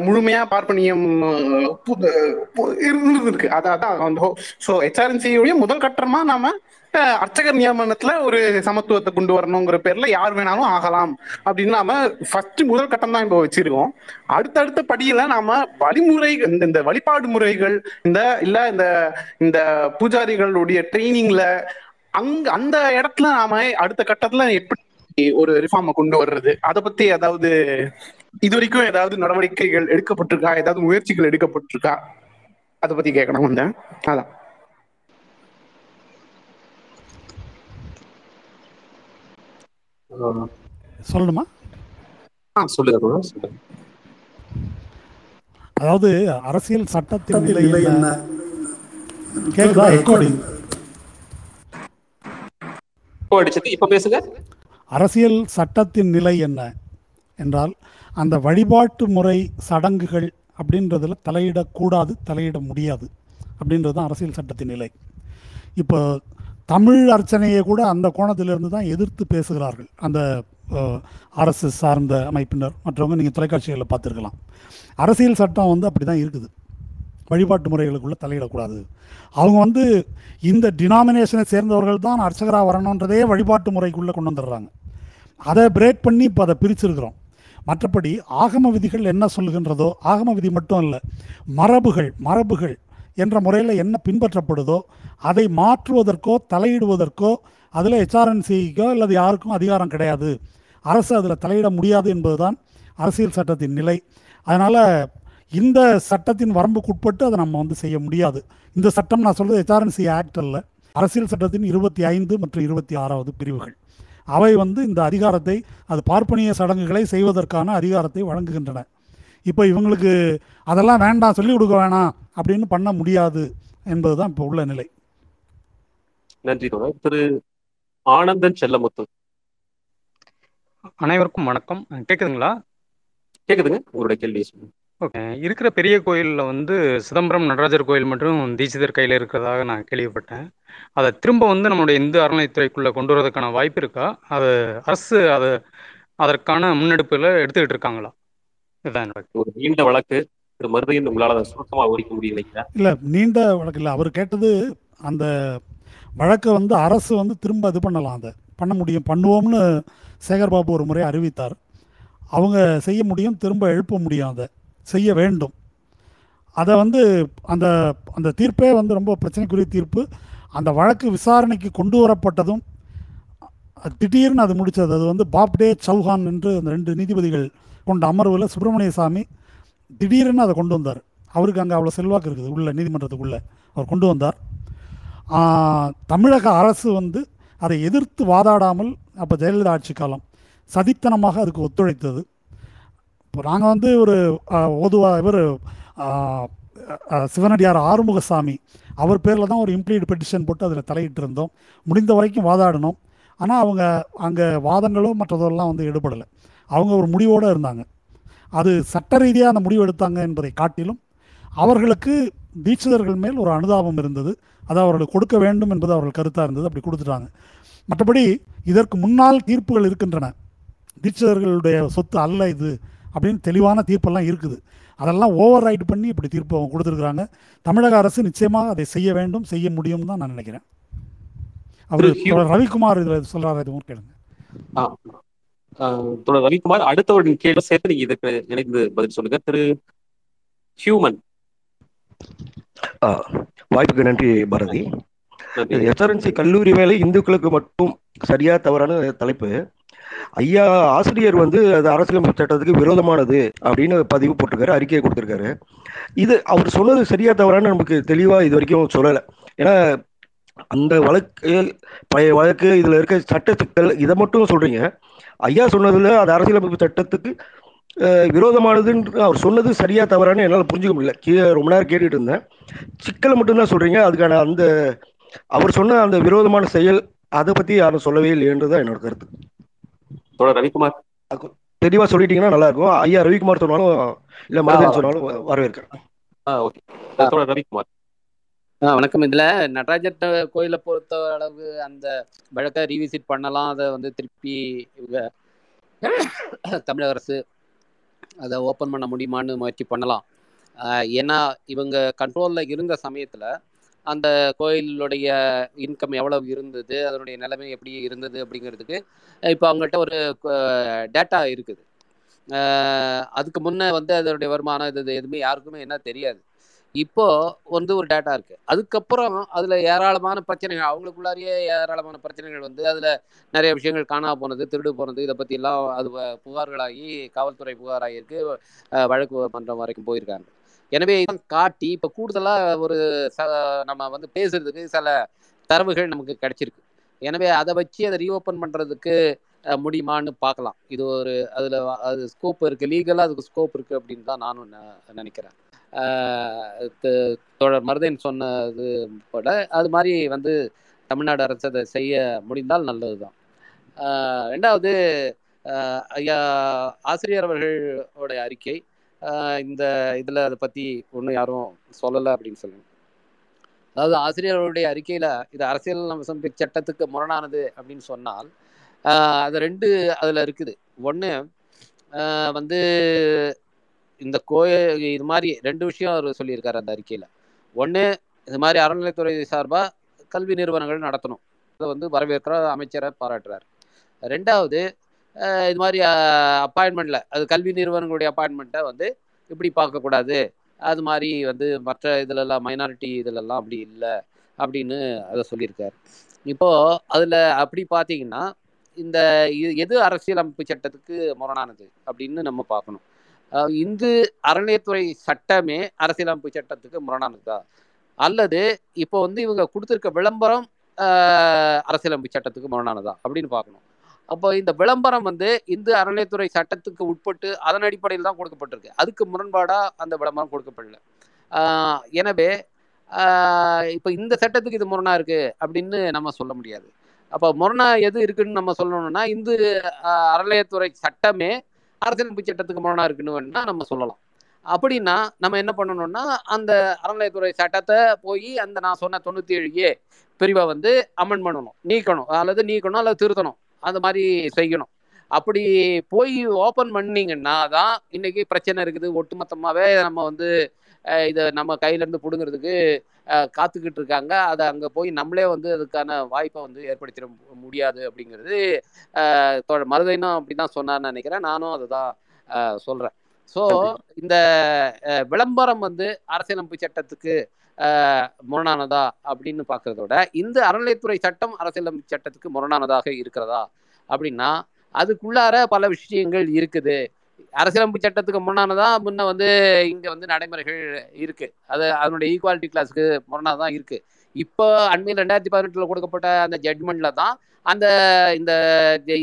முழுமையா பார்ப்பனியம் பு- இருந்திருக்கு. அதான் அதான் அந்த ஸோ ஹெச்ஆர்என்சியுடைய முதல் கட்டமா நாம அர்ச்சகர் நியமனத்துல ஒரு சமத்துவத்தை கொண்டு வரணுங்கிற பேர்ல யார் வேணாலும் ஆகலாம். அப்படின்னு நாம ஃபர்ஸ்ட் முதல் கட்டம் தான் இப்போ வச்சிருக்கோம். அடுத்தடுத்த படியில நாம வழிமுறை இந்த இந்த வழிபாடு முறைகள் இந்த இல்ல இந்த இந்த பூஜாரிகளுடைய ட்ரைனிங்ல அங்க அந்த இடத்துல நாம அடுத்த கட்டத்துல எப்படி ஒரு ரிஃபார்மை கொண்டு வர்றது? அதை பத்தி ஏதாவது இது வரைக்கும் ஏதாவது நடவடிக்கைகள் எடுக்கப்பட்டிருக்கா? ஏதாவது முயற்சிகள் எடுக்கப்பட்டிருக்கா? அதை பத்தி கேட்கணும் வந்தேன். அதான். சொல்லணுமா? சொல்லுங்க அதாவது அரசியல் சட்டத்தின் நிலை என்ன? கேக்குதா? ரெக்கார்டிங் இப்போ அடிச்சது. இப்ப பேசுங்க. அரசியல் சட்டத்தின் நிலை என்ன என்றால் அந்த வழிபாட்டு முறை சடங்குகள் அப்படின்றதுல தலையிடக்கூடாது தலையிட முடியாது அப்படின்றது தான் அரசியல் சட்டத்தின் நிலை. இப்போ தமிழ் அர்ச்சனையை கூட அந்த கோணத்திலிருந்து தான் எதிர்த்து பேசுகிறார்கள். அந்த ஆர்எஸ்எஸ் சார்ந்த அமைப்பினர். மற்றவங்க நீங்கள் தொலைக்காட்சிகளில் பார்த்துருக்கலாம். அரசியல் சட்டம் வந்து அப்படி தான் இருக்குது. வழிபாட்டு முறைகளுக்குள்ளே தலையிடக்கூடாது. அவங்க வந்து இந்த டினாமினேஷனை சேர்ந்தவர்கள் தான் அர்ச்சகராக வரணுன்றதே வழிபாட்டு முறைக்குள்ளே கொண்டு வந்துடுறாங்க. அதை பிரேக் பண்ணி இப்போ அதை பிரிச்சிருக்கிறோம். மற்றபடி ஆகம விதிகள் என்ன சொல்லுகின்றதோ ஆகம விதி மட்டும் இல்லை மரபுகள் மரபுகள் என்ற முறையில் என்ன பின்பற்றப்படுதோ அதை மாற்றுவதற்கோ தலையிடுவதற்கோ அதில் ஹெச்ஆர்என்சிக்கோ அல்லது யாருக்கும் அதிகாரம் கிடையாது. அரசு அதில் தலையிட முடியாது என்பதுதான் அரசியல் சட்டத்தின் நிலை. அதனால் இந்த சட்டத்தின் வரம்புக்குட்பட்டு அதை நம்ம வந்து செய்ய முடியாது. இந்த சட்டம் நான் சொல்கிறது ஹெச்ஆர்என்சி ஆக்ட் அல்ல. அரசியல் சட்டத்தின் இருபத்தி ஐந்து மற்றும் இருபத்தி ஆறாவது பிரிவுகள். அவை வந்து இந்த அதிகாரத்தை அது பார்ப்பனிய சடங்குகளை செய்வதற்கான அதிகாரத்தை வழங்குகின்றன. இப்போ இவங்களுக்கு அதெல்லாம் வேண்டாம் சொல்லிக் கொடுக்க வேணாம் அப்படின்னு பண்ண முடியாது என்பதுதான் இப்போ உள்ள நிலை. நன்றி தோழர். திரு ஆனந்தன் செல்லமுத்து. அனைவருக்கும் வணக்கம். கேக்குதுங்களா? கேக்குதுங்க. உங்களுடைய கேள்வி ஓகே. இருக்கிற பெரிய கோயிலில் வந்து சிதம்பரம் நடராஜர் கோயில் மற்றும் தீட்சிதர் கையில் இருக்கிறதாக நான் கேள்விப்பட்டேன். அதை திரும்ப வந்து நம்மளுடைய இந்து அறநிலைத்துறைக்குள்ளே கொண்டு வரதுக்கான வாய்ப்பு இருக்கா? அது அரசு அது அதற்கான முன்னெடுப்பில் எடுத்துக்கிட்டு இருக்காங்களா? ஒரு நீண்ட வழக்கு திரு மருதையன் உங்களால் அதை சுருக்கமாக முடியும் நினைக்கிறேன் இல்லை நீண்ட வழக்கு இல்லை. அவர் கேட்டது அந்த வழக்கை வந்து அரசு வந்து திரும்ப இது பண்ணலாம். அதை பண்ண முடியும். பண்ணுவோம்னு சேகர்பாபு ஒரு முறை அறிவித்தார். அவங்க செய்ய முடியும் திரும்ப எழுப்ப முடியும் அதை. செய்ய வேண்டும். அதை வந்து அந்த அந்த தீர்ப்பே வந்து ரொம்ப பிரச்சனைக்குரிய தீர்ப்பு. அந்த வழக்கு விசாரணைக்கு கொண்டு வரப்பட்டதும் திடீர்னு அது முடித்தது அது வந்து பாப்டே சௌஹான் என்று அந்த ரெண்டு நீதிபதிகள் கொண்ட அமர்வில் சுப்பிரமணிய சாமி திடீரென அதை கொண்டு வந்தார். அவருக்கு அங்கே அவ்வளோ செல்வாக்கு இருக்குது உள்ள நீதிமன்றத்துக்குள்ளே அவர் கொண்டு வந்தார். தமிழக அரசு வந்து அதை எதிர்த்து வாதாடாமல் அப்போ ஜெயலலிதா ஆட்சி காலம் சதித்தனமாக அதுக்கு ஒத்துழைத்தது. இப்போ நாங்கள் வந்து ஒரு ஓதுவா இவர் சிவனடியார் ஆறுமுகசாமி அவர் பேரில் தான் ஒரு இம்ப்ளீட் பெட்டிஷன் போட்டு அதில் தலையிட்டு இருந்தோம் முடிந்த வரைக்கும் வாதாடினோம் ஆனால் அவங்க அங்கே வாதங்களோ மற்றதெல்லாம் வந்து ஈடுபடலை. அவங்க ஒரு முடிவோடு இருந்தாங்க. அது சட்ட ரீதியாக அந்த முடிவு எடுத்தாங்க என்பதை காட்டிலும் அவர்களுக்கு தீட்சிதர்கள் மேல் ஒரு அனுதாபம் இருந்தது. அதை அவர்களுக்கு கொடுக்க வேண்டும் என்பது அவர்கள் கருத்தாக இருந்தது. அப்படி கொடுத்துட்டாங்க. மற்றபடி இதற்கு முன்னால் தீர்ப்புகள் இருக்கின்றன. தீட்சிதர்களுடைய சொத்து அல்ல இது அப்படின்னு தெளிவான தீர்ப்பெல்லாம் இருக்குது. அதெல்லாம் ஓவர் ரைட் பண்ணி இப்படி தீர்ப்பு அவங்க கொடுத்துருக்குறாங்க. தமிழக அரசு நிச்சயமாக அதை செய்ய வேண்டும் செய்ய முடியும் தான் நான் நினைக்கிறேன். அவர் ரவிக்குமார் இதில் சொல்கிறார் எதுவும் கேளுங்க. தொடர் ரவிக்குமார் அடுத்தவரின் கேள்வி சேர்த்து நீங்க இதுக்கு இணைந்து பதில் சொல்லுங்க. திரு ஹியூமன். வாய்ப்புக்கு நன்றி பாரதி. எஸ்ஆர்என்சி கல்லூரி வேலை இந்துக்களுக்கு மட்டும் சரியா தவறான தலைப்பு. ஐயா ஆசிரியர் வந்து அது அரசியலமைப்பு சட்டத்துக்கு விரோதமானது அப்படின்னு பதிவு போட்டிருக்காரு அறிக்கையை கொடுத்துருக்காரு. இது அவர் சொன்னது சரியா தவறான்னு நமக்கு தெளிவாக இது வரைக்கும் சொல்லலை. ஏன்னா அந்த வழக்கு பழைய வழக்கு இதில் இருக்க சட்ட சிக்கல் இதை மட்டும் சொல்றீங்க. ஐயா சொன்னதுல அது அரசியலமைப்பு சட்டத்துக்கு விரோதமானதுன்னு அவர் சொன்னது சரியா தவறான்னு என்னால் புரிஞ்சுக்க முடியல. கீழே ரொம்ப நேரம் கேட்டுட்டு இருந்தேன். சிக்கலை மட்டும்தான் சொல்றீங்க அதுக்கான அந்த அவர் சொன்ன அந்த விரோதமான செயல் அதை பத்தி யாரும் சொல்லவே இல்லைன்றதான் என்னோட கருத்து. ரவிக்குமார். தெளிவா சொல்லிட்டீங்கன்னா நல்லா இருக்கும். ஐயா ரவிக்குமார் சொன்னாலும் இல்ல மருதன் சொன்னாலும் வரவேற்கிறேன். ரவிக்குமார். வணக்கம். இதுல நடராஜர் கோயிலை பொறுத்த அளவு அந்த வழக்கை ரீவிசிட் பண்ணலாம். அதை வந்து திருப்பி இவங்க தமிழக அரசு அதை ஓப்பன் பண்ண முடியுமான்னு முயற்சி பண்ணலாம். ஏன்னா இவங்க கண்ட்ரோலில் இருந்த சமயத்தில் அந்த கோயிலுடைய இன்கம் எவ்வளவு இருந்தது அதனுடைய நிலைமை எப்படி இருந்தது அப்படிங்கிறதுக்கு இப்போ அவங்கள்ட்ட ஒரு டேட்டா இருக்குது. அதுக்கு முன்னே வந்து அதனுடைய வருமானம் இது எதுவுமே யாருக்குமே என்ன தெரியாது. இப்போ வந்து ஒரு டேட்டா இருக்கு. அதுக்கப்புறம் அதுல ஏராளமான பிரச்சனைகள் அவங்களுக்குள்ளாரியே ஏராளமான பிரச்சனைகள் வந்து அதுல நிறைய விஷயங்கள் காணாம போனது திருடு போனது இதை பத்தி எல்லாம் அது புகார்களாகி காவல்துறை புகாராகியிருக்கு அஹ் வழக்கு மன்றம் வரைக்கும் போயிருக்காங்க. எனவே காட்டி இப்ப கூடுதலா ஒரு ச- நம்ம வந்து பேசுறதுக்கு சில தரவுகள் நமக்கு கிடைச்சிருக்கு. எனவே அதை வச்சு அதை ரீஓப்பன் பண்றதுக்கு அஹ், முடியுமான்னு பார்க்கலாம். இது ஒரு அதுல அது ஸ்கோப் இருக்கு. லீகலா அதுக்கு ஸ்கோப் இருக்கு அப்படின்னு தான் நானும் ந- நினைக்கிறேன். தோழர் மருதன் சொன்னது போல அது மாதிரி வந்து தமிழ்நாடு அரசு அதை செய்ய முடிந்தால் நல்லது தான் ரெண்டாவது ஐயா ஆசிரியர் அவர்களுடைய அறிக்கை. இந்த இதில் அதை பற்றி ஒன்றும் யாரும் சொல்லலை அப்படின்னு சொல்லுங்க. அதாவது ஆசிரியர்களுடைய அறிக்கையில் இது அரசியல் அம்சம் சட்டத்துக்கு முரணானது அப்படின்னு சொன்னால் அது ரெண்டு அதில் இருக்குது. ஒன்று வந்து இந்த கோயில் இது மாதிரி ரெண்டு விஷயம் அவர் சொல்லியிருக்காரு அந்த அறிக்கையில். ஒன்று இது மாதிரி அறநிலைத்துறை சார்பாக கல்வி நிறுவனங்கள் நடத்தணும். அதை வந்து வரவேற்கிற அமைச்சரை பாராட்டுறார். ரெண்டாவது இது மாதிரி அப்பாயின்மெண்ட்டில் அது கல்வி நிறுவனங்களுடைய அப்பாயின்மெண்ட்டை வந்து இப்படி பார்க்கக்கூடாது. அது மாதிரி வந்து மற்ற இதிலெல்லாம் மைனாரிட்டி இதிலெல்லாம் அப்படி இல்லை அப்படின்னு அதை சொல்லியிருக்காரு. இப்போது அதில் அப்படி பார்த்தீங்கன்னா இந்த இது எது அரசியலமைப்பு சட்டத்துக்கு முரணானது அப்படின்னு நம்ம பார்க்கணும். இந்து அறநிலையத்துறை சட்டமே அரசியலமைப்பு சட்டத்துக்கு முரணானதா அல்லது இப்போ வந்து இவங்க கொடுத்துருக்க விளம்பரம் அரசியலமைப்பு சட்டத்துக்கு முரணானதா? அப்படின்னு பார்க்கணும். அப்போ இந்த விளம்பரம் வந்து இந்து அறநிலையத்துறை சட்டத்துக்கு உட்பட்டு அதன் அடிப்படையில் தான் கொடுக்கப்பட்டிருக்கு. அதுக்கு முரண்பாடாக அந்த விளம்பரம் கொடுக்கப்படல. எனவே இப்போ இந்த சட்டத்துக்கு இது முரணா இருக்கு அப்படின்னு நம்ம சொல்ல முடியாது. அப்போ முரணா எது இருக்குன்னு நம்ம சொல்லணும்னா இந்து அறநிலையத்துறை சட்டமே அரசியலமைப்பு சட்டத்துக்கு முரணா இருக்குன்னு வேணா நம்ம சொல்லலாம். அப்படின்னா நம்ம என்ன பண்ணணும்னா அந்த அறநிலையத்துறை சட்டத்தை போய் அந்த நான் சொன்ன தொண்ணூத்தி ஏழு ஏ பிரிவை வந்து அமெண்ட் பண்ணணும். நீக்கணும். அல்லது நீக்கணும் அல்லது திருத்தணும். அந்த மாதிரி செய்யணும். அப்படி போய் ஓப்பன் பண்ணீங்கன்னா தான் இன்னைக்கு பிரச்சனை இருக்குது. ஒட்டுமொத்தமாகவே நம்ம வந்து இதை நம்ம கையில இருந்து பிடுங்கிறதுக்கு காத்துக்கிட்டு இருக்காங்க. அதை அங்கே போய் நம்மளே வந்து அதுக்கான வாய்ப்பை வந்து ஏற்படுத்திட முடியாது அப்படிங்கிறது மருதைனும் அப்படிதான் சொன்னார்னு நினைக்கிறேன். நானும் அதுதான் அஹ், சொல்றேன். ஸோ இந்த விளம்பரம் வந்து அரசியலமைப்பு சட்டத்துக்கு முரணானதா அப்படின்னு பார்க்கறத விட இந்த அறநிலையத்துறை சட்டம் அரசியலமைப்பு சட்டத்துக்கு முரணானதாக இருக்கிறதா அப்படின்னா அதுக்குள்ளார பல விஷயங்கள் இருக்குது. அரசியலமைப்பு சட்டத்துக்கு முன்னானதான் முன்ன வந்து இங்க வந்து நடைமுறைகள் இருக்கு. அது அதனுடைய ஈக்குவாலிட்டி கிளாஸுக்கு முன்னாதான் இருக்கு. இப்போ அண்மையில் ரெண்டாயிரத்தி பதினெட்டுல கொடுக்கப்பட்ட அந்த ஜட்மெண்ட்ல தான் அந்த இந்த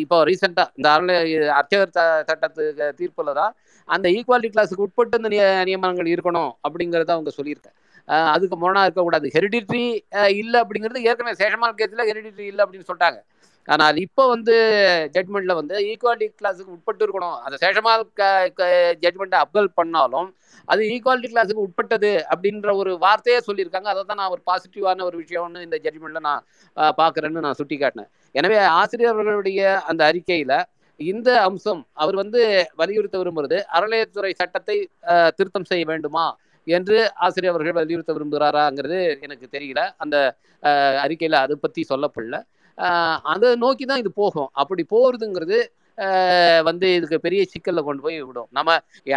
இப்போ ரீசெண்டா இந்த அறநிலை அர்ச்சகர் சட்டத்துக்கு தீர்ப்புல தான் அந்த ஈக்குவாலிட்டி கிளாஸுக்கு உட்பட்டு இந்த நிய- நியமனங்கள் இருக்கணும் அப்படிங்கறத அவங்க சொல்லியிருக்கேன் அதுக்கு முரணா இருக்கக்கூடாது. ஹெரிடிட்ரி இல்லை அப்படிங்கிறது ஏற்கனவே சேஷமான கேஸில் ஹெரிடிட்ரி இல்லை அப்படின்னு சொல்லிட்டாங்க. ஆனால் இப்போ வந்து ஜட்மெண்ட்ல வந்து ஈக்குவாலிட்டி கிளாஸுக்கு உட்பட்டு இருக்கணும். அந்த சேஷமால் ஜட்மெண்ட்டை அப்கல் பண்ணாலும் அது ஈக்குவாலிட்டி கிளாஸுக்கு உட்பட்டது அப்படின்ற ஒரு வார்த்தையே சொல்லியிருக்காங்க. அதை தான் நான் ஒரு பாசிட்டிவான ஒரு விஷயம்னு இந்த ஜட்மெண்ட்ல நான் பார்க்குறேன்னு நான் சுட்டி காட்டினேன் எனவே ஆசிரியர்களுடைய அந்த அறிக்கையில இந்த அம்சம் அவர் வந்து வலியுறுத்த விரும்புறது அறநிலையத்துறை சட்டத்தை திருத்தம் செய்ய வேண்டுமா என்று ஆசிரியர் அவர்கள் வலியுறுத்த விரும்புகிறாராங்கிறது எனக்கு தெரியல. அந்த அறிக்கையில் அதை பற்றி சொல்லப்படல. அதை நோக்கி தான் இது போகும். அப்படி போறதுங்கிறது வந்து இதுக்கு பெரிய சிக்கல்ல கொண்டு போய் விடும். நம்ம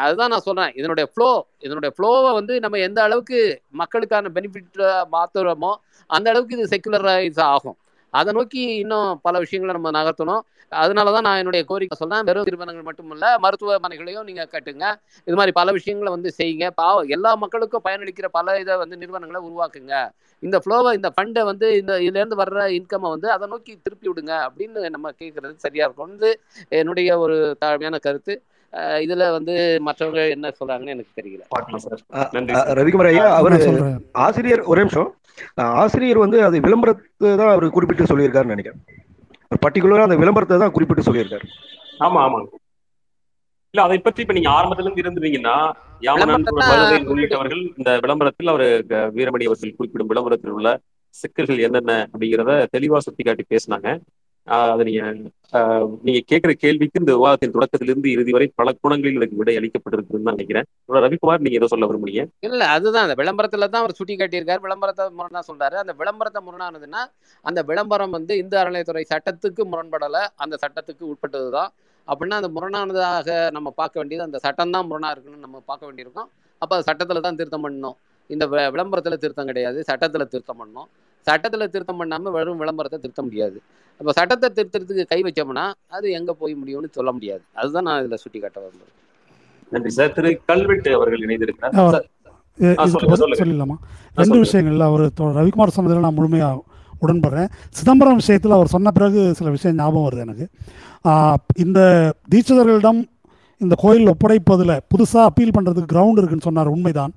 அதுதான் நான் சொல்றேன். இதனுடைய ஃப்ளோ இதனுடைய ஃப்ளோவை வந்து நம்ம எந்த அளவுக்கு மக்களுக்கான பெனிஃபிட் மாத்துறோமோ அந்த அளவுக்கு இது செக்குலரைஸ் ஆகும். அதை நோக்கி இன்னும் பல விஷயங்களை நம்ம நகர்த்தணும். அதனால தான் நான் என்னுடைய கோரிக்கை சொல்றேன். வெறும் நிறுவனங்கள் மட்டும் இல்ல மருத்துவமனைகளையும் நீங்க கட்டுங்க. இது மாதிரி பல விஷயங்களை வந்து செய்யுங்க. பாவம் எல்லா மக்களுக்கும் பயனளிக்கிற பல இதை வந்து நிறுவனங்களை உருவாக்குங்க. இந்த ஃப்ளோவை இந்த ஃபண்டை வந்து இந்த இதுல இருந்து வர்ற இன்கம்மை வந்து அதை நோக்கி திருப்பி விடுங்க அப்படின்னு நம்ம கேட்கறது சரியா இருக்கும். வந்து என்னுடைய ஒரு தாழ்மையான கருத்து. இதுல வந்து மற்றவங்க என்ன சொல்றாங்கன்னு எனக்கு தெரியல. ரவிக்குமார் ஐயா அவர் ஆசிரியர் ஒரே நிமிஷம். ஆசிரியர் வந்து அது விளம்பரத்தை தான் அவர் குறிப்பிட்டு சொல்லியிருக்காருன்னு நினைக்கிறேன். பர்டிகுலரா அந்த விளம்பரத்தை தான் குறிப்பிட்டு சொல்லியிருக்காரு. ஆமா ஆமாங்க இல்ல அதை பற்றி இப்ப நீங்க ஆரம்பத்துல இருந்து இருந்தீங்கன்னா யாமனன் உள்ளிட்டவர்கள் இந்த விளம்பரத்தில் அவர் வீரமணி அவர்கள் குறிப்பிடும் விளம்பரத்தில் உள்ள சிக்கல்கள் என்னென்ன அப்படிங்கிறத தெளிவா சுட்டிக்காட்டி பேசினாங்க. ஆஹ் அதை நீங்க ஆஹ் நீங்க கேட்கிற கேள்விக்கு இந்த விவாதத்தின் தொடக்கத்திலிருந்து இறுதி வரை பல குணங்களில் இதுக்கு விடை அளிக்கப்பட்டிருக்குன்னு தான் நினைக்கிறேன். ரவிக்குமார் நீங்க ஏதோ சொல்ல விரும்புறீங்க? இல்ல அதுதான். அந்த விளம்பரத்துல தான் அவர் சுட்டி காட்டியிருக்காரு. விளம்பரத்தை முரணா சொல்றாரு. அந்த விளம்பரத்தை முரணானதுன்னா அந்த விளம்பரம் வந்து இந்து அறநிலையத்துறை சட்டத்துக்கு முரண்படல. அந்த சட்டத்துக்கு உட்பட்டதுதான். அப்படின்னா அந்த முரணானதாக நம்ம பார்க்க வேண்டியது அந்த சட்டம் தான் முரணா இருக்குன்னு நம்ம பார்க்க வேண்டியிருக்கோம். அப்போ அது தான் திருத்தம் பண்ணணும் இந்த விளம்பரத்தில் விளம்பரத்துல திருத்தம் கிடையாது. சட்டத்துல திருத்தம் பண்ணணும் சட்டத்துல திருத்தம் பண்ணாம வெறும் விளம்பரத்தை திருத்த முடியாது. அப்போ சட்டத்தை திருத்தறதுக்கு கை வச்சோம்னா அது எங்க போய் முடியும்னு சொல்ல முடியாது. அதுதான் நான் இதுல சுட்டி காட்ட விரும்புறேன். நன்றி சார். திரு கல்வெட்டு அவர்கள் இணைந்திருக்கிறார். ஆ, ரெண்டு. விஷயங்கள்ல அவர் ரவிக்குமார் சொன்னதில் நான் முழுமையாக உடன்படுறேன். சிதம்பரம் விஷயத்தில் அவர் சொன்ன பிறகு சில விஷயம் ஞாபகம் வருது எனக்கு. இந்த தீட்சிதர்களிடம் இந்த கோயில் ஒப்படைப்பதில் புதுசாக அப்பீல் பண்ணுறதுக்கு கிரவுண்ட் இருக்குன்னு சொன்னார் உண்மைதான்.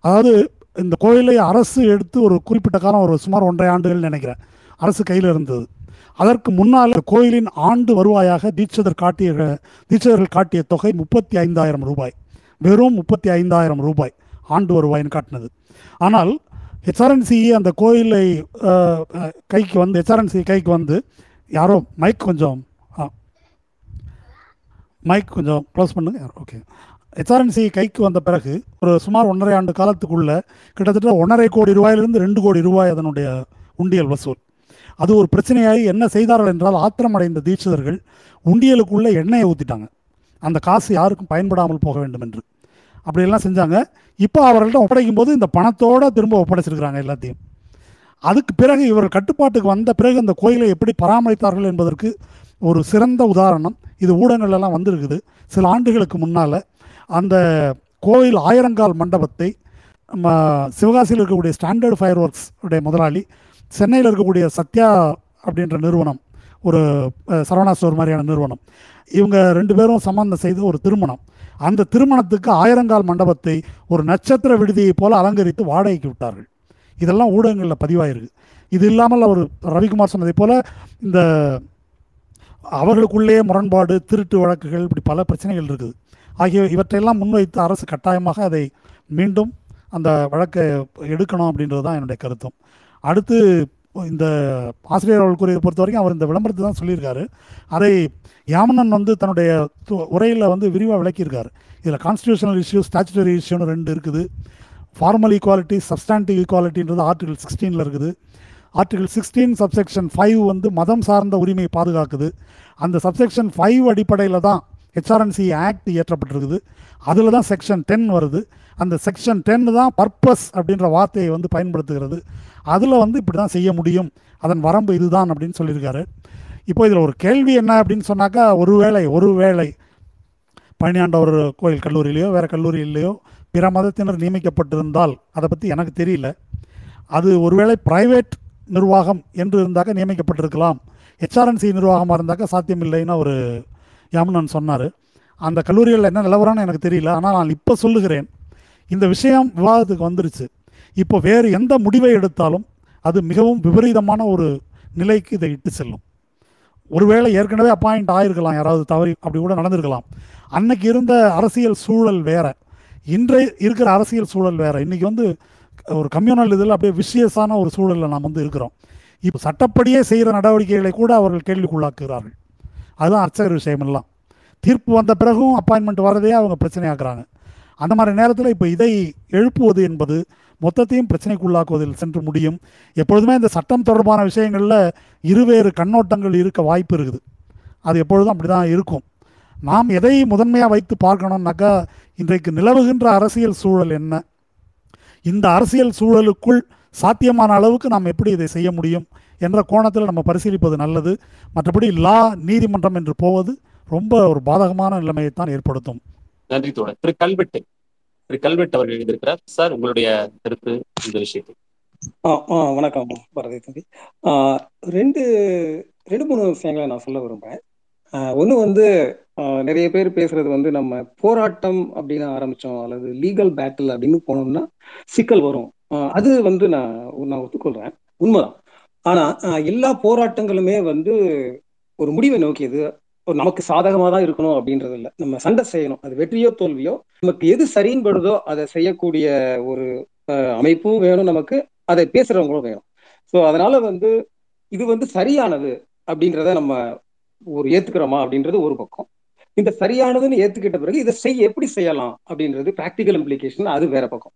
அதாவது இந்த கோயிலை அரசு எடுத்து ஒரு குறிப்பிட்ட காலம் ஒரு சுமார் ஒன்றரை ஆண்டுகள் நினைக்கிறேன் அரசு கையில் இருந்தது. அதற்கு முன்னால் கோயிலின் ஆண்டு வருவாயாக தீட்சிதர் காட்டிய தீட்சிதர்கள் காட்டிய தொகை முப்பத்தி ஐந்தாயிரம் ரூபாய். வெறும் முப்பத்தி ஐந்தாயிரம் ரூபாய் ஆண்டு வருவாயின்னு காட்டினது. ஆனால் ஹெச்ஆர்என்சிஇ அந்த கோயிலை கைக்கு வந்து ஹெச்ஆர்என்சி கைக்கு வந்து யாரோ மைக் கொஞ்சம் மைக் கொஞ்சம் க்ளோஸ் பண்ணுங்க ஓகே. ஹெச்ஆர்என்சி கைக்கு வந்த பிறகு ஒரு சுமார் ஒன்றரை ஆண்டு காலத்துக்குள்ள கிட்டத்தட்ட ஒன்றரை கோடி ரூபாயிலிருந்து ரெண்டு கோடி ரூபாய் அதனுடைய உண்டியல் வசூல். அது ஒரு பிரச்சனையாகி என்ன செய்தார்கள் என்றால் ஆத்திரமடைந்த தீட்சிதர்கள் உண்டியலுக்குள்ள எண்ணெயை ஊற்றிட்டாங்க அந்த காசு யாருக்கும் பயன்படாமல் போக வேண்டும் என்று. அப்படியெல்லாம் செஞ்சாங்க. இப்போ அவர்கள்ட்ட ஒப்படைக்கும் போது இந்த பணத்தோடு திரும்ப ஒப்படைச்சிருக்கிறாங்க எல்லாத்தையும். அதுக்கு பிறகு இவர்கள் கட்டுப்பாட்டுக்கு வந்த பிறகு அந்த கோயிலை எப்படி பராமரித்தார்கள் என்பதற்கு ஒரு சிறந்த உதாரணம் இது ஊடகங்கள்லாம் வந்திருக்குது. சில ஆண்டுகளுக்கு முன்னால் அந்த கோயில் ஆயிரங்கால் மண்டபத்தை நம்ம சிவகாசியில் இருக்கக்கூடிய ஸ்டாண்டர்ட் ஃபயர் ஒர்க்ஸ் உடைய முதலாளி சென்னையில் இருக்கக்கூடிய சத்யா அப்படின்ற நிறுவனம் ஒரு சரவணா ஸ்டோர் மாதிரியான நிறுவனம் இவங்க ரெண்டு பேரும் சம்பந்தம் செய்து ஒரு திருமணம். அந்த திருமணத்துக்கு ஆயிரங்கால் மண்டபத்தை ஒரு நட்சத்திர விடுதியைப் போல அலங்கரித்து வாடகைக்கு விட்டார்கள். இதெல்லாம் ஊடகங்களில் பதிவாயிருக்கு. இது இல்லாமல் அவர் ரவிக்குமார் சொன்னதை போல இந்த அவர்களுக்குள்ளே முரண்பாடு திருட்டு வழக்குகள் இப்படி பல பிரச்சனைகள் இருக்குது. ஆகிய இவற்றையெல்லாம் முன்வைத்து அரசு கட்டாயமாக அதை மீண்டும் அந்த வழக்கை எடுக்கணும் அப்படின்றது தான் என்னுடைய கருத்தும். அடுத்து இந்த ஆசிரியர் அவர்கள் கூறியதை பொறுத்த வரைக்கும் அவர் இந்த விளம்பரத்தை தான் சொல்லியிருக்காரு. அதை யாமனன் வந்து தன்னுடைய உரையில் வந்து விரிவாக விளக்கியிருக்காரு. இதில் கான்ஸ்டியூஷனல் இஷ்யூ ஸ்டாச்சுட்டரி இஷ்யூன்னு ரெண்டு இருக்குது. ஃபார்மல் ஈக்குவாலிட்டி சப்ஸ்டாண்டிவ் ஈக்குவாலிட்டின்றது ஆர்டிகல் சிக்ஸ்டீனில் இருக்குது. ஆர்டிகல் சிக்ஸ்டீன் சப்செக்ஷன் ஃபைவ் வந்து மதம் சார்ந்த உரிமையை பாதுகாக்குது. அந்த சப்செக்ஷன் ஃபைவ் அடிப்படையில் தான் ஹெச்ஆர்என்சி ஆக்ட் இயற்றப்பட்டிருக்குது. அதில் தான் செக்ஷன் டென் வருது. அந்த செக்ஷன் டென் தான் பர்பஸ் அப்படின்ற வார்த்தையை வந்து பயன்படுத்துகிறது. அதில் வந்து இப்படி தான் செய்ய முடியும். அதன் வரம்பு இதுதான் அப்படின்னு சொல்லியிருக்காரு. இப்போ இதில் ஒரு கேள்வி என்ன அப்படின்னு சொன்னாக்கா ஒருவேளை ஒருவேளை பழனியாண்டவர் கோயில் கல்லூரியிலையோ வேறு கல்லூரியிலையோ பிற மதத்தினர் நியமிக்கப்பட்டிருந்தால் அதை பற்றி எனக்கு தெரியல. அது ஒருவேளை ப்ரைவேட் நிர்வாகம் என்று இருந்தாக்க நியமிக்கப்பட்டிருக்கலாம். ஹெச்ஆர்என்சி நிர்வாகமாக இருந்தாக்க சாத்தியமில்லைன்னு ஒரு யாமுனன் சொன்னார். அந்த கல்லூரிகளில் என்ன நிலவரம்னு எனக்கு தெரியல. ஆனால் நான் இப்போ சொல்லுகிறேன். இந்த விஷயம் விவாதத்துக்கு வந்துருச்சு. இப்போ வேறு எந்த முடிவை எடுத்தாலும் அது மிகவும் விபரீதமான ஒரு நிலைக்கு இதை இட்டு செல்லும். ஒருவேளை ஏற்கனவே அப்பாயிண்ட் ஆயிருக்கலாம். யாராவது தவறி அப்படி கூட நடந்திருக்கலாம். அன்னைக்கு இருந்த அரசியல் சூழல் வேற. இன்றை இருக்கிற அரசியல் சூழல் வேற. இன்னைக்கு வந்து ஒரு கம்யூனல் இதில் அப்படியே விஷியஸான ஒரு சூழலில் நாம் வந்து இருக்கிறோம். இப்போ சட்டப்படியே செய்கிற நடவடிக்கைகளை கூட அவர்கள் கேள்விக்குள்ளாக்குகிறார்கள். அதுதான் அர்ச்சகர் விஷயமெல்லாம் தீர்ப்பு வந்த பிறகும் அப்பாயின்மெண்ட் வரதே அவங்க பிரச்சனையாக்குறாங்க. அந்த மாதிரி நேரத்தில் இப்போ இதை எழுப்புவது என்பது மொத்தத்தையும் பிரச்சனைக்குள்ளாக்குவதில் சென்று முடியும். எப்பொழுதுமே இந்த சட்டம் தொடர்பான விஷயங்களில் இருவேறு கண்ணோட்டங்கள் இருக்க வாய்ப்பு இருக்குது. அது எப்பொழுதும் அப்படி தான் இருக்கும். நாம் எதை முதன்மையாக வைத்து பார்க்கணும்னாக்கா இன்றைக்கு நிலவுகின்ற அரசியல் சூழல் என்ன? இந்த அரசியல் சூழலுக்குள் சாத்தியமான அளவுக்கு நாம் எப்படி இதை செய்ய முடியும் என்ற கோணத்தில் நம்ம பரிசீலிப்பது நல்லது. மற்றபடி லா நீதிமன்றம் என்று போவது ரொம்ப ஒரு பாதகமான நிலைமையைத்தான் ஏற்படுத்தும். நன்றி தோழர். திரு கல்வெட்டு. திரு கல்வெட்டு அவர்கள் எழுதியிருக்கிறார். சார் உங்களுடைய கருத்து இந்த விஷயத்தில். ஆ ஆ வணக்கம் பாரதி தம்பி. ஆ, ரெண்டு ரெண்டு மூணு விஷயங்களை நான் சொல்ல விரும்புகிறேன் ஒன்று வந்து நிறைய பேர் பேசுறது வந்து நம்ம போராட்டம் அப்படின்னு ஆரம்பிச்சோம் அல்லது லீகல் பேட்டில் அப்படின்னு போனோம்னா சிக்கல் வரும். அது வந்து நான் நான் ஒத்துக்கொள்றேன். உண்மைதான். ஆனா எல்லா போராட்டங்களுமே வந்து ஒரு முடிவை நோக்கியது. ஒரு நமக்கு சாதகமாக தான் இருக்கணும் அப்படின்றது இல்லை. நம்ம சண்டை செய்யணும். அது வெற்றியோ தோல்வியோ நமக்கு எது சரின்னு படுதோ அதை செய்யக்கூடிய ஒரு அமைப்பும் வேணும் நமக்கு. அதை பேசுறவங்களும் வேணும். ஸோ அதனால வந்து இது வந்து சரியானது அப்படின்றத நம்ம ஒரு ஏத்துக்கிறோமா அப்படின்றது ஒரு பக்கம். இந்த சரியானதுன்னு ஏத்துக்கிட்ட பிறகு இதை செய்ய எப்படி செய்யலாம் அப்படின்றது பிராக்டிக்கல் இம்ப்ளிகேஷன் அது வேற பக்கம்.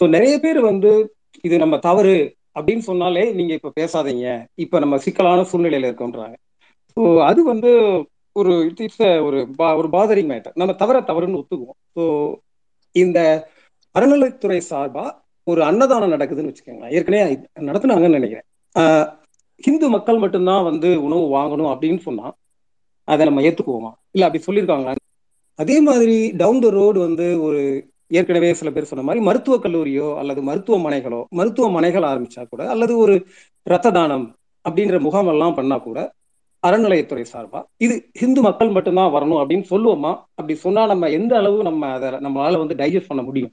ஸோ நிறைய பேர் வந்து இது நம்ம தவறு அப்படின்னு சொன்னாலே நீங்க இப்ப பேசாதீங்க. இப்ப நம்ம சிக்கலான சூழ்நிலையில இருக்கோன்றாங்க. ஸோ அது வந்து ஒரு இட்ஸ் ஒரு பா- ஒரு பாதரிங் மேட்டர் நம்ம தவற தவறுன்னு ஒத்துக்குவோம். ஸோ இந்த அறநிலைத்துறை சார்பா ஒரு அன்னதானம் நடக்குதுன்னு வச்சுக்கோங்களேன். ஏற்கனவே நடத்துனாங்கன்னு நினைக்கிறேன். ஹிந்து மக்கள் மட்டும்தான் வந்து உணவு வாங்கணும் அப்படின்னு சொன்னா அதை நம்ம ஏத்துக்குவோமா? இல்ல அப்படி சொல்லியிருக்காங்களா? அதே மாதிரி டவுன் த ரோடு வந்து ஒரு ஏற்கனவே சில பேர் சொன்ன மாதிரி மருத்துவக் கல்லூரியோ அல்லது மருத்துவமனைகளோ மருத்துவமனைகள் ஆரம்பிச்சா கூட அல்லது ஒரு ரத்த தானம் அப்படின்ற முகாமெல்லாம் பண்ணா கூட அறநிலையத்துறை சார்பா இது ஹிந்து மக்கள் மட்டும்தான் வரணும் அப்படின்னு சொல்லுவோமா? அப்படி சொன்னா நம்ம எந்த அளவு நம்ம அதை நம்மளால வந்து டைஜஸ்ட் பண்ண முடியும்?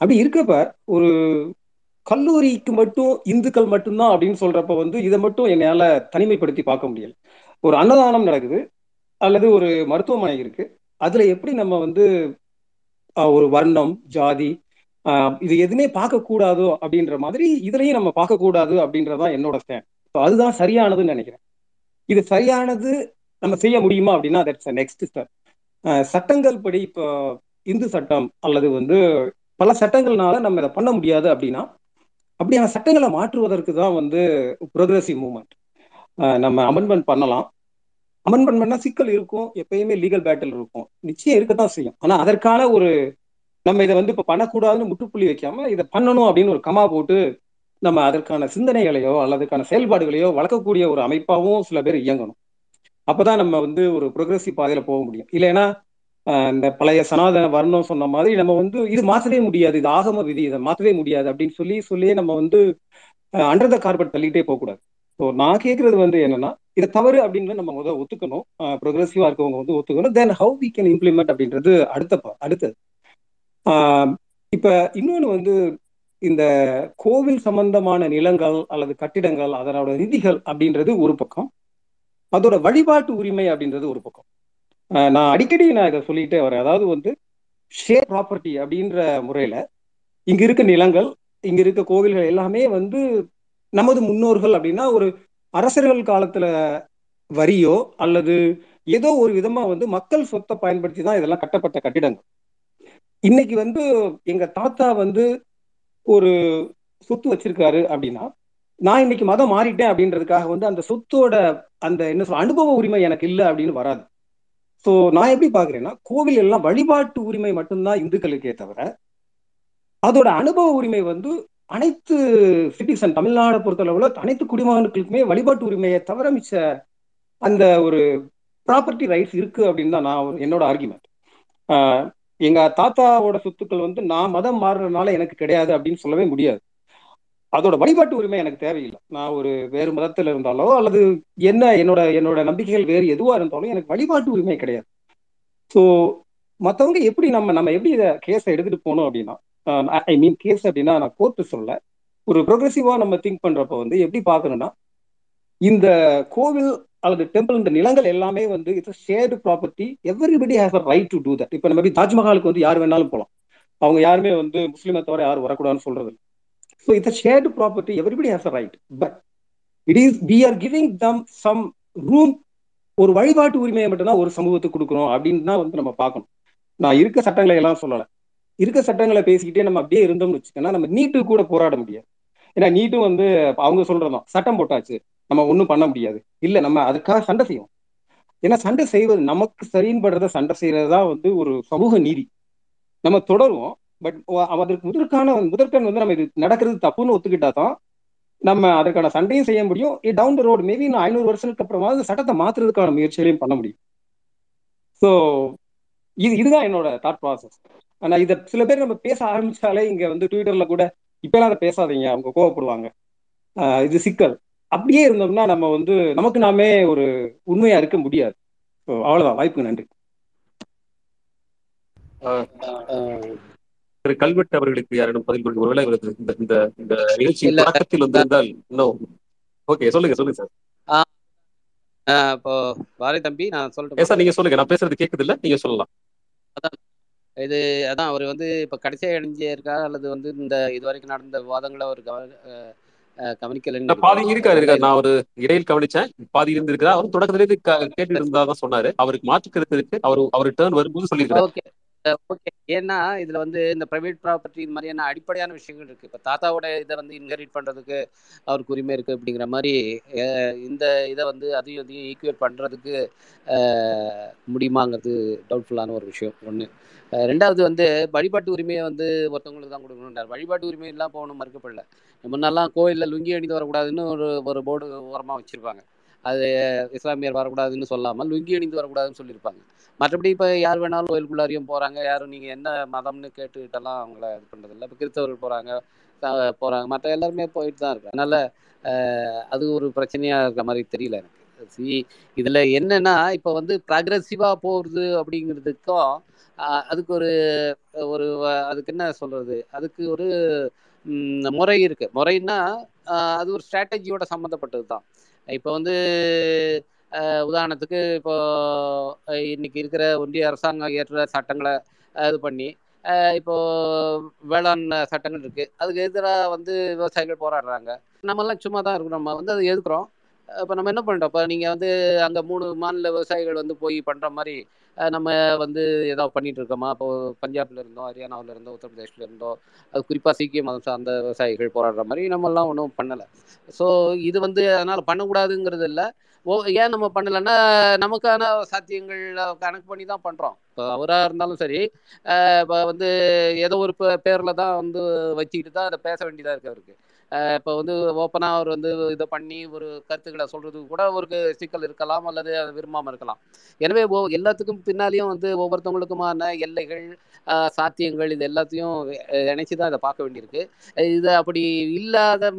அப்படி இருக்கப்ப ஒரு கல்லூரிக்கு மட்டும் இந்துக்கள் மட்டும்தான் அப்படின்னு சொல்றப்ப வந்து இதை மட்டும் என்னால தனிமைப்படுத்தி பார்க்க முடியல. ஒரு அன்னதானம் நடக்குது அல்லது ஒரு மருத்துவமனை இருக்கு. அதுல எப்படி நம்ம வந்து ஒரு வர்ணம் ஜாதி ஆஹ், இது எதுவுமே பார்க்கக்கூடாதோ அப்படின்ற மாதிரி இதுலயும் நம்ம பார்க்கக்கூடாது அப்படின்றதான் என்னோட ஸ்டாண்ட் அதுதான் சரியானதுன்னு நினைக்கிறேன். இது சரியானது நம்ம செய்ய முடியுமா அப்படின்னா தட்ஸ் நெக்ஸ்ட் ஸ்டெப் சட்டங்கள் படி இப்போ இந்து சட்டம் அல்லது வந்து பல சட்டங்கள்னால நம்ம இதை பண்ண முடியாது அப்படின்னா அப்படியான சட்டங்களை மாற்றுவதற்கு தான் வந்து ப்ரோக்ரஸிவ் மூமெண்ட் நம்ம அமெண்ட்மெண்ட் பண்ணலாம். அமெண்ட்மெண்ட் பண்ணால் சிக்கல் இருக்கும். எப்பயுமே லீகல் பேட்டில் இருக்கும். நிச்சயம் இருக்கத்தான் செய்யும். ஆனால் அதற்கான ஒரு நம்ம இதை வந்து இப்போ பண்ணக்கூடாதுன்னு முட்டுப்புள்ளி வைக்காம இதை பண்ணணும் அப்படின்னு ஒரு கமா போட்டு நம்ம அதற்கான சிந்தனைகளையோ அல்லதுக்கான செயல்பாடுகளையோ வளர்க்கக்கூடிய ஒரு அமைப்பாகவும் சில பேர் இயங்கணும். அப்பதான் நம்ம வந்து ஒரு ப்ரொக்ரெசிவ் பாதையில போக முடியும். இல்லைன்னா இந்த பழைய சனாதன வர்ணம் சொன்ன மாதிரி நம்ம வந்து இது மாற்றவே முடியாது. இது ஆகம விதி. இதை மாற்றவே முடியாது அப்படின்னு சொல்லி சொல்லியே நம்ம வந்து அண்டர் த கார்பெட் தள்ளிட்டே போகக்கூடாது. ஸோ நான் கேட்கறது வந்து என்னன்னா இது தவறு அப்படின்னு நம்ம முதல்ல ஒத்துக்கணும். ப்ரொக்ரெசிவா இருக்கவங்க வந்து ஒத்துக்கணும். Then how we can implement அப்படின்றது அடுத்த அடுத்தது. இப்ப இன்னொன்று வந்து இந்த கோவில் சம்பந்தமான நிலங்கள் அல்லது கட்டிடங்கள் அதனோட நிதிகள் அப்படின்றது ஒரு பக்கம். அதோட வழிபாட்டு உரிமை அப்படின்றது ஒரு பக்கம். நான் அடிக்கடி நான் இதை சொல்லிட்டே வரேன். அதாவது வந்து ஷேர் ப்ராப்பர்ட்டி அப்படின்ற முறையில இங்க இருக்க நிலங்கள் இங்க இருக்க கோவில்கள் எல்லாமே வந்து நமது முன்னோர்கள் அப்படின்னா ஒரு அரசர்கள் காலத்துல வரியோ அல்லது ஏதோ ஒரு விதமா வந்து மக்கள் சொத்தை பயன்படுத்தி தான் இதெல்லாம் கட்டப்பட்ட கட்டிடங்கள். இன்னைக்கு வந்து எங்க தாத்தா வந்து ஒரு சொத்து வச்சிருக்காரு அப்படின்னா நான் இன்னைக்கு மதம் மாறிட்டேன் அப்படின்றதுக்காக வந்து அந்த சொத்தோட அந்த என்ன சொல்ற அனுபவ உரிமை எனக்கு இல்லை அப்படின்னு வராது. ஸோ நான் எப்படி பாக்குறேன்னா கோவில் எல்லாம் வழிபாட்டு உரிமை மட்டும்தான் இந்துக்களுக்கே தவிர அதோட அனுபவ உரிமை வந்து அனைத்து சிட்டிசன் தமிழ்நாடை பொறுத்தளவுல அனைத்து குடிமகனுக்குமே வழிபாட்டு உரிமையை தவிர மிச்ச அந்த ஒரு ப்ராப்பர்ட்டி ரைட்ஸ் இருக்கு அப்படின்னு தான் நான் ஒரு- என்னோட ஆர்குமெண்ட் எங்க தாத்தாவோட சொத்துக்கள் வந்து நான் மதம் மாறுறதுனால எனக்கு கிடையாது அப்படின்னு சொல்லவே முடியாது. அதோட வழிபாட்டு உரிமை எனக்கு தேவையில்லை. நான் ஒரு வேறு மதத்தில் இருந்தாலோ அல்லது என்ன என்னோட என்னோட நம்பிக்கைகள் வேறு எதுவாக இருந்தாலும் எனக்கு வழிபாட்டு உரிமை கிடையாது. ஸோ மற்றவங்க எப்படி நம்ம நம்ம எப்படி இதை கேஸை எடுத்துகிட்டு போகணும் அப்படின்னா ஐ மீன் கேஸ் அப்படின்னா நான் கோர்ட்டு சொல்ல ஒரு ப்ரோக்ரஸிவா நம்ம திங்க் பண்றப்ப வந்து எப்படி பார்க்கணும்னா இந்த கோவில் அல்லது டெம்பிள் இந்த நிலங்கள் எல்லாமே வந்து it's shared property everybody has a right to do that இப்போ நம்ம தாஜ்மஹாலுக்கு வந்து யார் வேணாலும் போகலாம் அவங்க யாருமே வந்து முஸ்லீமை தவிர யாரும் வரக்கூடாதுன்னு சொல்றது so it's shared property everybody has a right but it is we are giving them some room ஒரு வழிபாட்டு உரிமையை மட்டும்தான் ஒரு சமூகத்துக்கு கொடுக்குறோம் அப்படின்னு தான் வந்து நம்ம பார்க்கணும். நான் இருக்க சட்டங்களை எல்லாம் சொல்லலை. இருக்க சட்டங்களை பேசிக்கிட்டே நம்ம அப்படியே இருந்தோம்னு வச்சுக்கோன்னா நம்ம நீட்டு கூட போராட முடியாது. ஏன்னா நீட்டும் வந்து அவங்க சொல்றதுதான் சட்டம் போட்டாச்சு நம்ம ஒன்றும் பண்ண முடியாது. இல்ல நம்ம அதுக்காக சண்டை செய்வோம். ஏன்னா சண்டை செய்வது நமக்கு சரின்னு படுறத சண்டை செய்யறது தான் வந்து ஒரு சமூக நீதி. நம்ம தொடருவோம் பட் அதற்கு முதற்கான முதற்கண் வந்து நம்ம இது நடக்கிறது தப்புன்னு ஒத்துக்கிட்டா தான் நம்ம அதற்கான சண்டையும் செய்ய முடியும். டவுன் த ரோடு மேபி நான் ஐநூறு வருஷத்துக்கு அப்புறமா அந்த சட்டத்தை மாத்துறதுக்கான முயற்சிகளையும் பண்ண முடியும். ஸோ இது இதுதான் என்னோட தாட் ப்ராசஸ் ஆனா இதை சில பேர் நம்ம பேச ஆரம்பிச்சாலே இங்க வந்து ட்விட்டர்ல கூட இப்பெல்லாம் அதை பேசாதீங்க அவங்க கோவப்படுவாங்க. ஆஹ் இது சிக்கல். அப்படியே இருந்தோம்னா நம்ம வந்து நமக்கு நாமே ஒரு உண்மையா இருக்க முடியாது. அவ்வளவுதான். வாய்ப்பு நன்றி. திரு கல்வெட்டு அவர்களுக்கு யாரிடம் பதில் கொடுக்க ஒருவேளை இந்த இந்த இந்த நிகழ்ச்சி. தொடக்கத்தில் வந்திருந்தால் இன்னும் ஓகே சொல்லுங்க சொல்லுங்க சார் ஆஹ் இப்போ வாரி தம்பி நான் ஏன் சொல்லட்டுமா சார் நீங்க சொல்லுங்க. நான் பேசுறது கேக்குது இல்ல? நீங்க சொல்லலாம். இது அதான் அவர் வந்து இப்போ கடைசியாக இணைஞ்சே இருக்கா அல்லது வந்து இந்த இது வரைக்கும் நடந்த விவாதங்களை அவர் கவ அஹ் அஹ் கவனிக்கலைன்னு நான் பாதி. இருக்காரு இருக்காரு. நான் ஒரு இடையில் கவனிச்சேன். பாதி இருந்து இருக்கிறா அவர் தொடக்கத்துல இருந்து கேட்டு இருந்தா தான் சொன்னாரு. அவருக்கு மாற்று கருத்து இருக்கு. அவர் அவர் டேர்ன் வரும்போது சொல்லியிருக்காரு ஓகே. ஏன்னா இதுல வந்து இந்த பிரைவேட் ப்ராப்பர்ட்டி இது மாதிரியான அடிப்படையான விஷயங்கள் இருக்கு. இப்போ தாத்தாவோட இதை வந்து இன்ஹெரிட் பண்றதுக்கு அவருக்கு உரிமை இருக்கு அப்படிங்கிற மாதிரி இந்த இதை வந்து அதையும் அதையும் ஈக்குவேட் பண்றதுக்கு முடியுமாங்கிறது டவுட்ஃபுல்லான ஒரு விஷயம். ஒன்று ரெண்டாவது வந்து வழிபாட்டு உரிமையை வந்து ஒருத்தவங்களுக்கு தான் கொடுக்கணுன்றார் வழிபாட்டு உரிமை எல்லாம் போகணும் மறுக்கப்படல முன்னெல்லாம் கோயிலில் லுங்கி அணிந்து வரக்கூடாதுன்னு ஒரு ஒரு போர்டு ஓரமாக வச்சிருப்பாங்க. அது இஸ்லாமியர் வரக்கூடாதுன்னு சொல்லாமல் லுங்கி அணிந்து வரக்கூடாதுன்னு சொல்லியிருப்பாங்க. மற்றபடி இப்போ யார் வேணாலும் கோயிலுக்குள்ளாரையும் போகிறாங்க யாரும் நீங்கள் என்ன மதம்னு கேட்டுக்கிட்டெல்லாம் அவங்கள இது பண்ணுறதில்ல இப்போ கிறிஸ்தவர்கள் போகிறாங்க போகிறாங்க மற்ற எல்லாருமே போயிட்டு தான் இருக்கு அதனால் அது ஒரு பிரச்சனையாக இருக்கிற மாதிரி தெரியல எனக்கு. சி இதில் என்னன்னா இப்போ வந்து ப்ரக்ரெசிவாக போகிறது அப்படிங்கிறதுக்கும் அதுக்கு ஒரு ஒரு அதுக்கு என்ன சொல்கிறது அதுக்கு ஒரு முறை இருக்குது முறைன்னா ஆஹ், அது ஒரு ஸ்ட்ராட்டஜியோட சம்மந்தப்பட்டது தான் இப்போ வந்து உதாரணத்துக்கு இப்போ இன்னைக்கு இருக்கிற ஒன்றிய அரசாங்கம் இயற்ற சட்டங்களை இது பண்ணி இப்போ வேளாண் சட்டங்கள் இருக்கு. அதுக்கு எதிராக வந்து விவசாயிகள் போராடுறாங்க. நம்மெல்லாம் சும்மா தான் இருக்கோம். நம்ம வந்து அதை எதிர்க்கிறோம். இப்போ நம்ம என்ன பண்ணிட்டோம் இப்போ நீங்கள் வந்து அங்கே மூணு மாநில விவசாயிகள் வந்து போய் பண்ணுற மாதிரி நம்ம வந்து ஏதாவது பண்ணிட்டு இருக்கோமா? இப்போ பஞ்சாப்ல இருந்தோம் ஹரியானாவில் இருந்தோம் உத்தரப்பிரதேஷ்ல இருந்தோம் அது குறிப்பாக சீக்கிய மதம் சார்ந்த விவசாயிகள் போராடுற மாதிரி நம்மெல்லாம் ஒன்றும் பண்ணலை. ஸோ இது வந்து அதனால் பண்ணக்கூடாதுங்கிறது இல்லை. ஓ ஏன் நம்ம பண்ணலைன்னா நமக்கான சாத்தியங்கள் கணக்கு பண்ணி தான் பண்ணுறோம் இப்போ அவராக இருந்தாலும் சரி இப்போ வந்து ஏதோ ஒரு பேரில் தான் வந்து வச்சுக்கிட்டு தான் அதை பேச வேண்டியதாக இருக்கு அவருக்கு. இப்போ வந்து ஓப்பனாக அவர் வந்து இதை பண்ணி ஒரு கருத்துக்களை சொல்கிறதுக்கு கூட அவருக்கு சிக்கல் இருக்கலாம் அல்லது அதை விரும்பாமல் இருக்கலாம். எனவே ஓ எல்லாத்துக்கும் பின்னாலேயும் வந்து ஒவ்வொருத்தவங்களுக்குமான எல்லைகள் ஆஹ் சாத்தியங்கள் இது எல்லாத்தையும் நினைச்சு தான் இதை பார்க்க வேண்டியிருக்கு. இது அப்படி இல்லாத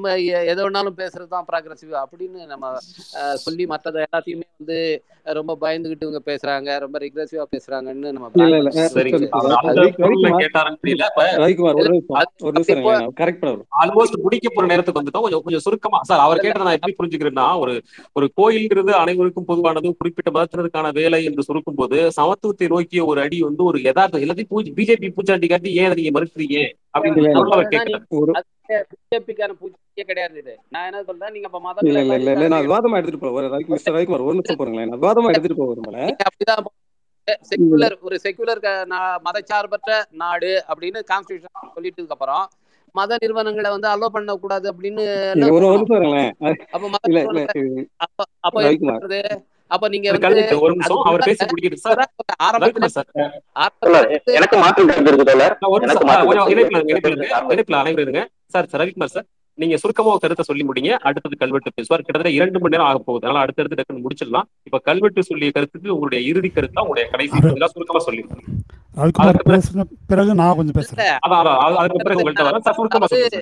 எதை வேணாலும் பேசுறது தான் ப்ராக்ரஸிவ் அப்படின்னு நம்ம சொல்லி மற்றதை எல்லாத்தையுமே வந்து ரொம்ப பயந்துகிட்டு இவங்க பேசுறாங்க ரொம்ப ரிக்ரெசிவா பேசுறாங்கன்னு நம்ம கரெக்ட் முடிக்க போற நேரத்துக்கு வந்துட்டோம். கொஞ்சம் கொஞ்சம் சுருக்கமா சார் அவர் கேட்டதை நான் எப்படி புரிஞ்சுக்கிறேன்னா ஒரு ஒரு கோயில்ங்கிறது அனைவருக்கும் பொதுவானது குறிப்பிட்ட மதத்தினருக்கான வேலை என்று சுருக்கும் போது சமத்துவத்தை நோக்கிய ஒரு அடி வந்து ஒரு யதார்த்தம் எல்லாத்தையும் பூஜை பிஜேபி பூச்சாண்டி காட்டி ஏன் அதை நீங்க மறுக்கிறீங்க? அப்படின்னு கேட்கல ஒரு ஒரு ஒரு ஒரு செக்குலர் மதச்சார்பற்ற நாடு அப்படின்னு கான்ஸ்டியூஷன் சொல்லிட்டதுக்கு அப்புறம் மத நிறுவனங்களை வந்து அலோ பண்ண கூடாது அப்படின்னு அப்ப அப்ப அப்ப நீங்க எனக்கு மாற்று கருத்து இருக்கு தோழர் நான் ஒரு எனக்கு நிமிஷம் ஆ, மாற்று கொஞ்சம் கருத்து இணைப்புல இருக்கு இருங்க இணைப்புல இருங்க. இணைப்புல அனைவரும் இருங்க. Sir sir Ravikumar sir. நீங்க சுருக்கமா ஒரு கருத்தை சொல்லி முடிங்க. அடுத்தது கல்வெட்டு பேசுவார். கிட்டத்தட்ட இரண்டு மணி நேரம் ஆக போகுது. அதனால அடுத்தடுத்து டக்குன்னு முடிச்சிடலாம். இப்ப கல்வெட்டு சொல்லிய கருத்துக்கு உங்களுடைய இறுதி கருத்தா உங்களுடைய கடைசி சுருக்கமா சொல்லி பிறகு நான் கொஞ்சம் இல்ல பேசுறேன் அதான் அதுக்கு பிறகு உங்கள்கிட்ட வரேன். சார் சுருக்கமா சொல்லுங்க.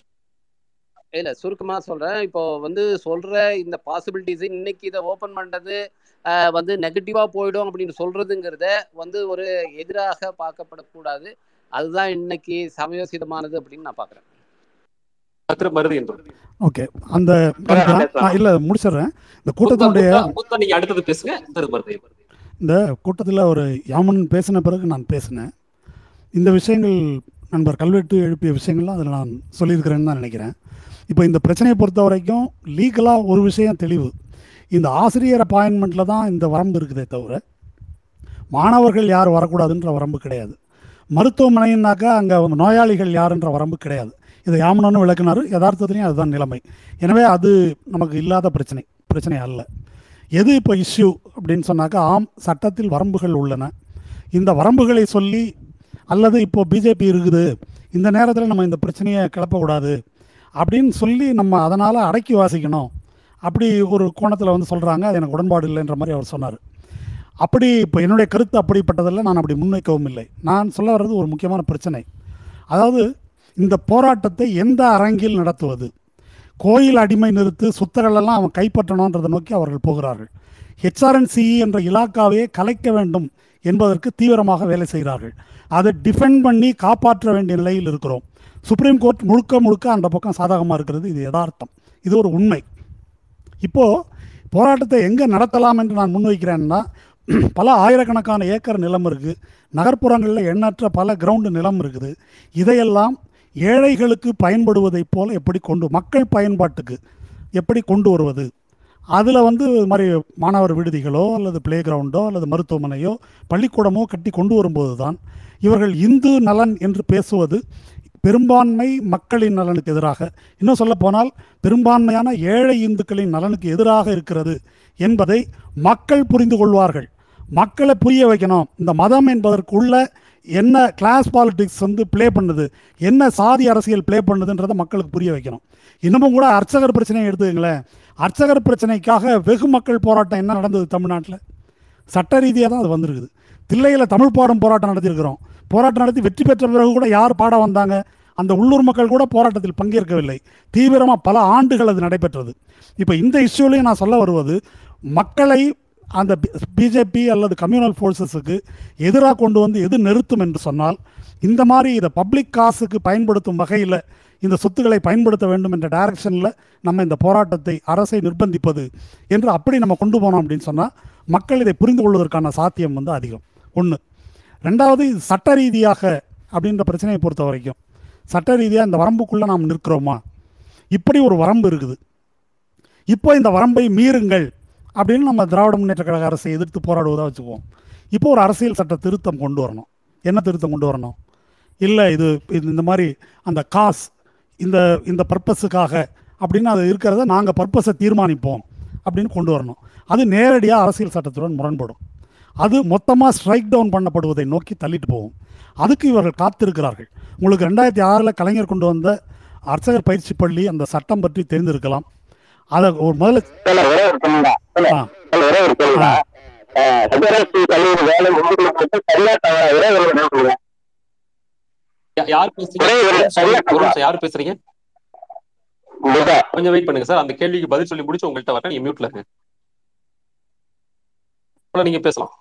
இல்ல சுருக்கமா சொல்றேன். இப்போ வந்து சொல்ற இந்த பாசிபிலிட்டிஸ் இன்னைக்கு இதை ஓபன் பண்றது ஆஹ், வந்து நெகட்டிவா போயிடும் அப்படின்னு சொல்றதுங்கிறத வந்து ஒரு எதிராக பார்க்கப்படக்கூடாது. அதுதான் இன்னைக்கு சமயோசிதமானது அப்படின்னு நான் பாக்குறேன் கத்திர மருது என்று. ஓகே அந்த இல்லை முடிச்சிடுறேன். இந்த கூட்டத்தினுடைய நீங்க அடுத்தது பேசுங்க. இந்த கூட்டத்தில் ஒரு யாமன் பேசின பிறகு நான் பேசினேன். இந்த விஷயங்கள் நண்பர் கல்வெட்டு எழுப்பிய விஷயங்கள்லாம் அதில் நான் சொல்லியிருக்கிறேன்னு தான் நினைக்கிறேன். இப்போ இந்த பிரச்சனையை பொறுத்த வரைக்கும் லீகலாக ஒரு விஷயம் தெளிவு. இந்த ஆசிரியர் அப்பாயின்மெண்ட்டில் தான் இந்த வரம்பு இருக்குதே தவிர மாணவர்கள் யார் வரக்கூடாதுன்ற வரம்பு கிடையாது. மருத்துவமனைன்னாக்கா அங்கே நோயாளிகள் யாருன்ற வரம்பு கிடையாது. இதை யாமனன்னு விளக்குனாரு. யதார்த்தத்துலேயும் அதுதான் நிலைமை. எனவே அது நமக்கு இல்லாத பிரச்சனை. பிரச்சனை அல்ல. எது இப்போ இஷ்யூ அப்படின்னு சொன்னாக்கா ஆம் சட்டத்தில் வரம்புகள் உள்ளன. இந்த வரம்புகளை சொல்லி அல்லது இப்போ பிஜேபி இருக்குது இந்த நேரத்தில் நம்ம இந்த பிரச்சனையை கிளப்பக்கூடாது அப்படின்னு சொல்லி நம்ம அதனால் அடக்கி வாசிக்கணும். அப்படி ஒரு கோணத்தில் வந்து சொல்கிறாங்க அது எனக்கு உடன்பாடு இல்லைன்ற மாதிரி அவர் சொன்னார். அப்படி இப்போ என்னுடைய கருத்து அப்படிப்பட்டதில் நான் அப்படி முன்வைக்கவும் இல்லை. நான் சொல்ல வர்றது ஒரு முக்கியமான பிரச்சனை. அதாவது இந்த போராட்டத்தை எந்த அரங்கில் நடத்துவது? கோயில் அடிமை நிறுத்து சுத்தர்களெல்லாம் அவன் கைப்பற்றணுன்றதை நோக்கி அவர்கள் போகிறார்கள். ஹெச்ஆர்என்சி என்ற இலாக்காவையே கலைக்க வேண்டும் என்பதற்கு தீவிரமாக வேலை செய்கிறார்கள். அதை டிஃபெண்ட் பண்ணி காப்பாற்ற வேண்டிய நிலையில் இருக்கிறோம். சுப்ரீம் கோர்ட் முழுக்க முழுக்க அந்த பக்கம் சாதகமாக இருக்கிறது. இது யதார்த்தம். இது ஒரு உண்மை. இப்போது போராட்டத்தை எங்கே நடத்தலாம் என்று நான் முன்வைக்கிறேன்னா பல ஆயிரக்கணக்கான ஏக்கர் நிலம் இருக்குது நகர்ப்புறங்களில் எண்ணற்ற பல கிரவுண்டு நிலம் இருக்குது. இதையெல்லாம் ஏழைகளுக்கு பயன்படுவதைப் போல் எப்படி கொண்டு மக்கள் பயன்பாட்டுக்கு எப்படி கொண்டு வருவது? அதில் வந்து இது மாதிரி மாணவர் விடுதிகளோ அல்லது பிளே கிரவுண்டோ அல்லது மருத்துவமனையோ பள்ளிக்கூடமோ கட்டி கொண்டு வரும்போது தான் இவர்கள் இந்து நலன் என்று பேசுவது பெரும்பான்மை மக்களின் நலனுக்கு எதிராக. இன்னும் சொல்ல போனால் பெரும்பான்மையான ஏழை இந்துக்களின் நலனுக்கு எதிராக இருக்கிறது என்பதை மக்கள் புரிந்து கொள்வார்கள். மக்களை புரிய வைக்கணும். இந்த மதம் என்பதற்குள்ள என்ன கிளாஸ் பாலிடிக்ஸ் வந்து ப்ளே பண்ணுது என்ன சாதி அரசியல் ப்ளே பண்ணுதுன்றதை மக்களுக்கு புரிய வைக்கணும். இன்னமும் கூட அர்ச்சகர் பிரச்சனையை எடுத்துக்கங்களேன். அர்ச்சகர் பிரச்சனைக்காக வெகு மக்கள் போராட்டம் என்ன நடந்தது தமிழ்நாட்டில்? சட்ட ரீதியாக தான் அது வந்திருக்குது. தில்லையில் தமிழ் பாடம் போராட்டம் நடத்தியிருக்கிறோம். போராட்டம் நடத்தி வெற்றி பெற்ற பிறகு கூட யார் பாடம் வந்தாங்க? அந்த உள்ளூர் மக்கள் கூட போராட்டத்தில் பங்கேற்கவில்லை. தீவிரமாக பல ஆண்டுகள் அது நடைபெற்றது. இப்போ இந்த இஷ்யூலையும் நான் சொல்ல வருவது மக்களை அந்த பிஜேபி அல்லது கம்யூனல் ஃபோர்ஸஸுக்கு எதிராக கொண்டு வந்து எது நிறுத்தும் என்று சொன்னால் இந்த மாதிரி இதை பப்ளிக் காசுக்கு பயன்படுத்தும் வகையில் இந்த சொத்துக்களை பயன்படுத்த வேண்டும் என்ற டைரக்ஷனில் நம்ம இந்த போராட்டத்தை அரசை நிர்பந்திப்பது என்று அப்படி நம்ம கொண்டு போனோம் அப்படின்னு சொன்னால் மக்கள் இதை புரிந்து கொள்வதற்கான சாத்தியம் வந்து அதிகம். ஒன்று ரெண்டாவது இது சட்ட ரீதியாக அப்படின்ற பிரச்சனையை பொறுத்த வரைக்கும் சட்ட ரீதியாக இந்த வரம்புக்குள்ளே நாம் நிற்கிறோமா? இப்படி ஒரு வரம்பு இருக்குது. இப்போ இந்த வரம்பை மீறுங்கள். அப்படின்னு நம்ம திராவிட முன்னேற்ற கழக அரசை எதிர்த்து போராடுவதாக வச்சுக்குவோம். இப்போ ஒரு அரசியல் சட்ட திருத்தம் கொண்டு வரணும். என்ன திருத்தம் கொண்டு வரணும்? இல்லை இது இது இந்த மாதிரி அந்த காஸ் இந்த இந்த பர்பஸுக்காக அப்படின்னு அது இருக்கிறத நாங்கள் பர்பஸை தீர்மானிப்போம் அப்படின்னு கொண்டு வரணும். அது நேரடியாக அரசியல் சட்டத்துடன் முரண்படும். அது மொத்தமாக ஸ்ட்ரைக் டவுன் பண்ணப்படுவதை நோக்கி தள்ளிட்டு போகும். அதுக்கு இவர்கள் காத்திருக்கிறார்கள். உங்களுக்கு ரெண்டாயிரத்தி ஆறில் கலைஞர் கொண்டு வந்த அர்ச்சகர் பயிற்சி பள்ளி அந்த சட்டம் பற்றி தெரிந்திருக்கலாம். அதை ஒரு முதல்ல யார் பேசுறீங்க? யார் கொஞ்சம் வெயிட் பண்ணுங்க சார் அந்த கேள்விக்கு பதில் சொல்லி முடிச்சு உங்கள்கிட்ட வரேன் நீங்க மியூட்ல இருங்க. நீங்க பேசலாம்.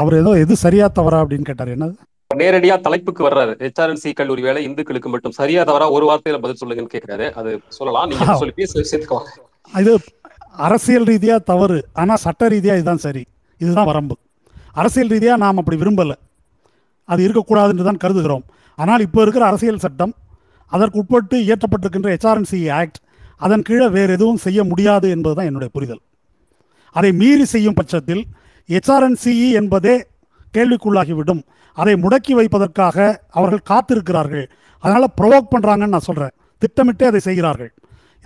அவர் ஏதோ எது சரியா தவறா அப்படின்னு கேட்டார் என்னது? நேரடியா தலைப்புக்கு வர்றாரு. ஹெச்ஆர்என்சி கல்லூரி வேலை இந்துக்களுக்கு மட்டும். சரியா தவறா ஒரு வார்த்தையில பதில் சொல்லுங்கன்னு கேக்குறாரு. அது சொல்லலாம் நீங்க சொல்லி பேச சேர்த்துக்கோங்க இது அரசியல் ரீதியாக தவறு. ஆனால் சட்ட ரீதியாக இதுதான் சரி. இதுதான் வரம்பு. அரசியல் ரீதியாக நாம் அப்படி விரும்பலை. அது இருக்கக்கூடாதுன்னு தான் கருதுகிறோம். ஆனால் இப்போ இருக்கிற அரசியல் சட்டம் அதற்கு உட்பட்டு இயற்றப்பட்டிருக்கின்ற ஹெச்ஆர்என்சி ஆக்ட் அதன் கீழே வேறு எதுவும் செய்ய முடியாது என்பது தான் என்னுடைய புரிதல். அதை மீறி செய்யும் பட்சத்தில் ஹெச்ஆர்என்சிஇ என்பதே கேள்விக்குள்ளாகிவிடும். அதை முடக்கி வைப்பதற்காக அவர்கள் காத்திருக்கிறார்கள். அதனால் ப்ரொவோக் பண்ணுறாங்கன்னு நான் சொல்கிறேன் திட்டமிட்டே அதை செய்கிறார்கள்.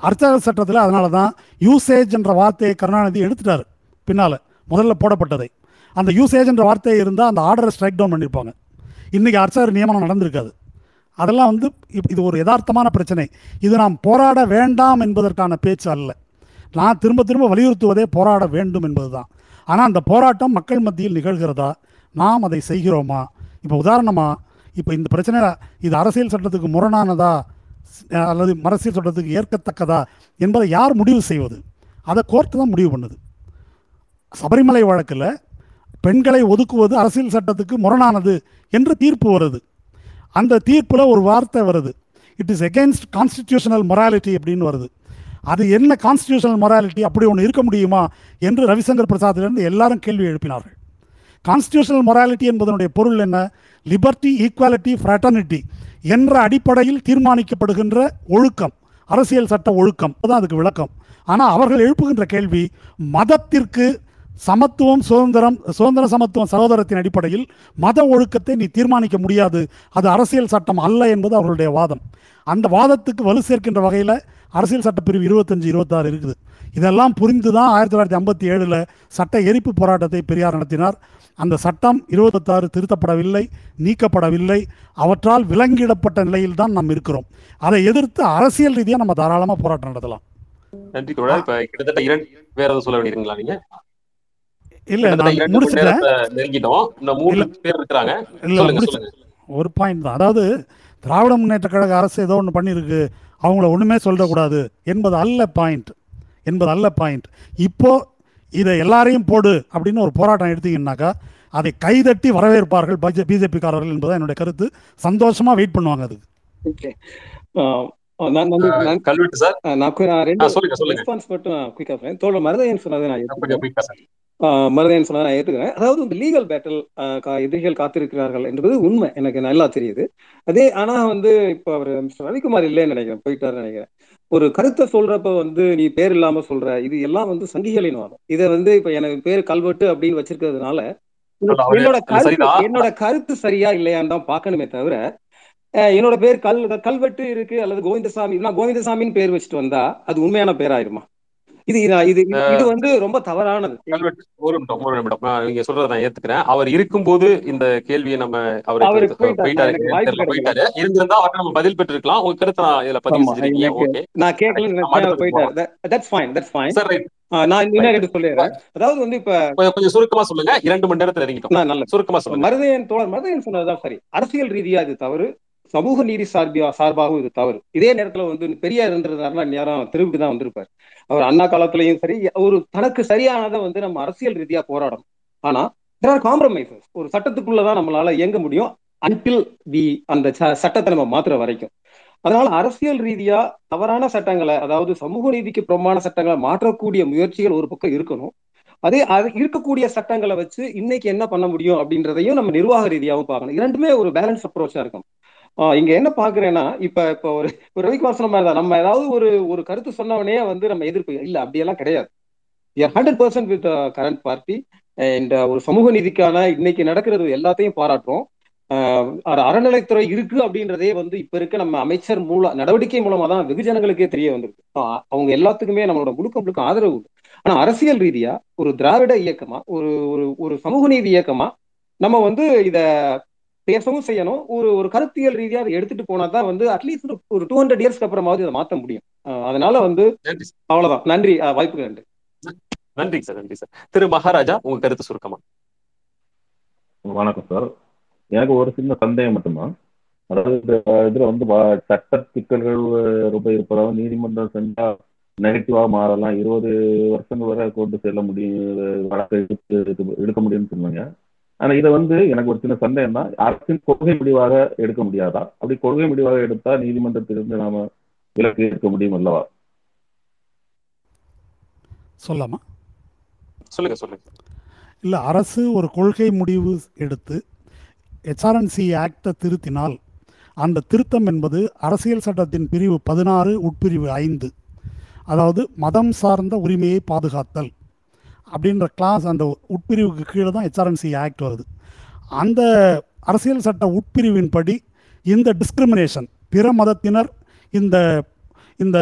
அர்ச்சக சட்டத்தில் அதனால தான் யூசேஜ் என்ற வார்த்தையை கருணாநிதி எடுத்துட்டார். பின்னால் முதல்ல போடப்பட்டதை. அந்த யூசேஜ் என்ற வார்த்தை இருந்தால் அந்த ஆர்டரை ஸ்ட்ரைக் டவுன் பண்ணியிருப்பாங்க இன்றைக்கி அர்ச்சகர் நியமனம் நடந்திருக்காது. அதெல்லாம் வந்து இப்- இது ஒரு யதார்த்தமான பிரச்சனை. இது நாம் போராட வேண்டாம் என்பதற்கான பேச்சு அல்ல. நான் திரும்ப திரும்ப வலியுறுத்துவதே போராட வேண்டும் என்பதுதான். ஆனால் அந்த போராட்டம் மக்கள் மத்தியில் நிகழ்கிறதா? நாம் அதை செய்கிறோமா? இப்போ உதாரணமாக இப்போ இந்த பிரச்சனை இது அரசியல் சட்டத்துக்கு முரணானதா? அல்லது அரசியல் சட்டத்துக்கு ஏற்கத்தக்கதா என்பதை யார் முடிவு செய்வது? அதை கோர்ட்டு தான் முடிவு பண்ணுது. சபரிமலை வழக்கில் பெண்களை ஒதுக்குவது அரசியல் சட்டத்துக்கு முரணானது என்று தீர்ப்பு வருது. அந்த தீர்ப்பில் ஒரு வார்த்தை வருது. It is against constitutional morality அப்படின்னு வருது. அது என்ன கான்ஸ்டிடியூஷனல் மொராலிட்டி அப்படி ஒன்று இருக்க முடியுமா என்று ரவிசங்கர் பிரசாத்திலிருந்து எல்லாரும் கேள்வி எழுப்பினார்கள். கான்ஸ்டியூஷனல் மொராலிட்டி என்பதனுடைய பொருள் என்ன? லிபர்ட்டி ஈக்குவாலிட்டி ஃப்ராட்டர்னிட்டி என்ற அடிப்படையில் தீர்மானிக்கப்படுகின்ற ஒழுக்கம். அரசியல் சட்ட ஒழுக்கம். அதுதான் அதுக்கு விளக்கம். ஆனால் அவர்கள் எழுப்புகின்ற கேள்வி மதத்திற்கு சமத்துவம் சுதந்திரம் சுதந்திர சமத்துவம் சகோதரத்தின் அடிப்படையில் மத ஒழுக்கத்தை நீ தீர்மானிக்க முடியாது. அது அரசியல் சட்டம் அல்ல என்பது அவர்களுடைய வாதம். அந்த வாதத்துக்கு வலு சேர்க்கின்ற வகையில் அரசியல் சட்டப்பிரிவு இருபத்தஞ்சு இருபத்தாறு இருக்குது. இதெல்லாம் புரிந்து தான் ஆயிரத்தி தொள்ளாயிரத்தி ஐம்பத்தி ஏழில் சட்ட எரிப்பு போராட்டத்தை பெரியார் நடத்தினார். அந்த சட்டம் இருபத்தாறு திருத்தப்படவில்லை நீக்கப்படவில்லை. அவற்றால் விலங்கிடப்பட்ட நிலையில் தான் நாம் இருக்கிறோம். அதை எதிர்த்து அரசியல் ரீதியாக நம்ம தாராளமாக போராட்டம் நடத்தலாம். நன்றி கிட்டத்தட்ட இரண்டு வேற எதுவும் சொல்ல வேண்டியிருக்கீங்களா நீங்க? இல்லை நான் முடிச்சிட்டேன். நெருங்கிட்டோம். ஒரு பாயிண்ட் தான். அதாவது திராவிட முன்னேற்ற கழக அரசு ஏதோ ஒன்று பண்ணியிருக்கு. அவங்கள ஒன்றுமே சொல்லிடக்கூடாது என்பது அல்ல பாயிண்ட் என்பது அல்ல பாயிண்ட் இப்போ இதை எல்லாரையும் போடு அப்படின்னு ஒரு போராட்டம் எடுத்தீங்கன்னாக்கா அதை கைதட்டி வரவேற்பார்கள் பஜ பிஜேபிக்காரர்கள் என்பது என்னுடைய கருத்து. சந்தோஷமா வெயிட் பண்ணுவாங்க அதுக்கு. ஓகே நான் நன்றி நான் கல்வெட்டு சார். நான் ரெண்டு. ரெஸ்பான்ஸ் மட்டும் குயிக்காக தோழர் மருதையன் சொன்னதை நான் குயிக்கா மருதையன் சொன்னா நான் ஏத்துக்கிறேன். அதாவது இந்த லீகல் பேட்டில் எதிரிகள் காத்திருக்கிறார்கள் என்பது உண்மை. எனக்கு நல்லா தெரியுது. அதே ஆனா வந்து இப்போ அவர் மிஸ்டர் ரவிக்குமார் இல்லைன்னு நினைக்கிறேன். போயிட்டாருன்னு நினைக்கிறேன். ஒரு கருத்தை சொல்றப்ப வந்து நீ பேர் இல்லாம சொல்ற இது எல்லாம் வந்து சங்கிகளின் வாதம். இதை வந்து இப்ப எனக்கு பேர் கல்வெட்டு அப்படின்னு வச்சிருக்கிறதுனால என்னோட கருத்து என்னோட கருத்து சரியா இல்லையான்னு தான் பார்க்கணுமே தவிர என்னோட பேர் கல் கல்வெட்டு இருக்கு அல்லது கோவிந்தசாமி நான் கோவிந்தசாமின்னு பேர் வச்சுட்டு வந்தா அது உண்மையான பேராயிருமா? இது இது இது வந்து ரொம்ப தவறானது. ஒரு நிமிடம் ஒரு நிமிடம். நீங்க சொல்றதை நான் ஏத்துக்கிறேன். அவர் இருக்கும்போது இந்த கேள்வியை நம்ம அவர் போயிட்டாரு. இருந்திருந்தா அவர்கிட்ட நம்ம பதில் பெற்றிருக்கலாம். உங்க கருத்தை நான் இதுல பதிவு செஞ்சிருக்கீங்க ஓகே நான் போகலாம் போயிட்டாரு. That's fine that's fine sir right நான் இன்னும் சொல்லிடுறேன். அதாவது வந்து இப்ப கொஞ்சம் சுருக்கமா சொல்லுங்க. இரண்டு மணி நேரத்துல இறங்கிட்டோம். நான் நல்லது. சுருக்கமா சொல்லுங்க. மருதையன் தோழர் மருதையன் சொன்னதுதான் சரி. அரசியல் ரீதியா இது தவறு. சமூக நீதி சார்பியா சார்பாகவும் இது தவறு. இதே நேரத்துல வந்து பெரியார் இருந்திருந்தாருன்னா நேரம் திருப்பி தான் வந்திருப்பார். அவர் அண்ணா காலத்திலையும் சரி ஒரு தனக்கு சரியானதை வந்து நம்ம அரசியல் ரீதியா போராடணும். ஆனா காம்ப்ரமைசஸ் ஒரு சட்டத்துக்குள்ளதான் நம்மளால இயங்க முடியும். அன்டில் வி அந்த ச- சட்டத்தை நம்ம மாத்துற வரைக்கும். அதனால அரசியல் ரீதியா தவறான சட்டங்களை அதாவது சமூக நீதிக்கு புறமான சட்டங்களை மாற்றக்கூடிய முயற்சிகள் ஒரு பக்கம் இருக்கணும். அதே அது இருக்கக்கூடிய சட்டங்களை வச்சு இன்னைக்கு என்ன பண்ண முடியும் அப்படின்றதையும் நம்ம நிர்வாக ரீதியாகவும் பார்க்கணும். இரண்டுமே ஒரு பேலன்ஸ் அப்ரோச்சா இருக்கும் இங்க என்ன பாக்குறேன்னா இப்ப இப்ப ஒரு ஒரு ரவிக்குமார் சொன்ன மாதிரி தான் நம்ம ஏதாவது ஒரு ஒரு கருத்து சொன்னவனே வந்து நம்ம எதிர்ப்பு இல்ல அப்படியெல்லாம் கிடையாது. Hundred percent with current party and ஒரு சமூக நீதிக்கான இன்னைக்கு நடக்கிறது எல்லாத்தையும் பாராட்டுறோம். ஆஹ் அறநிலைத்துறை இருக்கு அப்படின்றதே வந்து இப்ப இருக்க நம்ம அமைச்சர் மூல நடவடிக்கை மூலமா தான் வெகுஜனங்களுக்கே தெரிய வந்திருக்கு. அவங்க எல்லாத்துக்குமே நம்மளோட முழுக்க முழுக்க ஆதரவு உண்டு. ஆனா அரசியல் ரீதியா ஒரு திராவிட இயக்கமா ஒரு ஒரு ஒரு சமூக நீதி இயக்கமா நம்ம வந்து இத பேசவும் செய்யணும். ஒரு ஒரு கருத்தியல் ரீதியா அதை எடுத்துட்டு போனா தான் வந்து அட்லீஸ்ட் ஒரு டூ ஹண்ட்ரட் இயர்ஸ்க்கு அப்புறமாவது இதை மாத்த முடியும். அதனால வந்து. அவ்வளவுதான். நன்றி. ஆஹ் வாய்ப்புக்கு நன்றி. நன்றி சார் நன்றி சார். திரு மகாராஜா உங்க கருத்து சுருக்கமா? வணக்கம் சார். எனக்கு ஒரு சின்ன சந்தேகம் மட்டும்தான். அதாவது இதுல வந்து வ- சட்ட சிக்கல்கள் ரொம்ப இருப்பதாக நீதிமன்றம் சென்றா நெகட்டிவா மாறலாம். இருபது வருஷங்கள் வரை கொண்டு செல்ல முடியும் வழக்கை எடுக்க முடியும்னு சொன்னாங்க. ஆனா இதை வந்து எனக்கு ஒரு சின்ன சந்தேகம் தான் அரசின் கொள்கை முடிவாக எடுக்க முடியாதா? அப்படி கொள்கை முடிவாக எடுத்தா நீதிமன்றத்திலிருந்து நாம விலக்கு எடுக்க முடியும் அல்லவா? சொல்லாமா சொல்லுங்க சொல்லுங்க. இல்லை அரசு ஒரு கொள்கை முடிவு எடுத்து ஹெச்ஆர்என்சி ஆக்டை திருத்தினால் அந்த திருத்தம் என்பது அரசியல் சட்டத்தின் பிரிவு பதினாறு உட்பிரிவு ஐந்து. அதாவது மதம் சார்ந்த உரிமையை பாதுகாத்தல். அப்படின்ற கிளாஸ் அந்த உட்பிரிவுக்கு கீழே தான் ஹெச்ஆர்என்சி ஆக்ட் வருது. அந்த அரசியல் சட்ட உட்பிரிவின் படி இந்த டிஸ்கிரிமினேஷன் பிற மதத்தினர் இந்த இந்த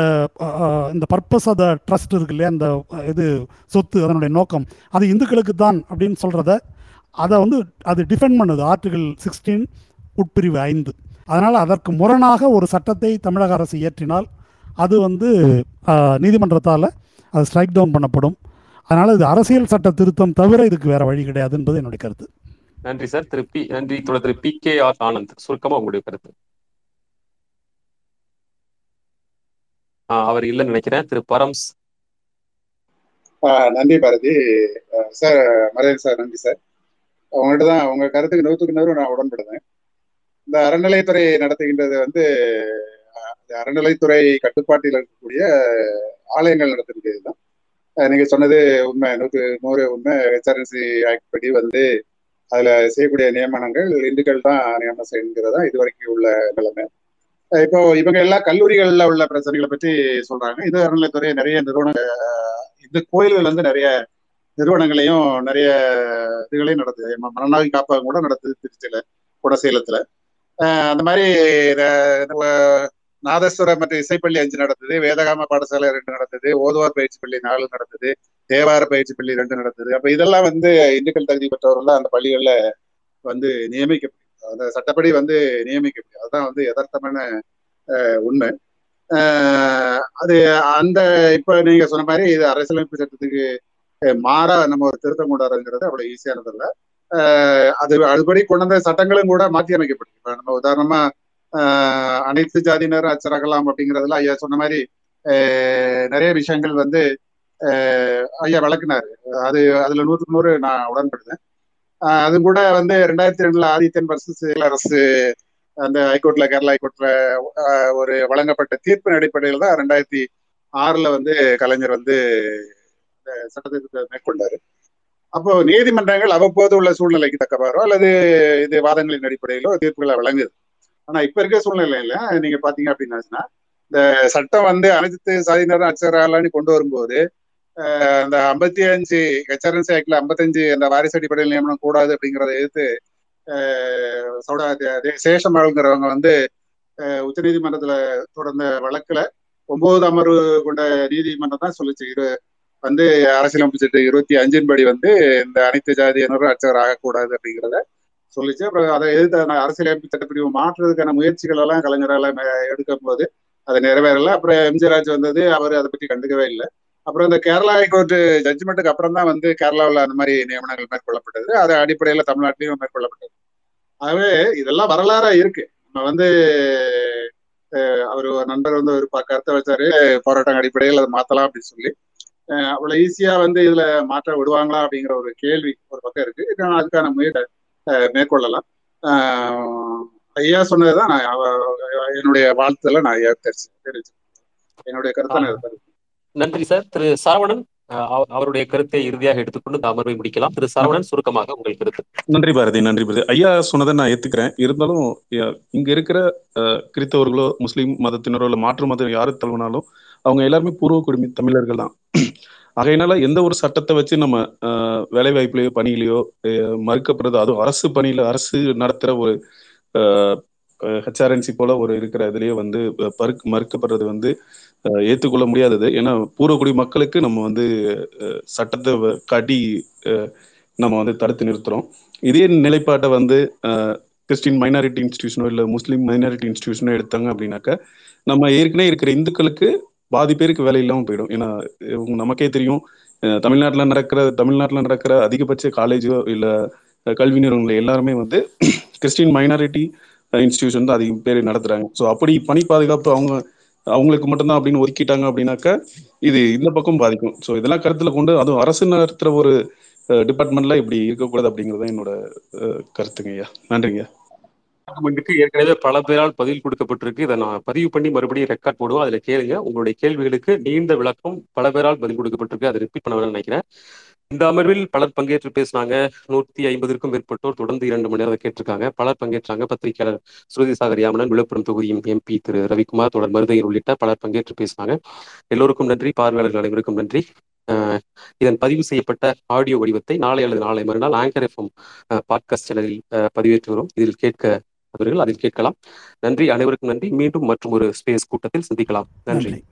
இந்த பர்பஸ் அதை ட்ரஸ்ட் இருக்கு இல்லையா இந்த இது சொத்து அதனுடைய நோக்கம் அது இந்துக்களுக்கு தான் அப்படின்னு சொல்கிறத அதை வந்து அது டிஃபெண்ட் பண்ணுது. ஆர்டிகிள் சிக்ஸ்டீன் உட்பிரிவு ஐந்து. அதனால் அதற்கு முரணாக ஒரு சட்டத்தை தமிழக அரசு இயற்றினால் அது வந்து நீதிமன்றத்தால் அது ஸ்ட்ரைக் டவுன் பண்ணப்படும். அதனால் இது அரசியல் சட்ட திருத்தம் தவிர இதுக்கு வேற வழி கிடையாது என்பது என்னுடைய கருத்து. நன்றி சார். திரு பி நன்றி. தொடர் திரு பி கே ஆர் ஆனந்த். சுருக்கமா உங்களுடைய கருத்து. ஆ, அவர் இல்லைன்னு நினைக்கிறேன். திரு பரம்ஸ். நன்றி பாரதி. சார் மறையன் சார் நன்றி சார். உங்கள்கிட்ட தான் உங்க கருத்துக்கு நூற்றுக்கு நூறு நான் உடன்படுறேன் இந்த அறநிலையத்துறை நடத்துகின்றது வந்து அறநிலைத்துறை கட்டுப்பாட்டில் இருக்கக்கூடிய ஆலயங்கள் நடத்துகிறது தான். நீங்க சொன்னது உண்மை. நூற்று நூறு உண்மை. எச்ஆர்என்சி ஆக்ட் படி வந்து அதுல செய்யக்கூடிய நியமனங்கள் இந்துக்கள் தான் நியமனம் செய்கிறதா இது வரைக்கும் உள்ள நிலைமை. இப்போ இவங்க எல்லா கல்லூரிகள்ல உள்ள பிரச்சனைகளை பற்றி சொல்றாங்க. இது அறநிலைத்துறை நிறைய நிறுவன இந்த கோயில்கள் வந்து நிறைய நிறுவனங்களையும் நிறைய இதுகளையும் நடத்துது. ம- மரணாவி காப்பகம் கூட நடத்துது திருச்சியில குடசேலத்துல. அந்த மாதிரி நாதஸ்வரம் மற்றும் இசைப்பள்ளி அஞ்சு நடத்துது வேதகாம பாடசாலை ரெண்டு நடந்தது ஓதுவார் பயிற்சி பள்ளி நாலு நடந்தது தேவார பயிற்சி பள்ளி ரெண்டு நடந்தது. அப்ப இதெல்லாம் வந்து இந்துக்கள் தகுதி பெற்றவர்கள் அந்த பள்ளிகள்ல வந்து நியமிக்க முடியும் அந்த சட்டப்படி வந்து நியமிக்க அதுதான் வந்து யதார்த்தமான ஆஹ் உண்மை. ஆஹ் அது அந்த இப்ப நீங்க சொன்ன மாதிரி இது அரசியலமைப்பு சட்டத்துக்கு மாறா நம்ம ஒரு திருத்தம் கொண்டாடுறதுங்கிறது அவ்வளவு ஈஸியானது இல்ல ஆஹ் அது அதுபடி கொண்டு வந்த சட்டங்களும் கூட மாற்றி அமைக்கப்படும் இப்ப நம்ம உதாரணமா அனைத்து ஜாதியினர் அச்சிறகலாம் அப்படிங்கிறதுல ஐயா சொன்ன மாதிரி நிறைய விஷயங்கள் வந்து ஆஹ் ஐயா விளக்குனாரு. அது அதுல நூற்றுக்கு நூறு நான் உடன்படுறேன் ஆஹ் அது கூட வந்து ரெண்டாயிரத்தி ரெண்டுல ஆதித்யன் வர்சஸ் அரசு அந்த ஹைகோர்ட்ல கேரளா ஹைகோர்ட்ல ஆஹ் ஒரு வழங்கப்பட்ட தீர்ப்பின் அடிப்படையில் தான் ரெண்டாயிரத்தி ஆறுல வந்து கலைஞர் வந்து இந்த சட்டத்திருத்தத்தை மேற்கொண்டாரு. அப்போ நீதிமன்றங்கள் அவ்வப்போது உள்ள சூழ்நிலைக்கு தக்கவாறோ அல்லது இது வாதங்களின் அடிப்படையிலோ தீர்ப்புகளை வழங்குது. ஆனா இப்ப இருக்க சூழ்நிலையில நீங்க பாத்தீங்க அப்படின்னா இந்த சட்டம் வந்து அனைத்து சாதியினரும் அச்சராலான்னு கொண்டு வரும்போது அந்த ஐம்பத்தி அஞ்சு ஹெச்ஆர்என்சி ஆக்ட்ல ஐம்பத்தஞ்சு அந்த வாரிசு அடிப்படையில் நியமனம் கூடாது அப்படிங்கிறத எதிர்த்து அஹ் சௌடா வந்து உச்ச நீதிமன்றத்துல தொடர்ந்த வழக்குல ஒன்பது அமர்வு கொண்ட நீதிமன்றம் தான் சொல்லுச்சு. இரு வந்து அரசியலமைப்பு சட்டம் இருபத்தி அஞ்சின் படி வந்து இந்த அனைத்து ஜாதியினரும் அர்ச்சகர் ஆகக்கூடாது அப்படிங்கிறத சொல்லிச்சு. அப்புறம் அதை எதிர்த்து அரசியலமைப்பு சட்டப்பிரிவு மாற்றுறதுக்கான முயற்சிகள் எல்லாம் கலைஞரால மே- எடுக்கும் போது அது நிறைவேறல. அப்புறம் எம்ஜிராஜ் வந்தது. அவர் அதை பற்றி கண்டுக்கவே இல்லை. அப்புறம் இந்த கேரளா ஹைகோர்ட் ஜட்ஜ்மெண்ட்டுக்கு அப்புறம் தான் வந்து கேரளாவில் அந்த மாதிரி நியமனங்கள் மேற்கொள்ளப்பட்டது. அது அடிப்படையில் தமிழ்நாட்டிலையும் மேற்கொள்ளப்பட்டது. ஆகவே இதெல்லாம் வரலாறா இருக்கு. நம்ம வந்து அவர் நண்பர் வந்து ஒரு கருத்தை வச்சாரு. போராட்டம் அடிப்படையில் அதை மாத்தலாம் அப்படின்னு சொல்லி. அவ்வளவு ஈஸியா வந்து இதுல மாற்ற விடுவாங்களா அப்படிங்கிற ஒரு கேள்வி ஒரு பக்கம் இருக்கு. இதுக்கான அதுக்கான முயற்சி மேற்கொள்ளலாம். ஐயா சொன்னதுதான் நான் என்னுடைய வாழ்த்துல நான் ஐயா தெரிஞ்சு என்னுடைய கருத்தை. நன்றி சார். திரு சரவணன் அவருடைய கருத்தை இறுதியாக எடுத்துக்கொண்டு இந்த அமர்வை முடிக்கலாம். திரு சரவணன் சுருக்கமாக உங்கள் கருத்து. நன்றி பாரதி நன்றி பாரதி. ஐயா சொன்னதை நான் ஏத்துக்கிறேன். இருந்தாலும் இங்க இருக்கிற அஹ், கிறித்தவர்களோ முஸ்லீம் மதத்தினரோ இல்ல மாற்று மதம் யாரு தழுவினாலும் அவங்க எல்லாருமே பூர்வ குடிமை தமிழர்கள் தான். ஆகையினால எந்த ஒரு சட்டத்தை வச்சு நம்ம வேலை வாய்ப்புலையோ பணியிலையோ மறுக்கப்படுறது அதுவும் அரசு பணியில அரசு நடத்துற ஒரு ஹெச்ஆர்என்சி போல ஒரு இருக்கிற இதுலயே வந்து பருக்கு மறுக்கப்படுறது வந்து ஏற்றுக்கொள்ள முடியாதது. ஏன்னா பூர்வக்குடி மக்களுக்கு நம்ம வந்து சட்டத்தை வ- காட்டி நம்ம வந்து தடுத்து நிறுத்துறோம். இதே நிலைப்பாட்டை வந்து கிறிஸ்டின் மைனாரிட்டி இன்ஸ்டியூஷனோ இல்லை முஸ்லீம் மைனாரிட்டி இன்ஸ்டியூஷனோ எடுத்தாங்க அப்படின்னாக்க நம்ம ஏற்கனவே இருக்கிற இந்துக்களுக்கு பாதி பேருக்கு வேலை இல்லாமல் போயிடும். ஏன்னா நமக்கே தெரியும் தமிழ்நாட்டில் நடக்கிற தமிழ்நாட்டில் நடக்கிற அதிகபட்ச காலேஜோ இல்லை கல்வி நிறுவனங்கள் எல்லாருமே வந்து கிறிஸ்டின் மைனாரிட்டி இன்ஸ்டிடியூஷன் தான் அதிகம் பேர் நடத்துறாங்க. ஸோ அப்படி பணி பாதுகாப்பு அவங்க அவங்களுக்கு மட்டும்தான் அப்படின்னு ஒதுக்கிட்டாங்க அப்படின்னாக்கா இது இந்த பக்கம் பாதிக்கும். ஸோ இதெல்லாம் கருத்தில் கொண்டு அதுவும் அரசு நடத்துகிற ஒரு டிபார்ட்மெண்ட்ல இப்படி இருக்கக்கூடாது அப்படிங்கிறது தான் என்னோட கருத்துங்க ஐயா. நன்றிங்க இதுக்கு ஏற்கனவே பல பேரால் பதில் கொடுக்கப்பட்டிருக்கு. இதை நான் பதிவு பண்ணி மறுபடியும் ரெக்கார்ட் போடுவோம். அதுல கேளுங்க. உங்களுடைய கேள்விகளுக்கு நீண்ட விளக்கம் பல பேரால் பதில் கொடுக்கப்பட்டிருக்கு. அதை ரிப்பீட் பண்ண நினைக்கிறேன். இந்த அமர்வில் பலர் பங்கேற்று பேசினாங்க. நூத்தி ஐம்பதுக்கும் மேற்பட்டோர் தொடர்ந்து இரண்டு மணி நேரம் கேட்டிருக்காங்க. பலர் பங்கேற்றாங்க. பத்திரிகையாளர் ஸ்ருதி சாகர் யாமனன் விழுப்புரம் தொகுதியின் எம்பி திரு ரவிக்குமார் தொடர் மருதையர் உள்ளிட்ட பலர் பங்கேற்று பேசினாங்க. எல்லோருக்கும் நன்றி. பார்வையாளர்கள் அனைவருக்கும் நன்றி. அஹ் இதன் பதிவு செய்யப்பட்ட ஆடியோ வடிவத்தை நாளை அல்லது நாளை மறுநாள் ஆங்கர் எஃப்எம் பாட்காஸ்ட் சேனலில் அஹ், வரும் இதில் கேட்க அவர்கள் அதில் கேட்கலாம் நன்றி. அனைவருக்கும் நன்றி. மீண்டும் மற்றும் ஒரு ஸ்பேஸ் கூட்டத்தில் சந்திக்கலாம். நன்றி. நன்றி.